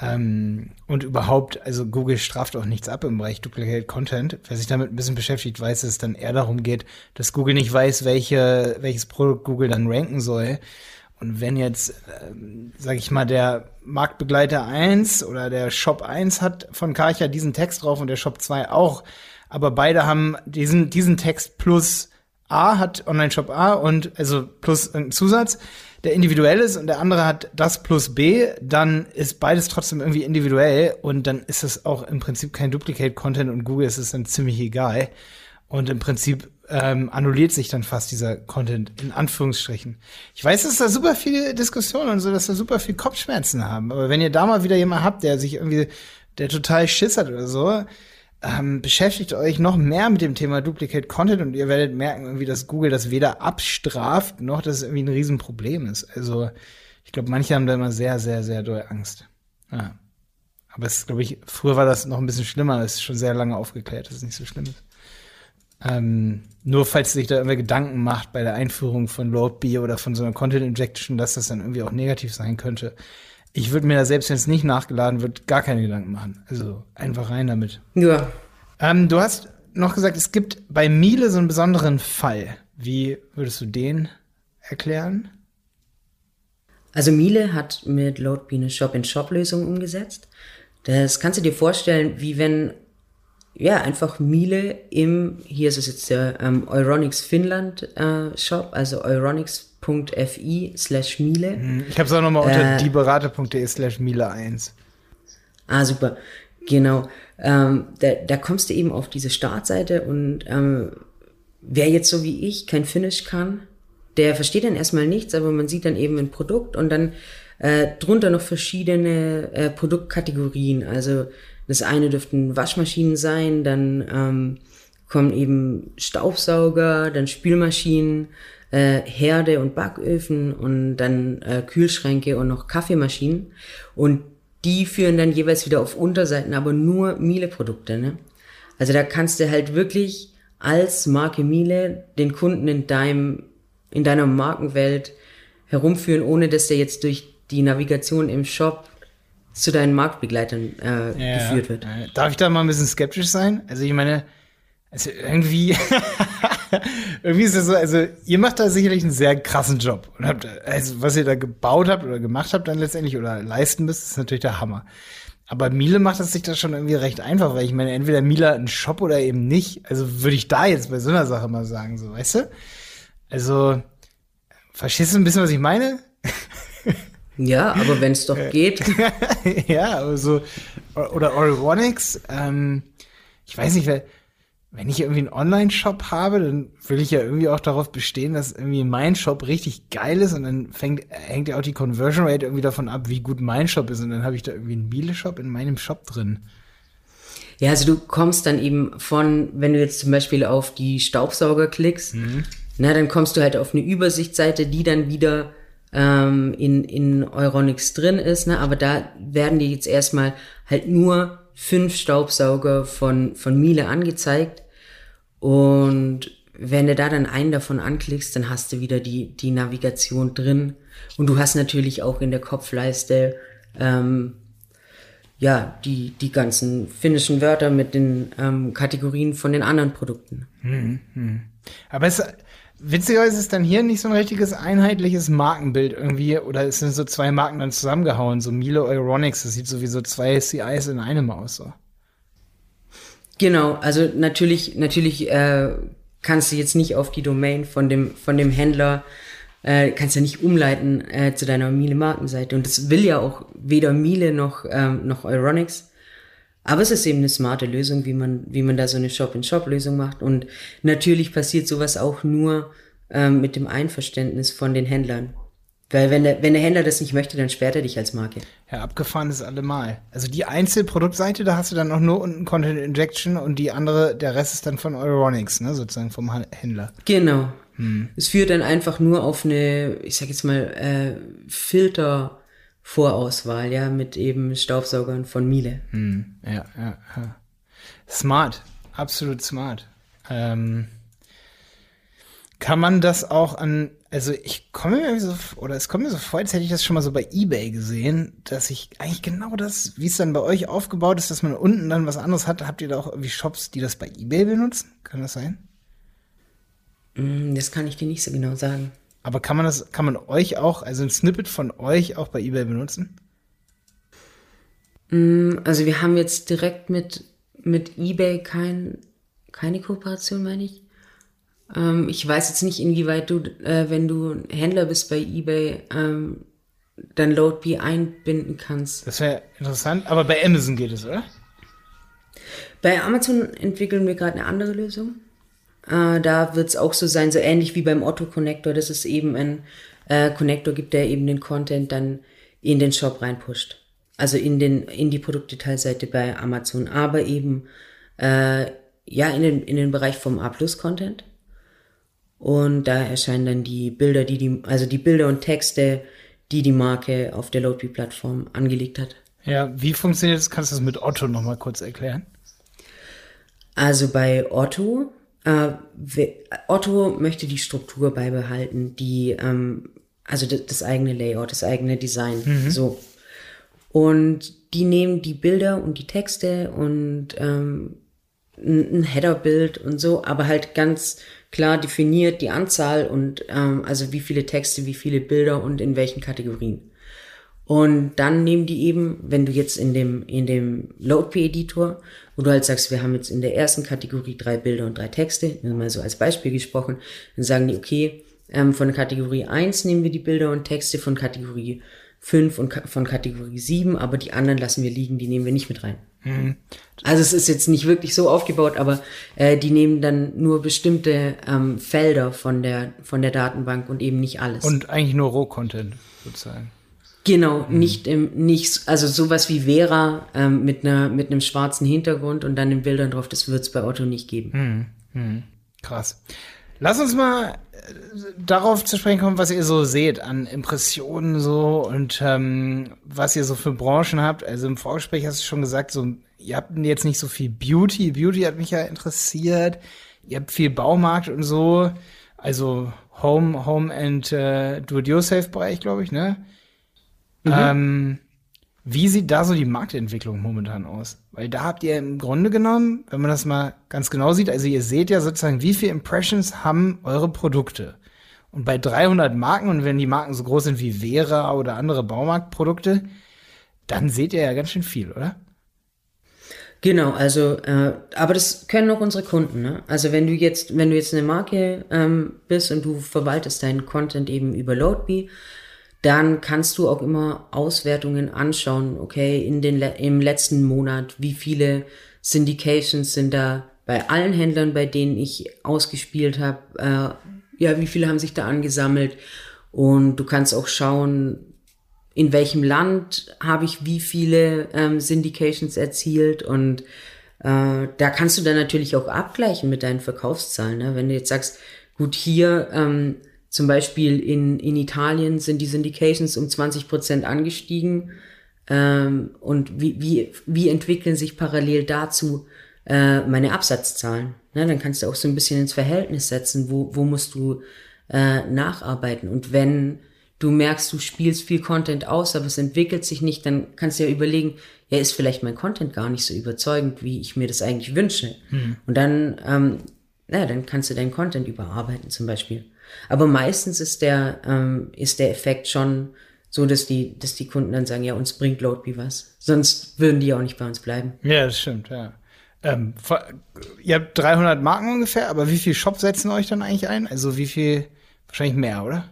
ähm, und überhaupt, also Google straft auch nichts ab im Bereich Duplicate Content. Wer sich damit ein bisschen beschäftigt, weiß, dass es dann eher darum geht, dass Google nicht weiß, welche, welches Produkt Google dann ranken soll. Und wenn jetzt, ähm, sag ich mal, der Marktbegleiter 1 oder der Shop 1 hat von Karcher diesen Text drauf und der Shop 2 auch, aber beide haben diesen, diesen Text plus A hat Online-Shop A und also plus ein Zusatz, der individuell ist und der andere hat das plus B, dann ist beides trotzdem irgendwie individuell und dann ist es auch im Prinzip kein Duplicate-Content und Google ist es dann ziemlich egal. Und im Prinzip ähm, annulliert sich dann fast dieser Content in Anführungsstrichen. Ich weiß, dass da super viele Diskussionen und so, dass da super viel Kopfschmerzen haben. Aber wenn ihr da mal wieder jemand habt, der sich irgendwie, der total Schiss hat oder so, ähm, beschäftigt euch noch mehr mit dem Thema Duplicate Content und ihr werdet merken, irgendwie, dass Google das weder abstraft, noch dass es irgendwie ein Riesenproblem ist. Also, ich glaube, manche haben da immer sehr, sehr, sehr doll Angst. Ja. Aber es glaube ich, früher war das noch ein bisschen schlimmer, es ist schon sehr lange aufgeklärt, dass es nicht so schlimm ist. Ähm, nur falls sich da irgendwie Gedanken macht bei der Einführung von Lord B oder von so einer Content Injection, dass das dann irgendwie auch negativ sein könnte. Ich würde mir da selbst, wenn es nicht nachgeladen wird, gar keine Gedanken machen. Also einfach rein damit. Ja. Ähm, du hast noch gesagt, es gibt bei Miele so einen besonderen Fall. Wie würdest du den erklären? Also Miele hat mit Loadbean eine Shop-in-Shop-Lösung umgesetzt. Das kannst du dir vorstellen, wie wenn ja einfach Miele im, hier ist es jetzt der ähm, Euronics Finnland äh, Shop, also Euronics berater.fi slash Miele. Mhm. Ich habe es auch nochmal unter äh, dieberater.de slash Miele 1. Ah, super. Genau. Ähm, da, da kommst du eben auf diese Startseite und ähm, wer jetzt so wie ich kein Finnisch kann, der versteht dann erstmal nichts, aber man sieht dann eben ein Produkt und dann äh, drunter noch verschiedene äh, Produktkategorien. Also das eine dürften Waschmaschinen sein, dann ähm, kommen eben Staubsauger, dann Spülmaschinen, äh, Herde und Backöfen und dann äh, Kühlschränke und noch Kaffeemaschinen. Und die führen dann jeweils wieder auf Unterseiten, aber nur Miele-Produkte. Ne? Also da kannst du halt wirklich als Marke Miele den Kunden in deinem, in deiner Markenwelt herumführen, ohne dass der jetzt durch die Navigation im Shop zu deinen Marktbegleitern äh, ja, geführt wird. Darf ich da mal ein bisschen skeptisch sein? Also ich meine, also irgendwie, <laughs> irgendwie ist es so, also ihr macht da sicherlich einen sehr krassen Job. Und habt, also was ihr da gebaut habt oder gemacht habt dann letztendlich oder leisten müsst, ist natürlich der Hammer. Aber Miele macht es sich da schon irgendwie recht einfach, weil ich meine, entweder Miele hat einen Shop oder eben nicht. Also würde ich da jetzt bei so einer Sache mal sagen, so, weißt du? Also, verstehst du ein bisschen, was ich meine? <laughs> Ja, aber wenn es doch geht. <laughs> ja, aber so, oder Orgonix, ähm, ich weiß nicht, wenn ich irgendwie einen Online-Shop habe, dann will ich ja irgendwie auch darauf bestehen, dass irgendwie mein Shop richtig geil ist und dann fängt, hängt ja auch die Conversion Rate irgendwie davon ab, wie gut mein Shop ist und dann habe ich da irgendwie einen Miele-Shop in meinem Shop drin. Ja, also du kommst dann eben von, wenn du jetzt zum Beispiel auf die Staubsauger klickst, mhm. na, dann kommst du halt auf eine Übersichtsseite, die dann wieder ähm, in, in Euronics drin ist, ne? aber da werden dir jetzt erstmal halt nur fünf Staubsauger von, von Miele angezeigt und wenn du da dann einen davon anklickst, dann hast du wieder die, die Navigation drin und du hast natürlich auch in der Kopfleiste ähm, ja, die, die ganzen finnischen Wörter mit den ähm, Kategorien von den anderen Produkten. Hm, hm. Aber es, witzigerweise ist dann hier nicht so ein richtiges einheitliches Markenbild irgendwie, oder es sind so zwei Marken dann zusammengehauen, so Miele Euronics, das sieht so wie so zwei CIs in einem aus, so. Genau, also natürlich, natürlich äh, kannst du jetzt nicht auf die Domain von dem, von dem Händler äh, kannst ja nicht umleiten äh, zu deiner Miele-Markenseite. Und das will ja auch weder Miele noch, ähm, noch Euronics. Aber es ist eben eine smarte Lösung, wie man, wie man da so eine Shop-in-Shop-Lösung macht. Und natürlich passiert sowas auch nur ähm, mit dem Einverständnis von den Händlern. Weil wenn der, wenn der Händler das nicht möchte, dann sperrt er dich als Marke. Ja, abgefahren ist allemal. Also die Einzelproduktseite, da hast du dann auch nur unten Content Injection und die andere, der Rest ist dann von Euronics, ne, sozusagen vom Händler. Genau, hm. Es führt dann einfach nur auf eine, ich sag jetzt mal, äh, Filter-Vorauswahl, ja, mit eben Staubsaugern von Miele. Hm. Ja, ja, ja. Smart, absolut smart. Ähm, kann man das auch an, also ich komme mir so, oder es kommt mir so vor, als hätte ich das schon mal so bei Ebay gesehen, dass ich eigentlich genau das, wie es dann bei euch aufgebaut ist, dass man unten dann was anderes hat, habt ihr da auch irgendwie Shops, die das bei Ebay benutzen? Kann das sein? Mm, das kann ich dir nicht so genau sagen. Aber kann man das, kann man euch auch, also ein Snippet von euch auch bei eBay benutzen? Mm, also wir haben jetzt direkt mit, mit eBay kein, keine Kooperation, meine ich. Ähm, ich weiß jetzt nicht, inwieweit du, äh, wenn du Händler bist bei eBay, ähm, dann LoadBee einbinden kannst. Das wäre interessant, aber bei Amazon geht es, oder? Bei Amazon entwickeln wir gerade eine andere Lösung. Äh, da wird es auch so sein, so ähnlich wie beim Otto-Connector, dass es eben ein äh, Connector gibt, der eben den Content dann in den Shop reinpusht. Also in, den, in die Produktdetailseite bei Amazon, aber eben äh, ja in den, in den Bereich vom A-Plus-Content. Und da erscheinen dann die Bilder, die die, also die Bilder und Texte, die die Marke auf der Loadbee-Plattform angelegt hat. Ja, wie funktioniert das? Kannst du das mit Otto nochmal kurz erklären? Also bei Otto Otto möchte die Struktur beibehalten, die, ähm, also das, eigene Layout, das eigene Design, mhm. so. Und die nehmen die Bilder und die Texte und ähm, ein Header-Bild und so, aber halt ganz klar definiert die Anzahl und ähm, also wie viele Texte, wie viele Bilder und in welchen Kategorien. Und dann nehmen die eben, wenn du jetzt in dem, in dem LoadP-Editor, wo du halt sagst, wir haben jetzt in der ersten Kategorie drei Bilder und drei Texte, mal so als Beispiel gesprochen, dann sagen die, okay, ähm, von Kategorie 1 nehmen wir die Bilder und Texte, von Kategorie 5 und von Kategorie 7, aber die anderen lassen wir liegen, die nehmen wir nicht mit rein. Mhm. Also es ist jetzt nicht wirklich so aufgebaut, aber äh, die nehmen dann nur bestimmte ähm, Felder von der, von der Datenbank und eben nicht alles. Und eigentlich nur Rohcontent sozusagen. Genau, mhm. nicht im, nicht, also sowas wie Vera ähm, mit einer, mit einem schwarzen Hintergrund und dann den Bildern drauf, das wird es bei Otto nicht geben. Mhm. Mhm. Krass. Lass uns mal äh, darauf zu sprechen kommen, was ihr so seht an Impressionen so und ähm, was ihr so für Branchen habt. Also im Vorgespräch hast du schon gesagt, so ihr habt jetzt nicht so viel Beauty. Beauty hat mich ja interessiert. Ihr habt viel Baumarkt und so, also Home, Home and äh, Do-it-yourself-Bereich, glaube ich, ne? Mhm. Ähm, wie sieht da so die Marktentwicklung momentan aus? Weil da habt ihr im Grunde genommen, wenn man das mal ganz genau sieht, also ihr seht ja sozusagen, wie viele Impressions haben eure Produkte. Und bei 300 Marken, und wenn die Marken so groß sind wie Vera oder andere Baumarktprodukte, dann seht ihr ja ganz schön viel, oder? Genau, also, äh, aber das können auch unsere Kunden. Ne? Also wenn du jetzt, wenn du jetzt eine Marke ähm, bist und du verwaltest deinen Content eben über Loadbee, dann kannst du auch immer Auswertungen anschauen, okay, in den, im letzten Monat, wie viele Syndications sind da bei allen Händlern, bei denen ich ausgespielt habe, äh, ja, wie viele haben sich da angesammelt und du kannst auch schauen, in welchem Land habe ich wie viele ähm, Syndications erzielt und äh, da kannst du dann natürlich auch abgleichen mit deinen Verkaufszahlen. Ne? Wenn du jetzt sagst, gut, hier ähm, zum Beispiel in, in Italien sind die Syndications um 20 Prozent angestiegen. Ähm, und wie, wie, wie entwickeln sich parallel dazu äh, meine Absatzzahlen? Ne, dann kannst du auch so ein bisschen ins Verhältnis setzen, wo, wo musst du äh, nacharbeiten. Und wenn du merkst, du spielst viel Content aus, aber es entwickelt sich nicht, dann kannst du ja überlegen, ja, ist vielleicht mein Content gar nicht so überzeugend, wie ich mir das eigentlich wünsche. Mhm. Und dann, ähm, ja, dann kannst du deinen Content überarbeiten zum Beispiel. Aber meistens ist der, ähm, ist der Effekt schon so, dass die, dass die Kunden dann sagen, ja, uns bringt Loadbee was. Sonst würden die auch nicht bei uns bleiben. Ja, das stimmt, ja. Ähm, ihr habt 300 Marken ungefähr, aber wie viel Shops setzen euch dann eigentlich ein? Also wie viel, wahrscheinlich mehr, oder?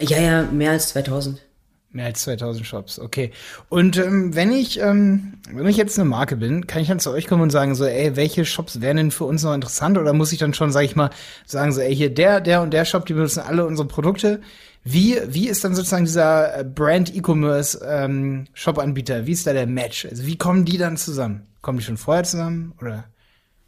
Ja, ja, mehr als 2000. Mehr als 2000 Shops, okay. Und ähm, wenn ich, ähm, wenn ich jetzt eine Marke bin, kann ich dann zu euch kommen und sagen so, ey, welche Shops wären denn für uns noch interessant? Oder muss ich dann schon, sag ich mal, sagen so, ey, hier der, der und der Shop, die benutzen alle unsere Produkte. Wie, wie ist dann sozusagen dieser äh, Brand E-Commerce ähm, Shop-Anbieter? Wie ist da der Match? Also wie kommen die dann zusammen? Kommen die schon vorher zusammen oder?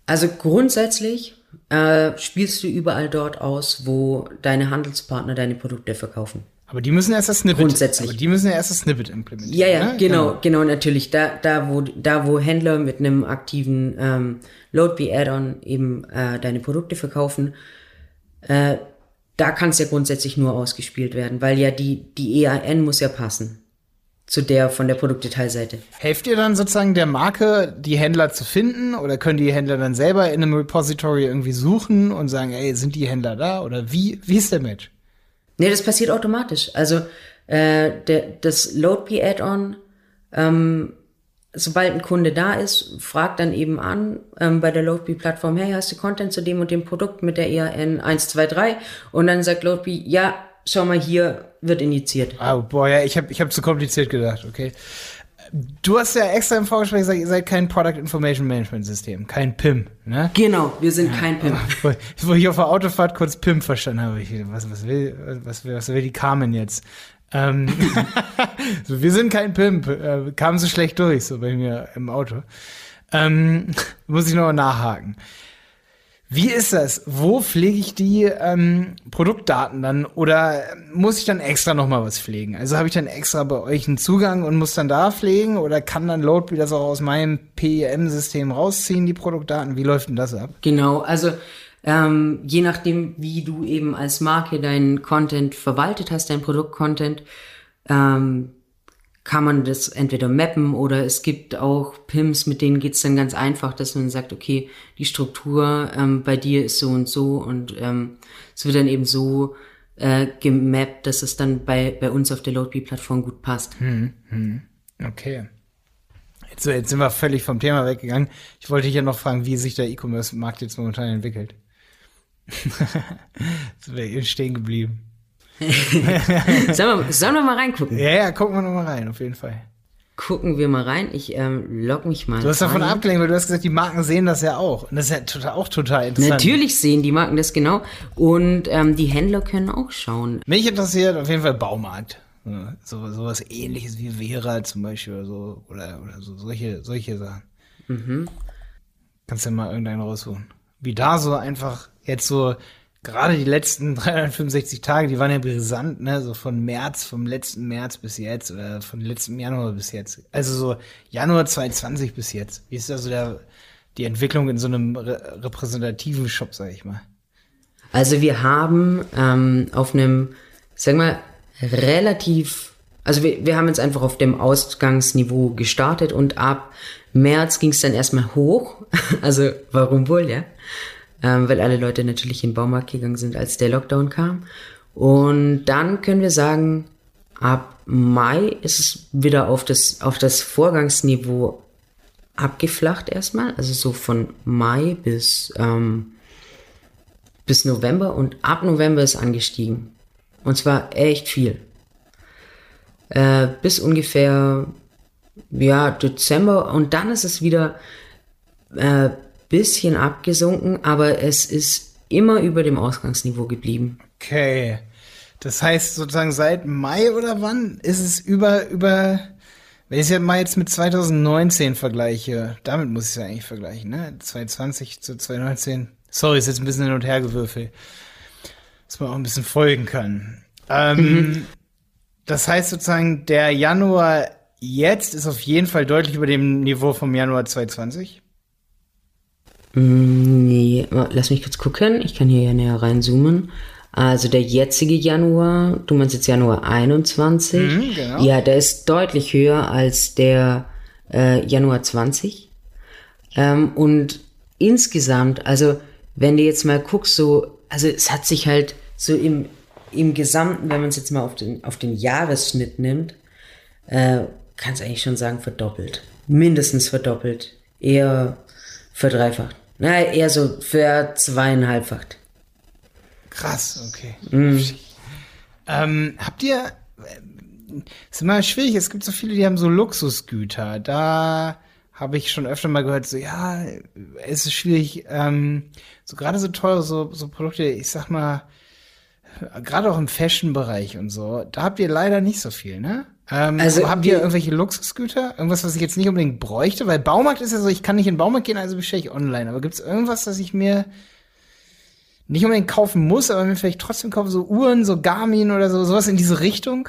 Also grundsätzlich äh, spielst du überall dort aus, wo deine Handelspartner deine Produkte verkaufen. Aber die müssen erst das Snippet. Grundsätzlich. Aber die müssen ja erst das Snippet implementieren. Ja, ja, ne? genau, genau, genau, natürlich. Da, da, wo, da, wo Händler mit einem aktiven ähm, Loadbee-Add-on eben äh, deine Produkte verkaufen, äh, da kann es ja grundsätzlich nur ausgespielt werden, weil ja die, die EAN muss ja passen zu der von der Produktdetailseite. Helft ihr dann sozusagen der Marke, die Händler zu finden oder können die Händler dann selber in einem Repository irgendwie suchen und sagen, ey, sind die Händler da oder wie, wie ist der Match? Nee, das passiert automatisch. Also äh, der, das LoadP-Add-on, ähm, sobald ein Kunde da ist, fragt dann eben an ähm, bei der LoadP-Plattform, hey, hast du Content zu dem und dem Produkt mit der EAN 123? Und dann sagt LoadP, ja, schau mal hier, wird injiziert. Ah, boah, ja, ich habe ich hab zu kompliziert gedacht, okay. Du hast ja extra im Vorgespräch gesagt, ihr seid kein Product Information Management System, kein PIM, ne? Genau, wir sind kein PIM. <laughs> Wo ich auf der Autofahrt kurz PIM verstanden habe, ich, was, was, will, was, will, was will die Carmen jetzt? Ähm, <laughs> so, wir sind kein Pimp, äh, kam so schlecht durch, so bei mir im Auto. Ähm, <laughs> muss ich noch mal nachhaken. Wie ist das? Wo pflege ich die ähm, Produktdaten dann? Oder muss ich dann extra noch mal was pflegen? Also habe ich dann extra bei euch einen Zugang und muss dann da pflegen? Oder kann dann Loadbee das auch aus meinem PEM-System rausziehen, die Produktdaten? Wie läuft denn das ab? Genau, also ähm, je nachdem, wie du eben als Marke deinen Content verwaltet hast, dein Produkt-Content, ähm, kann man das entweder mappen oder es gibt auch PIMs, mit denen geht's dann ganz einfach, dass man sagt, okay, die Struktur ähm, bei dir ist so und so und ähm, es wird dann eben so äh, gemappt, dass es dann bei, bei uns auf der Loadbee-Plattform gut passt. Hm, hm. Okay. Jetzt, jetzt sind wir völlig vom Thema weggegangen. Ich wollte dich ja noch fragen, wie sich der E-Commerce-Markt jetzt momentan entwickelt. jetzt wäre ich stehen geblieben. <laughs> sollen, wir, sollen wir mal reingucken? Ja, ja, gucken wir noch mal rein, auf jeden Fall. Gucken wir mal rein. Ich ähm, log mich mal. Du hast davon abgelenkt, weil du hast gesagt, die Marken sehen das ja auch. Und das ist ja total, auch total interessant. Natürlich sehen die Marken das genau. Und ähm, die Händler können auch schauen. Mich interessiert auf jeden Fall Baumarkt. So, so was ähnliches wie Vera zum Beispiel oder so. Oder, oder so solche, solche Sachen. Mhm. Kannst du ja mal irgendeinen rausholen. Wie da so einfach jetzt so gerade die letzten <laughs> 365 Tage, die waren ja brisant, ne, so von März, vom letzten März bis jetzt oder von letztem Januar bis jetzt. Also so Januar 2020 bis jetzt. Wie ist da so der, die Entwicklung in so einem re repräsentativen Shop, sag ich mal? Also wir haben ähm, auf einem, sag mal, relativ, also wir, wir haben jetzt einfach auf dem Ausgangsniveau gestartet und ab März ging es dann erstmal hoch. <laughs> Also warum wohl, ja? Ähm, weil alle Leute natürlich in den Baumarkt gegangen sind, als der Lockdown kam. Und dann können wir sagen, ab Mai ist es wieder auf das, auf das Vorgangsniveau abgeflacht erstmal, also so von Mai bis, ähm, bis November und ab November ist angestiegen. Und zwar echt viel. äh, bis ungefähr ja, Dezember und dann ist es wieder äh, bisschen abgesunken, aber es ist immer über dem Ausgangsniveau geblieben. Okay. Das heißt sozusagen seit Mai oder wann ist es über, über, wenn ich es ja mal jetzt mit 2019 vergleiche, damit muss ich es ja eigentlich vergleichen, ne? 2020 zu 2019. Sorry, ist jetzt ein bisschen hin und her gewürfelt. Dass man auch ein bisschen folgen kann. Ähm, mhm. Das heißt sozusagen, der Januar jetzt ist auf jeden Fall deutlich über dem Niveau vom Januar 2020. Mm, nee, lass mich kurz gucken. Ich kann hier ja näher reinzoomen. Also der jetzige Januar, du meinst jetzt Januar 21. Mhm, genau. Ja, der ist deutlich höher als der äh, Januar 20. Ähm, und insgesamt, also wenn du jetzt mal guckst, so, also es hat sich halt so im, im Gesamten, wenn man es jetzt mal auf den, auf den Jahresschnitt nimmt, äh, kann es eigentlich schon sagen, verdoppelt. Mindestens verdoppelt. Eher verdreifacht. Na, eher so für zweieinhalbfacht. Krass, okay. Mm. Ähm, habt ihr, ist immer schwierig, es gibt so viele, die haben so Luxusgüter. Da habe ich schon öfter mal gehört, so, ja, es ist schwierig, ähm, so gerade so teure so, so Produkte, ich sag mal, gerade auch im Fashion-Bereich und so, da habt ihr leider nicht so viel, ne? Ähm, also habt ihr irgendwelche Luxusgüter? Irgendwas, was ich jetzt nicht unbedingt bräuchte? Weil Baumarkt ist ja so, ich kann nicht in den Baumarkt gehen, also bestelle ich online. Aber gibt es irgendwas, das ich mir nicht unbedingt kaufen muss, aber mir vielleicht trotzdem kaufen, so Uhren, so Garmin oder so, sowas in diese Richtung?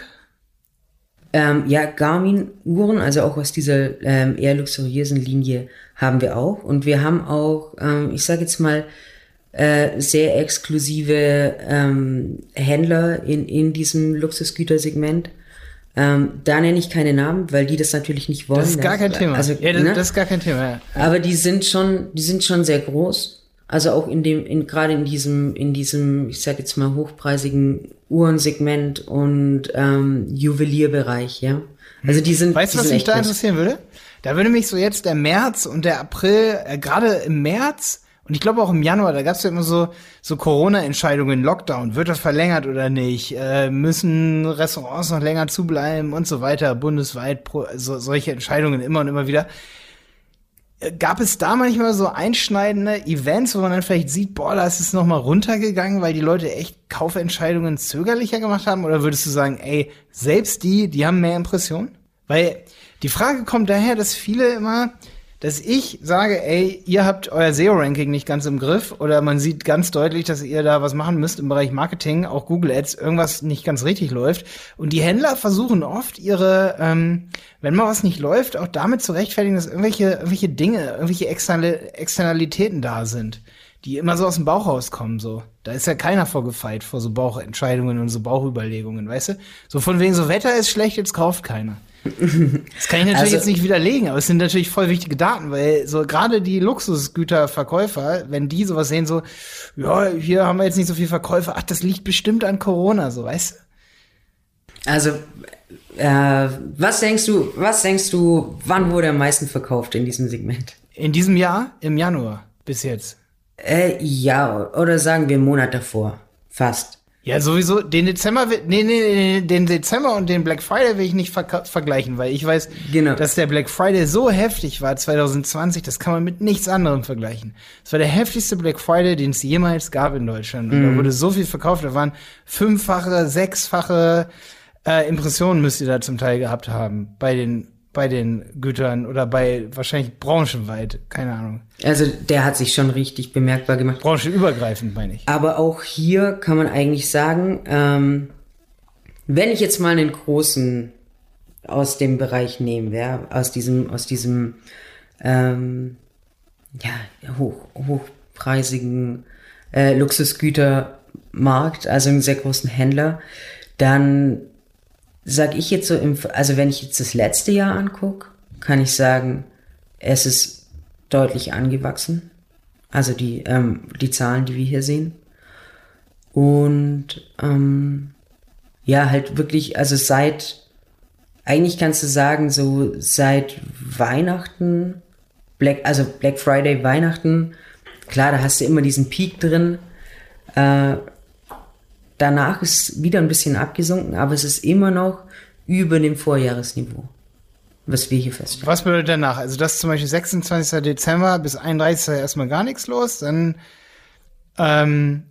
Ähm, ja, Garmin-Uhren, also auch aus dieser ähm, eher luxuriösen Linie haben wir auch. Und wir haben auch, ähm, ich sage jetzt mal, äh, sehr exklusive ähm, Händler in, in diesem Luxusgütersegment. Ähm, da nenne ich keine Namen, weil die das natürlich nicht wollen. Das ist gar kein Thema. Also, ja, das, ne? das ist gar kein Thema. Ja. Aber die sind schon, die sind schon sehr groß. Also auch in dem, in, gerade in diesem, in diesem, ich sag jetzt mal hochpreisigen Uhrensegment und ähm, Juwelierbereich, ja. Also die sind. Weißt du, was mich da interessieren würde? Da würde mich so jetzt der März und der April, äh, gerade im März, und ich glaube auch im Januar, da gab es ja immer so, so Corona-Entscheidungen, Lockdown, wird das verlängert oder nicht? Äh, müssen Restaurants noch länger zubleiben und so weiter, bundesweit, pro, so, solche Entscheidungen immer und immer wieder. Äh, gab es da manchmal so einschneidende Events, wo man dann vielleicht sieht, boah, da ist es noch mal runtergegangen, weil die Leute echt Kaufentscheidungen zögerlicher gemacht haben? Oder würdest du sagen, ey, selbst die, die haben mehr Impressionen? Weil die Frage kommt daher, dass viele immer dass ich sage, ey, ihr habt euer SEO-Ranking nicht ganz im Griff oder man sieht ganz deutlich, dass ihr da was machen müsst im Bereich Marketing, auch Google Ads, irgendwas nicht ganz richtig läuft. Und die Händler versuchen oft ihre, ähm, wenn mal was nicht läuft, auch damit zu rechtfertigen, dass irgendwelche, irgendwelche Dinge, irgendwelche Externalitäten da sind, die immer so aus dem Bauch rauskommen, so. Da ist ja keiner vorgefeit vor so Bauchentscheidungen und so Bauchüberlegungen, weißt du? So von wegen so Wetter ist schlecht, jetzt kauft keiner. Das kann ich natürlich also, jetzt nicht widerlegen, aber es sind natürlich voll wichtige Daten, weil so gerade die Luxusgüterverkäufer, wenn die sowas sehen, so, ja, hier haben wir jetzt nicht so viel Verkäufer, ach, das liegt bestimmt an Corona, so, weißt du? Also, äh, was denkst du, was denkst du, wann wurde am meisten verkauft in diesem Segment? In diesem Jahr? Im Januar bis jetzt? Äh, ja, oder sagen wir einen Monat davor. Fast. Ja, sowieso, den Dezember, nee, nee, nee, den Dezember und den Black Friday will ich nicht ver vergleichen, weil ich weiß, genau. dass der Black Friday so heftig war 2020, das kann man mit nichts anderem vergleichen. Es war der heftigste Black Friday, den es jemals gab in Deutschland. Und mhm. da wurde so viel verkauft, da waren fünffache, sechsfache äh, Impressionen müsst ihr da zum Teil gehabt haben bei den bei den Gütern oder bei wahrscheinlich branchenweit, keine Ahnung. Also der hat sich schon richtig bemerkbar gemacht. Branchenübergreifend meine ich. Aber auch hier kann man eigentlich sagen, ähm, wenn ich jetzt mal einen großen aus dem Bereich nehme, ja, aus diesem, aus diesem ähm, ja, hoch, hochpreisigen äh, Luxusgütermarkt, also einen sehr großen Händler, dann sag ich jetzt so, im, also wenn ich jetzt das letzte Jahr angucke, kann ich sagen, es ist deutlich angewachsen. Also die, ähm, die Zahlen, die wir hier sehen. Und ähm, ja, halt wirklich, also seit, eigentlich kannst du sagen, so seit Weihnachten, Black, also Black Friday, Weihnachten, klar, da hast du immer diesen Peak drin. Äh, danach ist wieder ein bisschen abgesunken, aber es ist immer noch über dem Vorjahresniveau, was wir hier feststellen. Was bedeutet danach? Also das ist zum Beispiel 26. Dezember bis 31. erstmal gar nichts los, dann, ähm,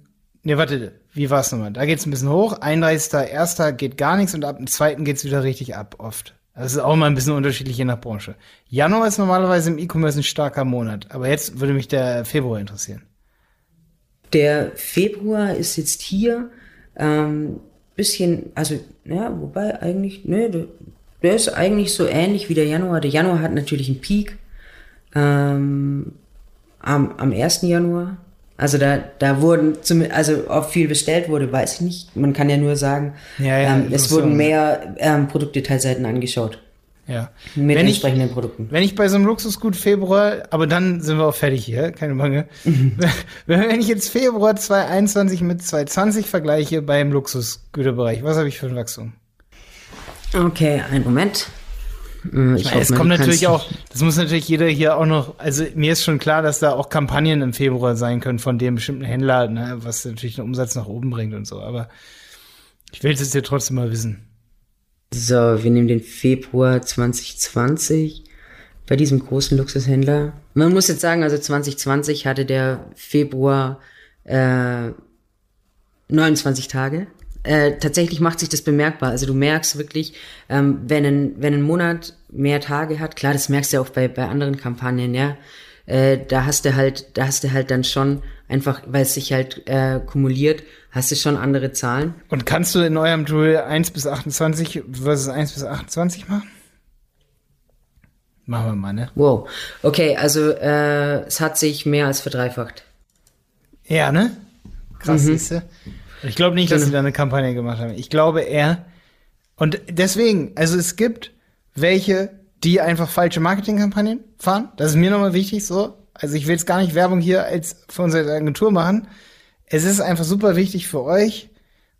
ne, warte, wie war es nochmal? Da geht es ein bisschen hoch, 31.1. geht gar nichts und ab dem 2. geht es wieder richtig ab, oft. Das ist auch mal ein bisschen unterschiedlich je nach Branche. Januar ist normalerweise im E-Commerce ein starker Monat, aber jetzt würde mich der Februar interessieren. Der Februar ist jetzt hier ähm, bisschen, also ja, wobei eigentlich, ne, der, der ist eigentlich so ähnlich wie der Januar. Der Januar hat natürlich einen Peak ähm, am, am 1. Januar. Also da, da wurden, zum, also ob viel bestellt wurde, weiß ich nicht. Man kann ja nur sagen, Ja, ja, ähm, es wurden Informationen. mehr ähm, Produktdetailseiten angeschaut. Ja. Mit Wenn ich, entsprechenden Produkten. wenn ich bei so einem Luxusgut Februar, aber dann sind wir auch fertig hier, keine Bange. <laughs> wenn ich jetzt Februar 2021 mit 2020 vergleiche beim Luxusgüterbereich, was habe ich für ein Wachstum? Okay, einen Moment. Äh, Ich hoffe, es kommt natürlich auch, das muss natürlich jeder hier auch noch, also mir ist schon klar, dass da auch Kampagnen im Februar sein können von dem bestimmten Händler, ne, was natürlich den Umsatz nach oben bringt und so, aber ich will es jetzt hier trotzdem mal wissen. So, wir nehmen den Februar 2020 bei diesem großen Luxushändler. Man muss jetzt sagen, also 2020 hatte der Februar äh, 29 Tage. Äh, tatsächlich macht sich das bemerkbar. Also du merkst wirklich, ähm, wenn, ein, wenn ein Monat mehr Tage hat, klar, das merkst du ja auch bei, bei anderen Kampagnen, ja. Äh, da hast du halt, da hast du halt dann schon einfach, weil es sich halt äh, kumuliert, hast du schon andere Zahlen. Und kannst du in eurem Tool 1 bis 28 versus 1 bis 28 machen? Machen wir mal, ne? Wow. Okay, also äh, es hat sich mehr als verdreifacht. Ja, ne? Krass, siehste. Ich glaube nicht, dass Genau. sie da eine Kampagne gemacht haben. Ich glaube eher. Und deswegen, also es gibt welche, die einfach falsche Marketingkampagnen fahren. Das ist mir nochmal wichtig so. Also ich will jetzt gar nicht Werbung hier als für unsere Agentur machen. Es ist einfach super wichtig für euch,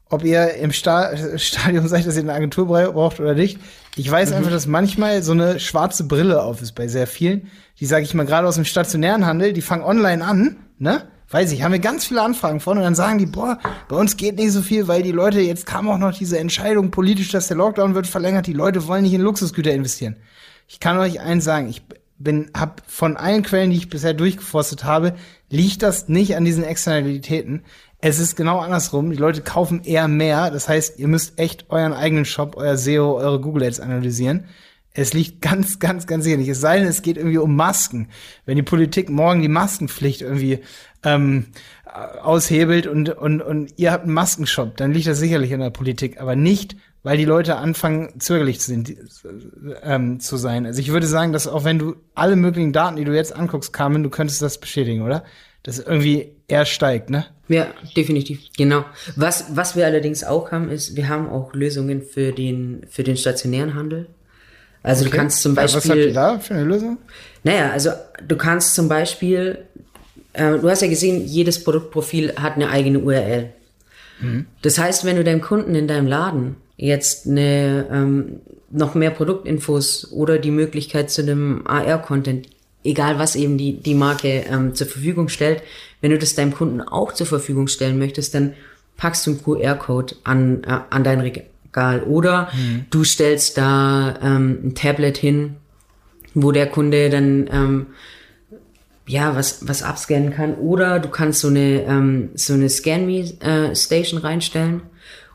ob ihr im Sta <laughs> Stadium seid, dass ihr eine Agentur bra- braucht oder nicht. Ich weiß einfach, dass manchmal so eine schwarze Brille auf ist bei sehr vielen. Die sage ich mal gerade aus dem stationären Handel, die fangen online an, ne? Weiß ich, haben wir ganz viele Anfragen von und dann sagen die, boah, bei uns geht nicht so viel, weil die Leute, jetzt kam auch noch diese Entscheidung politisch, dass der Lockdown wird verlängert, die Leute wollen nicht in Luxusgüter investieren. Ich kann euch eins sagen, ich bin, hab von allen Quellen, die ich bisher durchgeforstet habe, liegt das nicht an diesen Externalitäten. Es ist genau andersrum. Die Leute kaufen eher mehr. Das heißt, ihr müsst echt euren eigenen Shop, euer SEO, eure Google Ads analysieren. Es liegt <laughs> ganz, ganz, ganz sicher nicht. Es sei denn, es geht irgendwie um Masken. Wenn die Politik morgen die Maskenpflicht irgendwie ähm, aushebelt und, und, und ihr habt einen Maskenshop, dann liegt das sicherlich in der Politik, aber nicht, weil die Leute anfangen, zögerlich zu, ähm, zu sein. Also ich würde sagen, dass auch wenn du alle möglichen Daten, die du jetzt anguckst, kamen, du könntest das bestätigen, oder? Dass irgendwie eher steigt, ne? Ja, definitiv, genau. Was, was wir allerdings auch haben, ist, wir haben auch Lösungen für den, für den stationären Handel. Also du kannst zum Ja, Was habt ihr Beispiel, da für eine Lösung? naja, also du kannst zum Beispiel, äh, du hast ja gesehen, jedes Produktprofil hat eine eigene URL. Das heißt, wenn du deinem Kunden in deinem Laden jetzt eine, ähm, noch mehr Produktinfos oder die Möglichkeit zu einem AR-Content, egal was eben die, die Marke ähm, zur Verfügung stellt, wenn du das deinem Kunden auch zur Verfügung stellen möchtest, dann packst du einen QR-Code an, äh, an dein Regal. Oder du stellst da ähm, ein Tablet hin, wo der Kunde dann ähm, ja, was, was abscannen kann. Oder du kannst so eine, ähm, so eine Scan-Me-Station reinstellen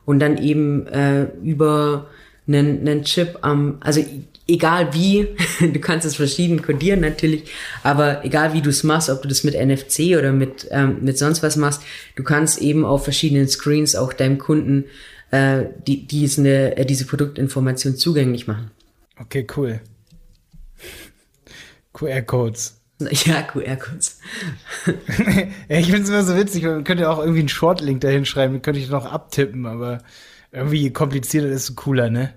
und dann eben äh, über einen, einen Chip am, also egal wie, <laughs> du kannst es verschieden codieren natürlich, aber egal wie du es machst, ob du das mit NFC oder mit, ähm, mit sonst was machst, du kannst eben auf verschiedenen Screens auch deinem Kunden äh, die, diese, äh, diese Produktinformation zugänglich machen. Okay, cool. <laughs> QR-Codes. <laughs> Ja, QR-Codes. <laughs> ich finde es immer so witzig, man könnte auch irgendwie einen Shortlink dahin schreiben, den könnte ich noch abtippen, aber irgendwie je komplizierter, desto cooler, ne?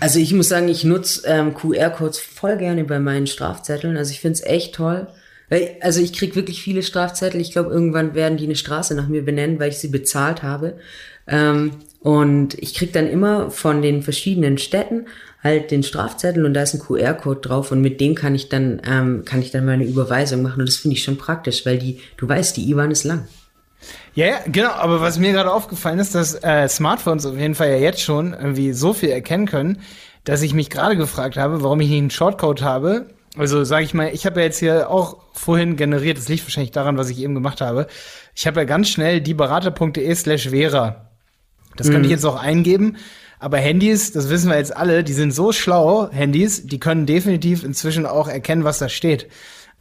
Also ich muss sagen, ich nutze ähm, QR-Codes voll gerne bei meinen Strafzetteln. Also ich find's echt toll. Weil, also ich krieg wirklich viele Strafzettel. Ich glaube, irgendwann werden die eine Straße nach mir benennen, weil ich sie bezahlt habe. Ähm, und ich krieg dann immer von den verschiedenen Städten halt den Strafzettel und da ist ein QR-Code drauf und mit dem kann ich dann ähm, kann ich dann meine Überweisung machen und das finde ich schon praktisch, weil die du weißt, die IBAN ist lang. Ja, ja, genau, aber was mir gerade aufgefallen ist, dass äh, Smartphones auf jeden Fall ja jetzt schon irgendwie so viel erkennen können, dass ich mich gerade gefragt habe, warum ich nicht einen Shortcode habe. Also sage ich mal, ich habe ja jetzt hier auch vorhin generiert, das liegt wahrscheinlich daran, was ich eben gemacht habe. Ich habe ja ganz schnell dieberater.de slash Vera. Das mhm. könnte ich jetzt auch eingeben. Aber Handys, das wissen wir jetzt alle, die sind so schlau, Handys, die können definitiv inzwischen auch erkennen, was da steht.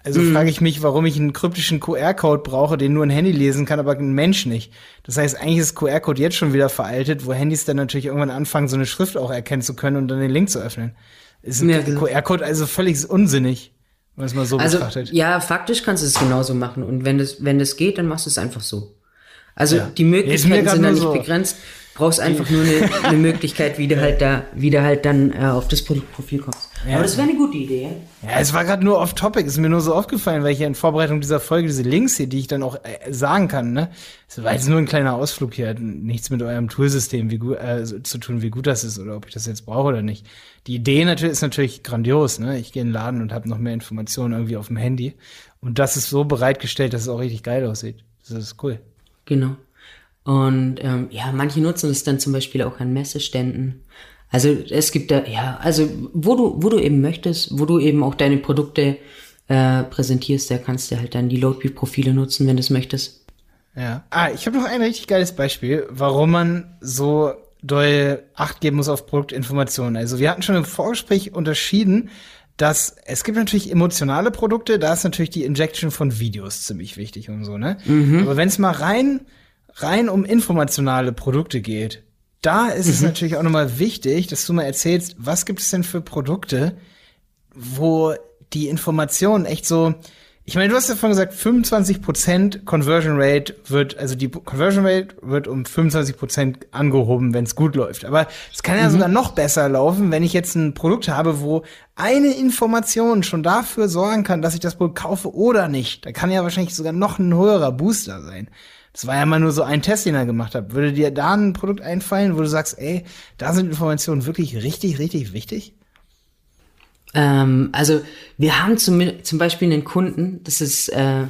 Also mhm. frage ich mich, warum ich einen kryptischen QR-Code brauche, den nur ein Handy lesen kann, aber ein Mensch nicht. Das heißt, eigentlich ist QR-Code jetzt schon wieder veraltet, wo Handys dann natürlich irgendwann anfangen, so eine Schrift auch erkennen zu können und dann den Link zu öffnen. Ist ein ja, genau. QR-Code also völlig unsinnig, wenn man es mal so also, betrachtet. Ja, faktisch kannst du es genauso machen. Und wenn das, wenn das geht, dann machst du es einfach so. Also ja. die Möglichkeiten sind da nicht so begrenzt brauchst einfach nur eine, eine Möglichkeit, wie du halt da, wie du halt dann äh, auf das Produktprofil kommst. Ja. Aber das wäre eine gute Idee. Ja, es war gerade nur off topic, ist mir nur so aufgefallen, weil ich ja in Vorbereitung dieser Folge diese Links hier, die ich dann auch äh, sagen kann, ne? Es war jetzt nur ein kleiner Ausflug hier, hat nichts mit eurem Toolsystem wie gut, äh, zu tun, wie gut das ist oder ob ich das jetzt brauche oder nicht. Die Idee natürlich ist natürlich grandios, ne? Ich gehe in den Laden und habe noch mehr Informationen irgendwie auf dem Handy und das ist so bereitgestellt, dass es auch richtig geil aussieht. Das ist cool. Genau. Und ähm, ja, manche nutzen es dann zum Beispiel auch an Messeständen. Also es gibt da, ja, also wo du, wo du eben möchtest, wo du eben auch deine Produkte äh, präsentierst, da kannst du halt dann die Loadview-Profile nutzen, wenn du es möchtest. Ja. Ah, ich habe noch ein richtig geiles Beispiel, warum man so doll Acht geben muss auf Produktinformationen. Also wir hatten schon im Vorgespräch unterschieden, dass es gibt natürlich emotionale Produkte, da ist natürlich die Injection von Videos ziemlich wichtig und so, ne? Mhm. Aber wenn es mal rein rein um informationale Produkte geht, da ist mhm. es natürlich auch nochmal wichtig, dass du mal erzählst, was gibt es denn für Produkte, wo die Information echt so, ich meine, du hast ja vorhin gesagt, 25% Conversion Rate wird, also die Conversion Rate wird um 25% angehoben, wenn es gut läuft. Aber es kann ja mhm. sogar noch besser laufen, wenn ich jetzt ein Produkt habe, wo eine Information schon dafür sorgen kann, dass ich das Produkt kaufe oder nicht. Da kann ja wahrscheinlich sogar noch ein höherer Booster sein. Das war ja mal nur so ein Test, den er gemacht hat. Würde dir da ein Produkt einfallen, wo du sagst, ey, da sind Informationen wirklich richtig, richtig wichtig? Ähm, also wir haben zum, zum Beispiel einen Kunden, das ist, äh,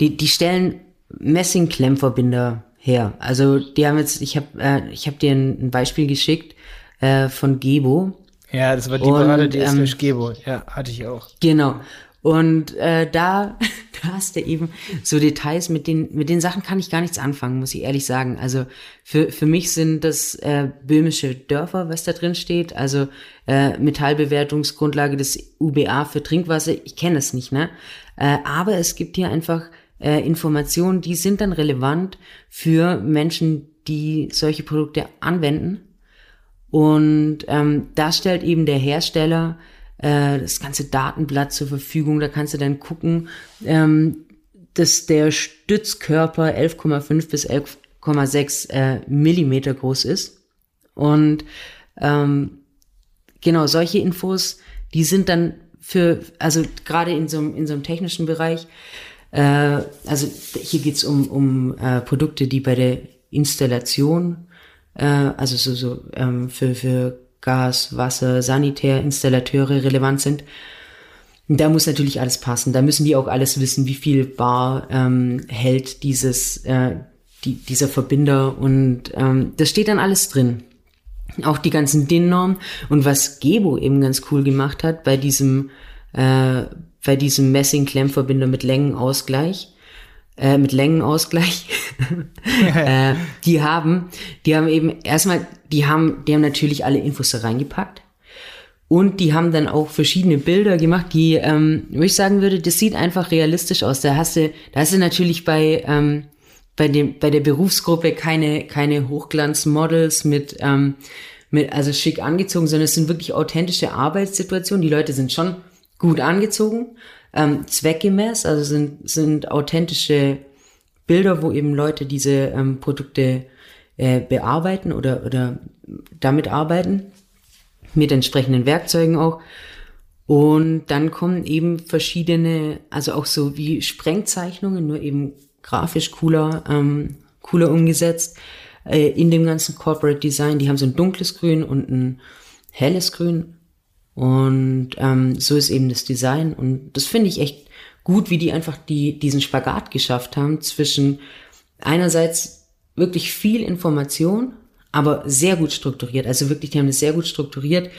die, die stellen Messing-Klemmverbinder her. Also die haben jetzt, ich habe äh, ich hab dir ein, ein Beispiel geschickt äh, von Gebo. Ja, das war die Parade ähm, Gebo. Ja, hatte ich auch. Genau. Und äh, da, <laughs> da hast du eben so Details, mit den, mit den Sachen kann ich gar nichts anfangen, muss ich ehrlich sagen. Also für, für mich sind das äh, böhmische Dörfer, was da drin steht. Also äh, Metallbewertungsgrundlage des UBA für Trinkwasser. Ich kenne es nicht, ne? Äh, aber es gibt hier einfach äh, Informationen, die sind dann relevant für Menschen, die solche Produkte anwenden. Und ähm, da stellt eben der Hersteller äh, das ganze Datenblatt zur Verfügung. Da kannst du dann gucken, ähm, dass der Stützkörper 11,5 bis 11,6 äh, Millimeter groß ist. Und ähm, genau solche Infos, die sind dann für, also gerade in so, in so einem technischen Bereich, äh, also hier geht's um, um äh, Produkte, die bei der Installation, äh, also so, so ähm, für, für Gas, Wasser, Sanitär, Installateure relevant sind. Da muss natürlich alles passen. Da müssen die auch alles wissen, wie viel Bar ähm, hält dieses, äh, die, dieser Verbinder und ähm, das steht dann alles drin. Auch die ganzen DIN-Normen und was Gebo eben ganz cool gemacht hat bei diesem, äh, bei diesem Messing-Klemmverbinder mit Längenausgleich, äh, mit Längenausgleich. <laughs> äh, die haben, die haben eben erstmal, die haben, die haben natürlich alle Infos da reingepackt. Und die haben dann auch verschiedene Bilder gemacht, die, ähm, wo ich sagen würde, das sieht einfach realistisch aus. Da hast du, da hast du natürlich bei, ähm, bei dem, bei der Berufsgruppe keine, keine Hochglanzmodels mit, ähm, mit, also schick angezogen, sondern es sind wirklich authentische Arbeitssituationen. Die Leute sind schon gut angezogen, ähm, zweckgemäß, also sind, sind authentische Bilder, wo eben Leute diese ähm, Produkte äh, bearbeiten oder, oder damit arbeiten, mit entsprechenden Werkzeugen auch. Und dann kommen eben verschiedene, also auch so wie Sprengzeichnungen, nur eben grafisch cooler, ähm, cooler umgesetzt äh, in dem ganzen Corporate Design. Die haben so ein dunkles Grün und ein helles Grün und ähm, so ist eben das Design. Und das finde ich echt gut, wie die einfach die, diesen Spagat geschafft haben zwischen einerseits wirklich viel Information, aber sehr gut strukturiert. Also wirklich, die haben es sehr gut strukturiert.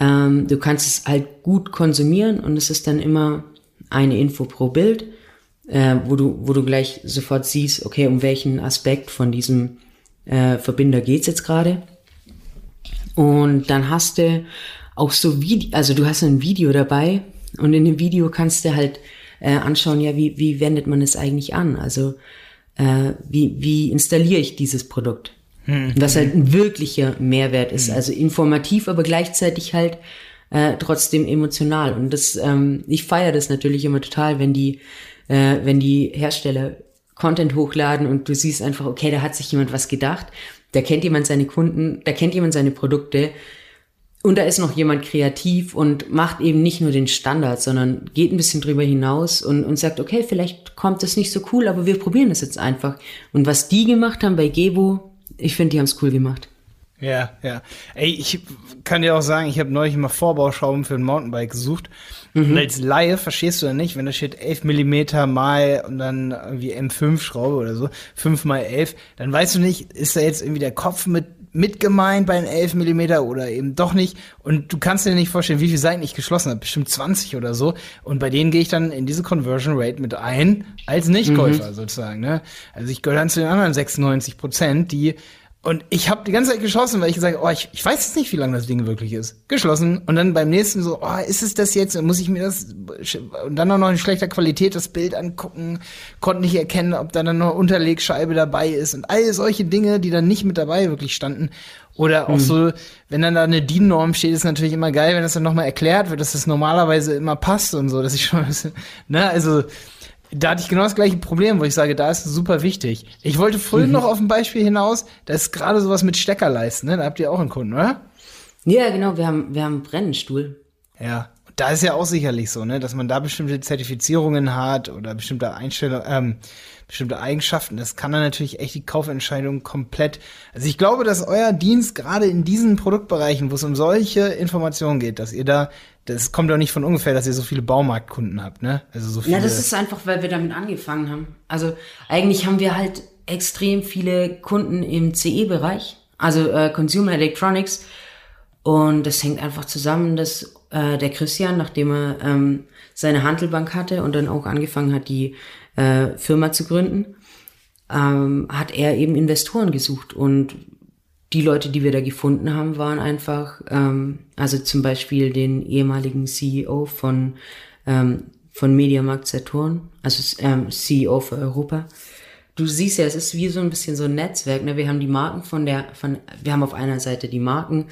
Ähm, du kannst es halt gut konsumieren und es ist dann immer eine Info pro Bild, äh, wo du, wo du gleich sofort siehst, okay, um welchen Aspekt von diesem äh, Verbinder geht's jetzt gerade. Und dann hast du auch so Video, also du hast ein Video dabei und in dem Video kannst du halt äh, anschauen, ja, wie, wie wendet man es eigentlich an? Also äh, wie, wie installiere ich dieses Produkt? Hm. Was halt ein wirklicher Mehrwert ist. Hm. Also informativ, aber gleichzeitig halt äh, trotzdem emotional. Und das, ähm, ich feiere das natürlich immer total, wenn die, äh, wenn die Hersteller Content hochladen und du siehst einfach, okay, da hat sich jemand was gedacht, da kennt jemand seine Kunden, da kennt jemand seine Produkte und da ist noch jemand kreativ und macht eben nicht nur den Standard, sondern geht ein bisschen drüber hinaus und, und sagt, okay, vielleicht kommt das nicht so cool, aber wir probieren das jetzt einfach. Und was die gemacht haben bei Gebo, ich finde, die haben es cool gemacht. Ja, ja. Ey, ich kann dir auch sagen, ich habe neulich mal Vorbauschrauben für ein Mountainbike gesucht. Mhm. Und als Laie verstehst du ja nicht, wenn da steht 11 Millimeter mal und dann irgendwie M5 Schraube oder so, 5 mal 11, dann weißt du nicht, ist da jetzt irgendwie der Kopf mit mit gemeint bei den 11 Millimeter oder eben doch nicht. Und du kannst dir nicht vorstellen, wie viele Seiten ich geschlossen habe. Bestimmt 20 oder so. Und bei denen gehe ich dann in diese Conversion Rate mit ein, als Nichtkäufer mhm. sozusagen. Ne? Also ich gehöre dann zu den anderen 96 Prozent, die und ich habe die ganze Zeit geschlossen, weil ich gesagt oh, ich, ich weiß jetzt nicht, wie lange das Ding wirklich ist. Geschlossen. Und dann beim nächsten so, oh, ist es das jetzt? Dann muss ich mir das und dann auch noch in schlechter Qualität das Bild angucken. Konnte nicht erkennen, ob da dann noch Unterlegscheibe dabei ist und all solche Dinge, die dann nicht mit dabei wirklich standen. Oder auch hm. so, wenn dann da eine DIN-Norm steht, ist natürlich immer geil, wenn das dann nochmal erklärt wird, dass das normalerweise immer passt und so, dass ich schon ne, also da hatte ich genau das gleiche Problem, wo ich sage, da ist es super wichtig. Ich wollte vorhin mhm. noch auf ein Beispiel hinaus, da ist gerade sowas mit Steckerleisten, ne? Da habt ihr auch einen Kunden, oder? Ja, genau, wir haben, wir haben einen Brennstuhl. Ja, da ist ja auch sicherlich so, ne, dass man da bestimmte Zertifizierungen hat oder bestimmte Einstellungen, ähm, bestimmte Eigenschaften. Das kann dann natürlich echt die Kaufentscheidung komplett. Also ich glaube, dass euer Dienst gerade in diesen Produktbereichen, wo es um solche Informationen geht, dass ihr da, das kommt doch nicht von ungefähr, dass ihr so viele Baumarktkunden habt, ne? Also so viele. Ja, das ist einfach, weil wir damit angefangen haben. Also eigentlich haben wir halt extrem viele Kunden im CE-Bereich, also äh, Consumer Electronics. Und das hängt einfach zusammen, dass äh, der Christian, nachdem er ähm, seine Handelbank hatte und dann auch angefangen hat, die äh, Firma zu gründen, ähm, hat er eben Investoren gesucht und die Leute, die wir da gefunden haben, waren einfach, ähm, also zum Beispiel den ehemaligen CEO von, ähm, von Mediamarkt Saturn, also ähm, CEO für Europa. Du siehst ja, es ist wie so ein bisschen so ein Netzwerk. Ne? Wir haben die Marken von der, von, wir haben auf einer Seite die Marken,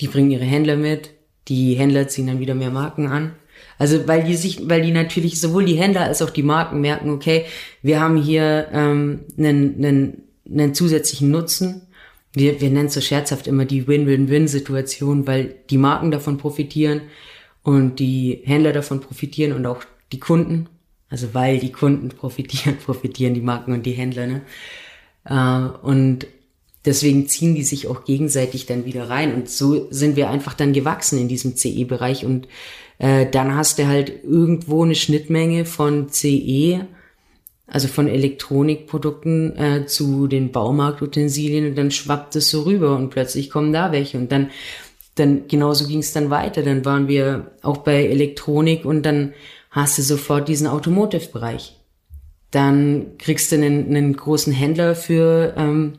die bringen ihre Händler mit, die Händler ziehen dann wieder mehr Marken an. Also weil die sich, weil die natürlich sowohl die Händler als auch die Marken merken, okay, wir haben hier ähm, einen, einen, einen zusätzlichen Nutzen. Wir, wir nennen es so scherzhaft immer die Win-Win-Win-Situation, weil die Marken davon profitieren und die Händler davon profitieren und auch die Kunden. Also weil die Kunden profitieren, <laughs> profitieren die Marken und die Händler. Ne? Äh, und deswegen ziehen die sich auch gegenseitig dann wieder rein. Und so sind wir einfach dann gewachsen in diesem CE-Bereich und äh, dann hast du halt irgendwo eine Schnittmenge von CE, also von Elektronikprodukten äh, zu den Baumarktutensilien und dann schwappt es so rüber und plötzlich kommen da welche und dann dann genauso ging es dann weiter. Dann waren wir auch bei Elektronik und dann hast du sofort diesen Automotive-Bereich. Dann kriegst du einen, einen großen Händler für ähm,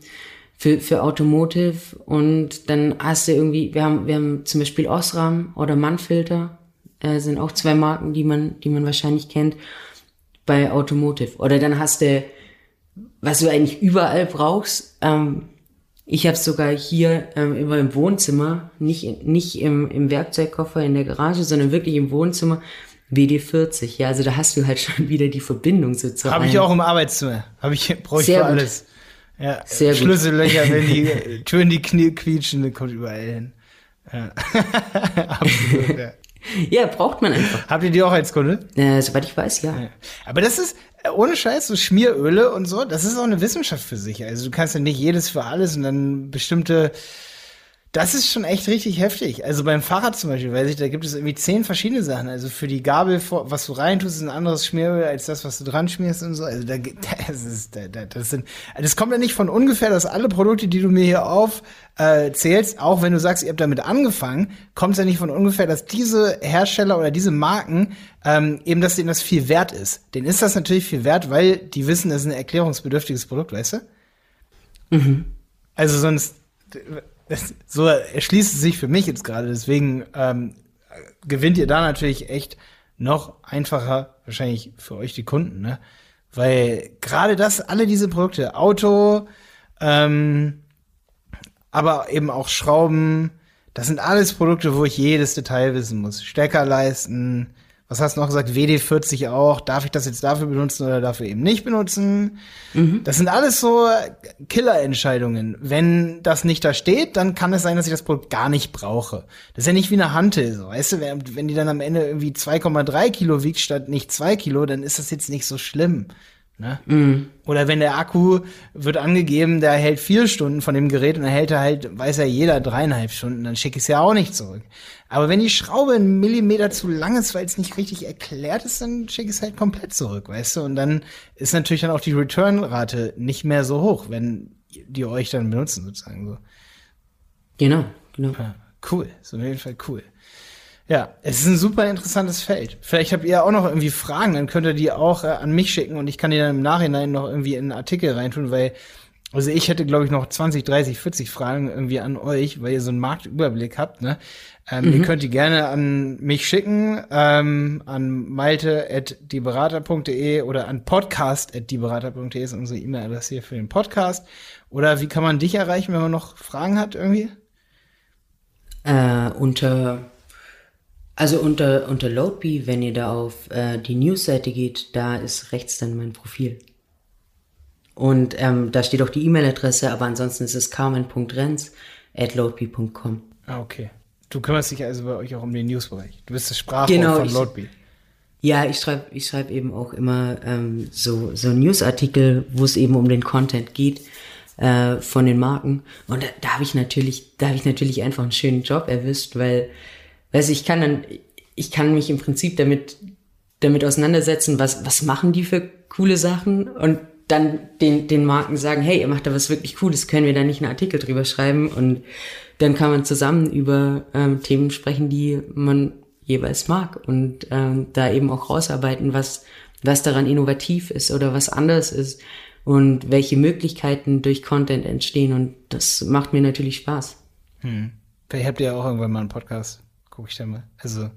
für, für Automotive und dann hast du irgendwie, wir haben, wir haben zum Beispiel Osram oder Mannfilter, äh, sind auch zwei Marken, die man, die man wahrscheinlich kennt, bei Automotive. Oder dann hast du, was du eigentlich überall brauchst, ähm, ich habe sogar hier ähm, immer im Wohnzimmer, nicht, nicht im, im Werkzeugkoffer in der Garage, sondern wirklich im Wohnzimmer, WD40. Ja, also da hast du halt <laughs> schon wieder die Verbindung so zu Habe ich auch im Arbeitszimmer. Habe ich, brauche ich für alles. Ja, Sehr Schlüssellöcher, gut. wenn die <laughs> Türen die Knie quietschen, dann kommt überall hin. Ja. <laughs> Absolut, ja. Ja, braucht man einfach. Habt ihr die auch als Kunde? Äh, soweit ich weiß, ja. ja. Aber das ist, äh, ohne Scheiß, so Schmieröle und so, das ist auch eine Wissenschaft für sich. Also du kannst ja nicht jedes für alles und dann bestimmte Das ist schon echt richtig heftig. Also beim Fahrrad zum Beispiel, weiß ich, da gibt es irgendwie zehn verschiedene Sachen. Also für die Gabel, was du reintust, ist ein anderes Schmieröl als das, was du dran schmierst und so. Also da, <laughs> das ist, das sind, das kommt ja nicht von ungefähr, dass alle Produkte, die du mir hier aufzählst, äh, auch wenn du sagst, ihr habt damit angefangen, kommt es ja nicht von ungefähr, dass diese Hersteller oder diese Marken ähm, eben, dass denen das viel wert ist. Denen ist das natürlich viel wert, weil die wissen, das ist ein erklärungsbedürftiges Produkt, weißt du? Mhm. Also sonst das, so erschließt es sich für mich jetzt gerade. Deswegen ähm, gewinnt ihr da natürlich echt noch einfacher, wahrscheinlich für euch die Kunden, ne? Weil gerade das, alle diese Produkte, Auto, ähm, aber eben auch Schrauben, das sind alles Produkte, wo ich jedes Detail wissen muss. Steckerleisten, was hast du noch gesagt? WD40 auch. Darf ich das jetzt dafür benutzen oder dafür eben nicht benutzen? Mhm. Das sind alles so Killerentscheidungen. Wenn das nicht da steht, dann kann es sein, dass ich das Produkt gar nicht brauche. Das ist ja nicht wie eine Hantel, so. Weißt du, wenn die dann am Ende irgendwie 2,3 Kilo wiegt statt nicht 2 Kilo, dann ist das jetzt nicht so schlimm. Ne? Mhm. Oder wenn der Akku wird angegeben, der hält vier Stunden von dem Gerät und dann hält er halt, weiß ja jeder, dreieinhalb Stunden, dann schicke ich es ja auch nicht zurück. Aber wenn die Schraube einen Millimeter zu lang ist, weil es nicht richtig erklärt ist, dann schicke ich es halt komplett zurück, weißt du? Und dann ist natürlich dann auch die Return-Rate nicht mehr so hoch, wenn die euch dann benutzen, sozusagen so. Genau, genau. Ja, cool, ist auf jeden Fall cool. Ja, es ist ein super interessantes Feld. Vielleicht habt ihr auch noch irgendwie Fragen, dann könnt ihr die auch äh, an mich schicken und ich kann die dann im Nachhinein noch irgendwie in einen Artikel reintun, weil also ich hätte, glaube ich, noch 20, 30, 40 Fragen irgendwie an euch, weil ihr so einen Marktüberblick habt. Ne? Ähm, mhm. Ihr könnt die gerne an mich schicken, ähm, an malte.dieberater.de oder an podcast.dieberater.de ist unsere E-Mail-Adresse hier für den Podcast. Oder wie kann man dich erreichen, wenn man noch Fragen hat irgendwie? Äh, unter also unter, unter Loadbee, wenn ihr da auf äh, die Newsseite geht, da ist rechts dann mein Profil. Und ähm, da steht auch die E-Mail-Adresse, aber ansonsten ist es carmen.renz at loadbee.com. Ah, okay. Du kümmerst dich also bei euch auch um den Newsbereich. Du bist das Sprachrohr genau, von Loadbee. Ja, ich schreibe ich schreib eben auch immer ähm, so, so Newsartikel, wo es eben um den Content geht äh, von den Marken. Und da, da habe ich natürlich, da habe ich natürlich einfach einen schönen Job erwischt, weil Weißt ich kann dann, ich kann mich im Prinzip damit, damit auseinandersetzen, was, was machen die für coole Sachen und dann den, den Marken sagen, hey, ihr macht da was wirklich Cooles, können wir da nicht einen Artikel drüber schreiben? Und dann kann man zusammen über ähm, Themen sprechen, die man jeweils mag und ähm, da eben auch rausarbeiten, was, was daran innovativ ist oder was anders ist und welche Möglichkeiten durch Content entstehen. Und das macht mir natürlich Spaß. Hm. Vielleicht habt ihr auch irgendwann mal einen Podcast. Guck ich da mal. Also,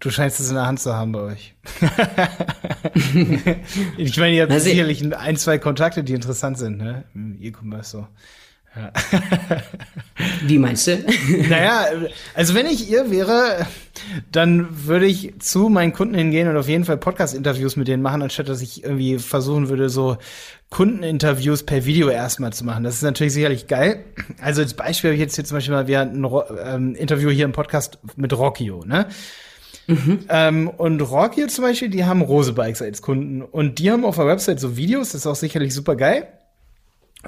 du scheinst es in der Hand zu haben bei euch. <laughs> ich meine, ihr habt also, sicherlich ein, zwei Kontakte, die interessant sind, ne? Im E-Commerce so. Ja. Wie meinst du? <laughs> naja, also wenn ich ihr wäre, dann würde ich zu meinen Kunden hingehen und auf jeden Fall Podcast-Interviews mit denen machen, anstatt dass ich irgendwie versuchen würde, so Kundeninterviews per Video erstmal zu machen. Das ist natürlich sicherlich geil. Also als Beispiel habe ich jetzt hier zum Beispiel mal wieder ein ähm, Interview hier im Podcast mit Rockio, ne? Mhm. Ähm, und Rockio zum Beispiel, die haben Rose Bikes als Kunden und die haben auf der Website so Videos, das ist auch sicherlich super geil.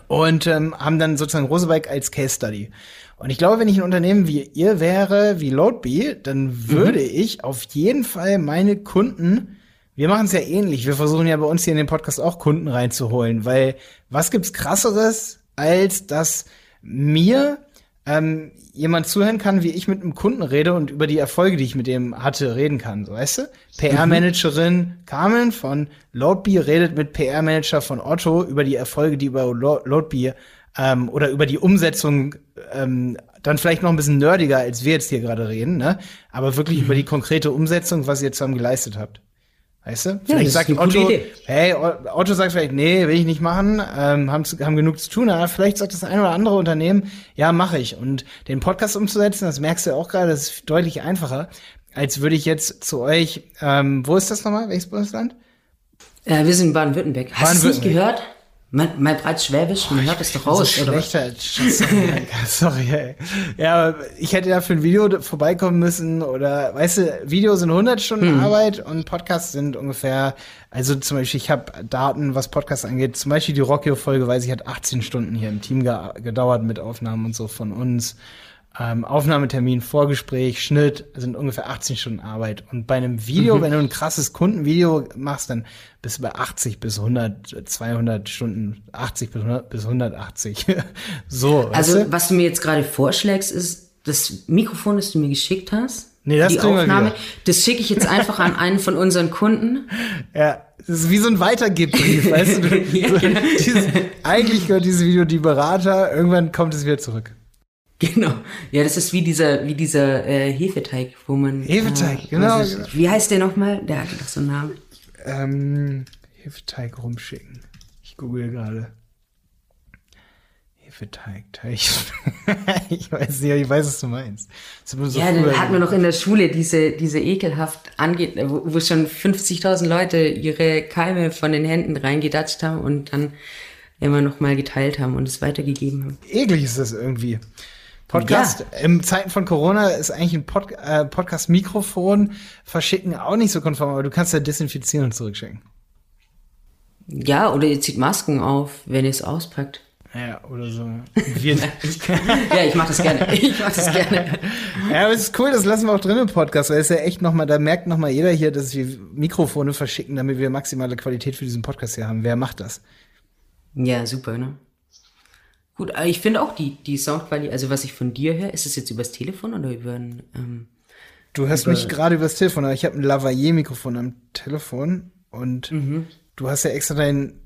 Und ähm, haben dann sozusagen Rosebike als Case Study. Und ich glaube, wenn ich ein Unternehmen wie ihr wäre, wie Loadbee, dann würde mhm. ich auf jeden Fall meine Kunden wir machen es ja ähnlich. Wir versuchen ja bei uns hier in den Podcast auch Kunden reinzuholen, weil was gibt's krasseres, als dass mir ähm, jemand zuhören kann, wie ich mit einem Kunden rede und über die Erfolge, die ich mit dem hatte, reden kann. So, weißt du? PR-Managerin Carmen von Loadbee redet mit PR-Manager von Otto über die Erfolge, die über Loadbee ähm, oder über die Umsetzung ähm, dann vielleicht noch ein bisschen nerdiger, als wir jetzt hier gerade reden, ne? Aber wirklich mhm. über die konkrete Umsetzung, was ihr zusammen geleistet habt. Weißt du? Vielleicht ja, sagt Otto, hey, Otto sagt vielleicht, nee, will ich nicht machen, ähm, haben, haben genug zu tun, aber vielleicht sagt das ein oder andere Unternehmen, ja, mache ich. Und den Podcast umzusetzen, das merkst du auch gerade, das ist deutlich einfacher, als würde ich jetzt zu euch, ähm, wo ist das nochmal? Welches Bundesland? Äh, wir sind in Baden-Württemberg. Hast du nicht gehört? Mein, mein breit Schwäbisch, man hört es doch raus, so oder sorry, sorry, ey. Ja, ich hätte ja für ein Video vorbeikommen müssen oder, weißt du, Video sind 100 Stunden Hm. Arbeit und Podcasts sind ungefähr, also zum Beispiel, ich habe Daten, was Podcasts angeht, zum Beispiel die Rockio-Folge, weiß ich, hat 18 Stunden hier im Team ge gedauert mit Aufnahmen und so von uns. Ähm, Aufnahmetermin, Vorgespräch, Schnitt sind ungefähr 18 Stunden Arbeit. Und bei einem Video, Mhm. wenn du ein krasses Kundenvideo machst, dann bist du bei 80 bis 100, 200 Stunden, 80 bis 100, bis 180. <laughs> so, weißt Also, du? was du mir jetzt gerade vorschlägst, ist das Mikrofon, das du mir geschickt hast. Nee, das die Aufnahme, das schicke ich jetzt einfach an einen von unseren Kunden. <laughs> Ja, das ist wie so ein Weitergebbrief, weißt du? <laughs> Ja, genau. dieses, eigentlich gehört dieses Video die Berater, irgendwann kommt es wieder zurück. Genau. Ja, das ist wie dieser, wie dieser äh, Hefeteig, wo man. Hefeteig, äh, genau, ist- genau. Wie heißt der nochmal? Der hatte doch so einen Namen. Ähm, Hefeteig rumschicken. Ich google gerade. Hefeteig, Teig. <laughs> ich weiß nicht, ich weiß, was du meinst. So ja, dann hatten wir noch in der Schule diese, diese ekelhaft angeht, wo, wo schon 50.000 Leute ihre Keime von den Händen reingedatscht haben und dann immer noch mal geteilt haben und es weitergegeben haben. eklig ist das irgendwie. Podcast, in Zeiten von Corona ist eigentlich ein Pod, äh, Podcast-Mikrofon verschicken auch nicht so konform, aber du kannst ja desinfizieren und zurückschicken. Ja, oder ihr zieht Masken auf, wenn ihr es auspackt. Ja, oder so. Wir, <laughs> Ja, ich mach das gerne. <laughs> Ich mach das gerne. ja, aber es ist cool, das lassen wir auch drin im Podcast, weil es ist ja echt nochmal, da merkt nochmal jeder hier, dass wir Mikrofone verschicken, damit wir maximale Qualität für diesen Podcast hier haben. Wer macht das? Ja, super, ne? Gut, ich finde auch die, die Soundqualität, also was ich von dir höre, ist es jetzt übers Telefon oder über ein, ähm, Du hörst mich gerade übers Telefon, aber ich habe ein Lavalier-Mikrofon am Telefon und du hast ja extra dein,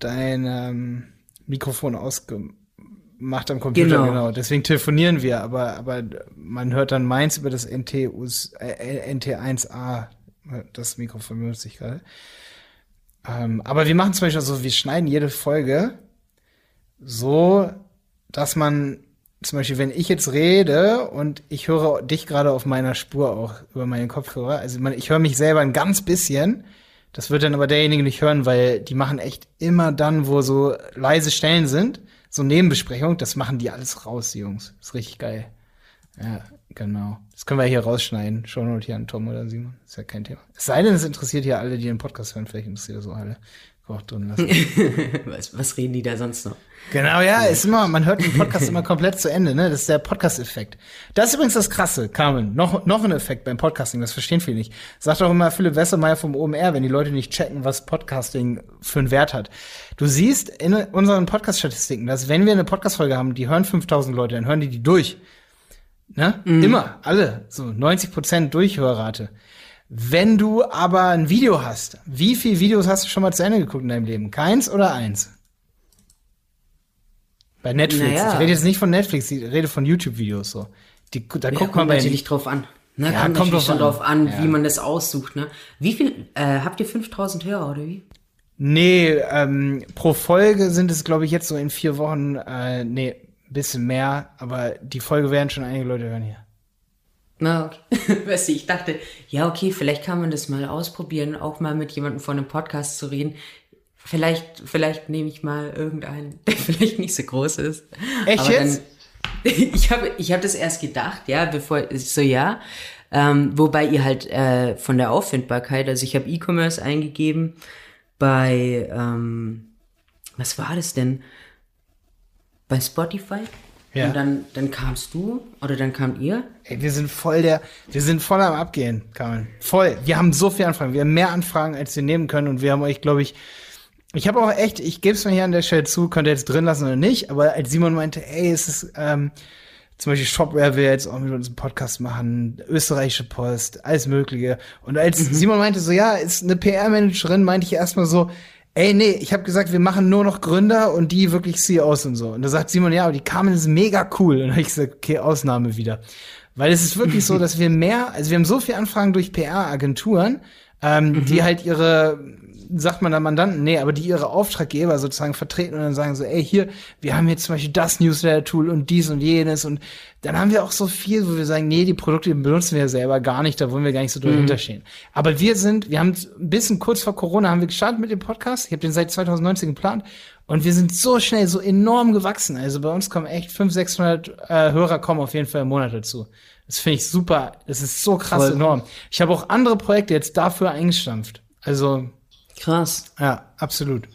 dein ähm, Mikrofon ausgemacht am Computer, Genau. genau. Deswegen telefonieren wir, aber, aber man hört dann meins über das NT, US, äh, NT1A, das Mikrofon benutze ich gerade. Ähm, aber wir machen zum Beispiel so, wir schneiden jede Folge so, dass man zum Beispiel, wenn ich jetzt rede und ich höre dich gerade auf meiner Spur auch über meinen Kopfhörer, also man, ich höre mich selber ein ganz bisschen, das wird dann aber derjenige nicht hören, weil die machen echt immer dann, wo so leise Stellen sind, so Nebenbesprechung, das machen die alles raus, die Jungs. ist richtig geil. Ja, genau. Das können wir hier rausschneiden. Shownote hier an Tom oder Simon. Ist ja kein Thema. Es sei denn, es interessiert hier alle, die den Podcast hören. Vielleicht interessiert das auch alle. Auch drin lassen. was, was reden die da sonst noch? Genau, ja, ist immer, man hört den <laughs> Podcast immer komplett zu Ende, ne? Das ist der Podcast-Effekt. Das ist übrigens das Krasse, Carmen. Noch, noch ein Effekt beim Podcasting, das verstehen viele nicht. Sagt auch immer Philipp Wessermeier vom OMR, wenn die Leute nicht checken, was Podcasting für einen Wert hat. Du siehst in unseren Podcast-Statistiken, dass wenn wir eine Podcast-Folge haben, die hören 5000 Leute, dann hören die die durch. Ne? Immer, alle, so 90 Prozent Durchhörrate. Wenn du aber ein Video hast, wie viele Videos hast du schon mal zu Ende geguckt in deinem Leben? Keins oder eins? Bei Netflix. Naja. Ich rede jetzt nicht von Netflix, ich rede von YouTube-Videos so. Die, da Ja, guckt kommt man bei natürlich drauf an. Ne, Ja, kommt, kommt schon drauf drauf an. Ja. wie man das aussucht. Ne? Wie viel, äh, habt ihr 5000 Hörer oder wie? Nee, ähm, pro Folge sind es, glaube ich, jetzt so in vier Wochen, äh, nee, ein bisschen mehr, aber die Folge werden schon einige Leute hören hier. Na, okay. <laughs> Weißt du, ich dachte, ja, okay, vielleicht kann man das mal ausprobieren, auch mal mit jemandem von einem Podcast zu reden. Vielleicht, vielleicht nehme ich mal irgendeinen, <laughs> der vielleicht nicht so groß ist. Echt Aber jetzt? Dann, <laughs> ich habe ich hab das erst gedacht, ja, bevor, so ja. Ähm, wobei ihr halt äh, von der Auffindbarkeit, also ich habe E-Commerce eingegeben bei, ähm, was war das denn? Bei Spotify. Ja. Und dann, dann kamst du oder dann kamt ihr. Ey, wir sind voll der, wir sind voll am Abgehen, Carmen. Voll. Wir haben so viele Anfragen. Wir haben mehr Anfragen, als wir nehmen können. Und wir haben euch, glaube ich, ich habe auch echt, ich gebe es mir hier an der Stelle zu, könnt ihr jetzt drin lassen oder nicht, aber als Simon meinte, ey, es ist, ähm, zum Beispiel Shopware will jetzt auch mit uns einen Podcast machen, österreichische Post, alles Mögliche. Und als Simon meinte so, ja, ist eine PR-Managerin, meinte ich erstmal so, ey, nee, ich habe gesagt, wir machen nur noch Gründer und die wirklich CEOs und so. Und da sagt Simon, ja, aber die Carmen ist mega cool. Und dann habe ich gesagt, okay, Ausnahme wieder. Weil es ist wirklich so, <laughs> dass wir mehr, also wir haben so viele Anfragen durch PR-Agenturen, ähm, die halt ihre sagt man dann Mandanten, nee, aber die ihre Auftraggeber sozusagen vertreten und dann sagen so, ey, hier, wir haben jetzt zum Beispiel das Newsletter-Tool und dies und jenes und dann haben wir auch so viel, wo wir sagen, nee, die Produkte benutzen wir selber gar nicht, da wollen wir gar nicht so doll mhm. hinterstehen. Aber wir sind, wir haben ein bisschen kurz vor Corona haben wir gestartet mit dem Podcast. Ich habe den seit 2019 geplant und wir sind so schnell, so enorm gewachsen. Also bei uns kommen echt 500, 600 äh, Hörer kommen auf jeden Fall im Monat dazu. Das finde ich super. Das ist so krass Voll. enorm. Ich habe auch andere Projekte jetzt dafür eingestampft. Also krass. Ja, absolut.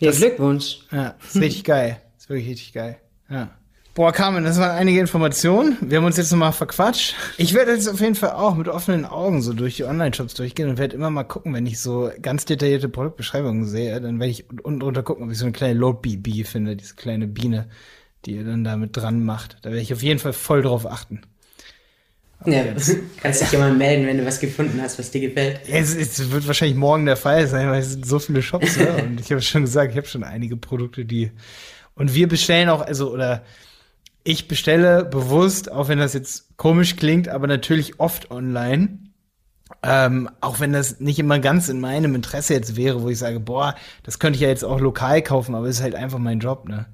Ja, das, Glückwunsch. Ja, ist richtig geil. <laughs> Ist wirklich richtig geil. Ja. Boah, Carmen, das waren einige Informationen. Wir haben uns jetzt nochmal verquatscht. Ich werde jetzt auf jeden Fall auch mit offenen Augen so durch die Online-Shops durchgehen und werde immer mal gucken, wenn ich so ganz detaillierte Produktbeschreibungen sehe, dann werde ich unten drunter gucken, ob ich so eine kleine Load-Bee finde, diese kleine Biene, die ihr dann damit dran macht. Da werde ich auf jeden Fall voll drauf achten. Ja, <laughs> kannst <laughs> dich ja mal melden, wenn du was gefunden hast, was dir gefällt. Es, es wird wahrscheinlich morgen der Fall sein, weil es sind so viele Shops. ne? <laughs> Und ich habe schon gesagt, ich habe schon einige Produkte, die. Und wir bestellen auch, also, oder ich bestelle bewusst, auch wenn das jetzt komisch klingt, aber natürlich oft online. Ähm, auch wenn das nicht immer ganz in meinem Interesse jetzt wäre, wo ich sage, boah, das könnte ich ja jetzt auch lokal kaufen, aber es ist halt einfach mein Job, ne?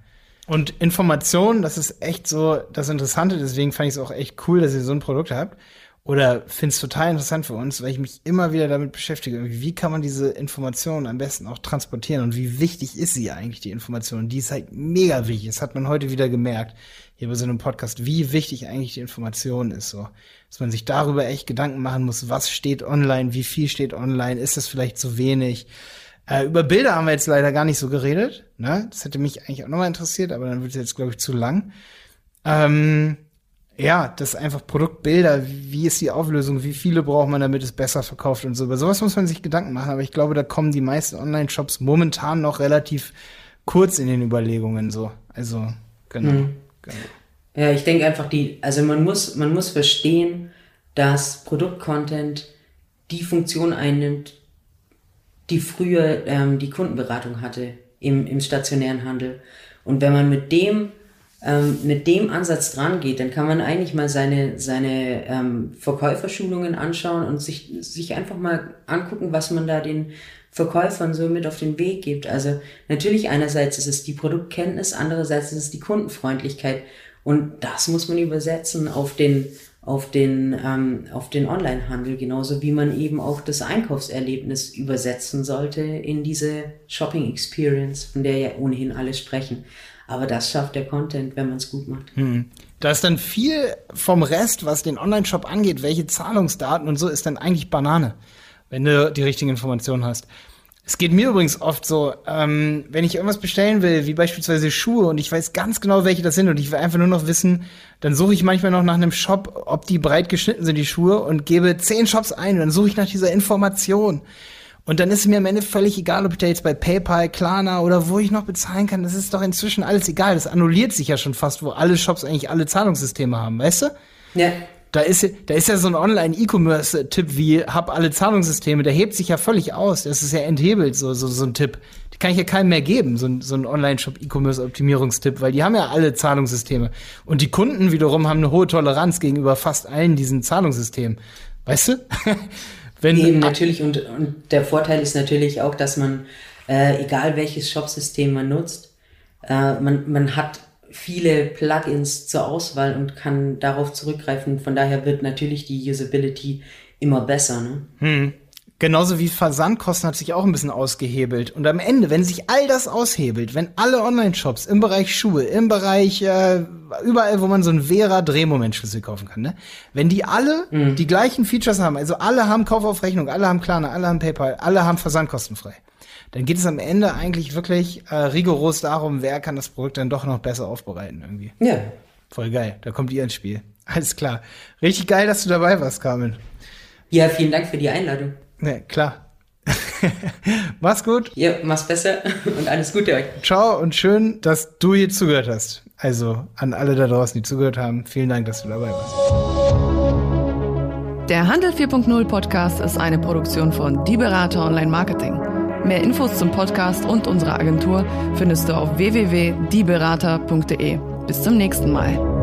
Und Informationen, das ist echt so das Interessante, deswegen fand ich es auch echt cool, dass ihr so ein Produkt habt. Oder finde es total interessant für uns, weil ich mich immer wieder damit beschäftige, wie kann man diese Informationen am besten auch transportieren und wie wichtig ist sie eigentlich, die Information? Die ist halt mega wichtig. Das hat man heute wieder gemerkt, hier bei so einem Podcast, wie wichtig eigentlich die Information ist, so. Dass man sich darüber echt Gedanken machen muss, was steht online, wie viel steht online, ist das vielleicht zu wenig? Äh, über Bilder haben wir jetzt leider gar nicht so geredet. Ne? Das hätte mich eigentlich auch nochmal interessiert, aber dann wird es jetzt, glaube ich, zu lang. Ähm, ja, das ist einfach Produktbilder. Wie ist die Auflösung? Wie viele braucht man, damit es besser verkauft und so. Über sowas muss man sich Gedanken machen. Aber ich glaube, da kommen die meisten Online-Shops momentan noch relativ kurz in den Überlegungen so. Also, genau. Mhm. genau. Ja, ich denke einfach die, also man muss, man muss verstehen, dass Produktcontent die Funktion einnimmt, die früher ähm, die Kundenberatung hatte im, im stationären Handel. Und wenn man mit dem ähm, mit dem Ansatz dran geht, dann kann man eigentlich mal seine, seine ähm, Verkäuferschulungen anschauen und sich, sich einfach mal angucken, was man da den Verkäufern so mit auf den Weg gibt. Also natürlich einerseits ist es die Produktkenntnis, andererseits ist es die Kundenfreundlichkeit. Und das muss man übersetzen auf den, auf den, ähm, auf den Onlinehandel, genauso wie man eben auch das Einkaufserlebnis übersetzen sollte in diese Shopping Experience, von der ja ohnehin alle sprechen. Aber das schafft der Content, wenn man es gut macht. Hm. Da ist dann viel vom Rest, was den Online-Shop angeht, welche Zahlungsdaten und so, ist dann eigentlich Banane, wenn du die richtigen Informationen hast. Es geht mir übrigens oft so, ähm, wenn ich irgendwas bestellen will, wie beispielsweise Schuhe, und ich weiß ganz genau, welche das sind, und ich will einfach nur noch wissen, dann suche ich manchmal noch nach einem Shop, ob die breit geschnitten sind, die Schuhe, und gebe zehn Shops ein, und dann suche ich nach dieser Information. Und dann ist es mir am Ende völlig egal, ob ich da jetzt bei PayPal, Klarna oder wo ich noch bezahlen kann. Das ist doch inzwischen alles egal. Das annulliert sich ja schon fast, wo alle Shops eigentlich alle Zahlungssysteme haben, weißt du? Ja. Da ist, da ist ja so ein Online-E-Commerce-Tipp wie hab alle Zahlungssysteme, der hebt sich ja völlig aus. Das ist ja enthebelt, so, so, so ein Tipp. Kann ich ja keinem mehr geben, so ein, so ein Online-Shop-E-Commerce-Optimierungstipp, weil die haben ja alle Zahlungssysteme. Und die Kunden wiederum haben eine hohe Toleranz gegenüber fast allen diesen Zahlungssystemen. Weißt du? <laughs> Wenn, Eben, natürlich. Und, und der Vorteil ist natürlich auch, dass man, äh, egal welches Shop-System man nutzt, äh, man, man hat viele Plugins zur Auswahl und kann darauf zurückgreifen. Von daher wird natürlich die Usability immer besser. Ne? Hm. Genauso wie Versandkosten hat sich auch ein bisschen ausgehebelt. Und am Ende, wenn sich all das aushebelt, wenn alle Online-Shops im Bereich Schuhe, im Bereich äh, überall, wo man so einen Vera-Drehmomentschlüssel kaufen kann, ne? wenn die alle mhm. die gleichen Features haben, also alle haben Kauf auf Rechnung, alle haben Klarna, alle haben PayPal, alle haben Versandkostenfrei, dann geht es am Ende eigentlich wirklich äh, rigoros darum, wer kann das Produkt dann doch noch besser aufbereiten irgendwie. Ja. Voll geil, da kommt ihr ins Spiel. Alles klar. Richtig geil, dass du dabei warst, Carmen. Ja, vielen Dank für die Einladung. Ja, klar. <laughs> mach's gut. Ja, mach's besser <laughs> und alles Gute euch. Ciao und schön, dass du hier zugehört hast. Also an alle da draußen, die zugehört haben, vielen Dank, dass du dabei warst. Der Handel 4.0 Podcast ist eine Produktion von Die Berater Online Marketing. Mehr Infos zum Podcast und unserer Agentur findest du auf www.dieberater.de. Bis zum nächsten Mal.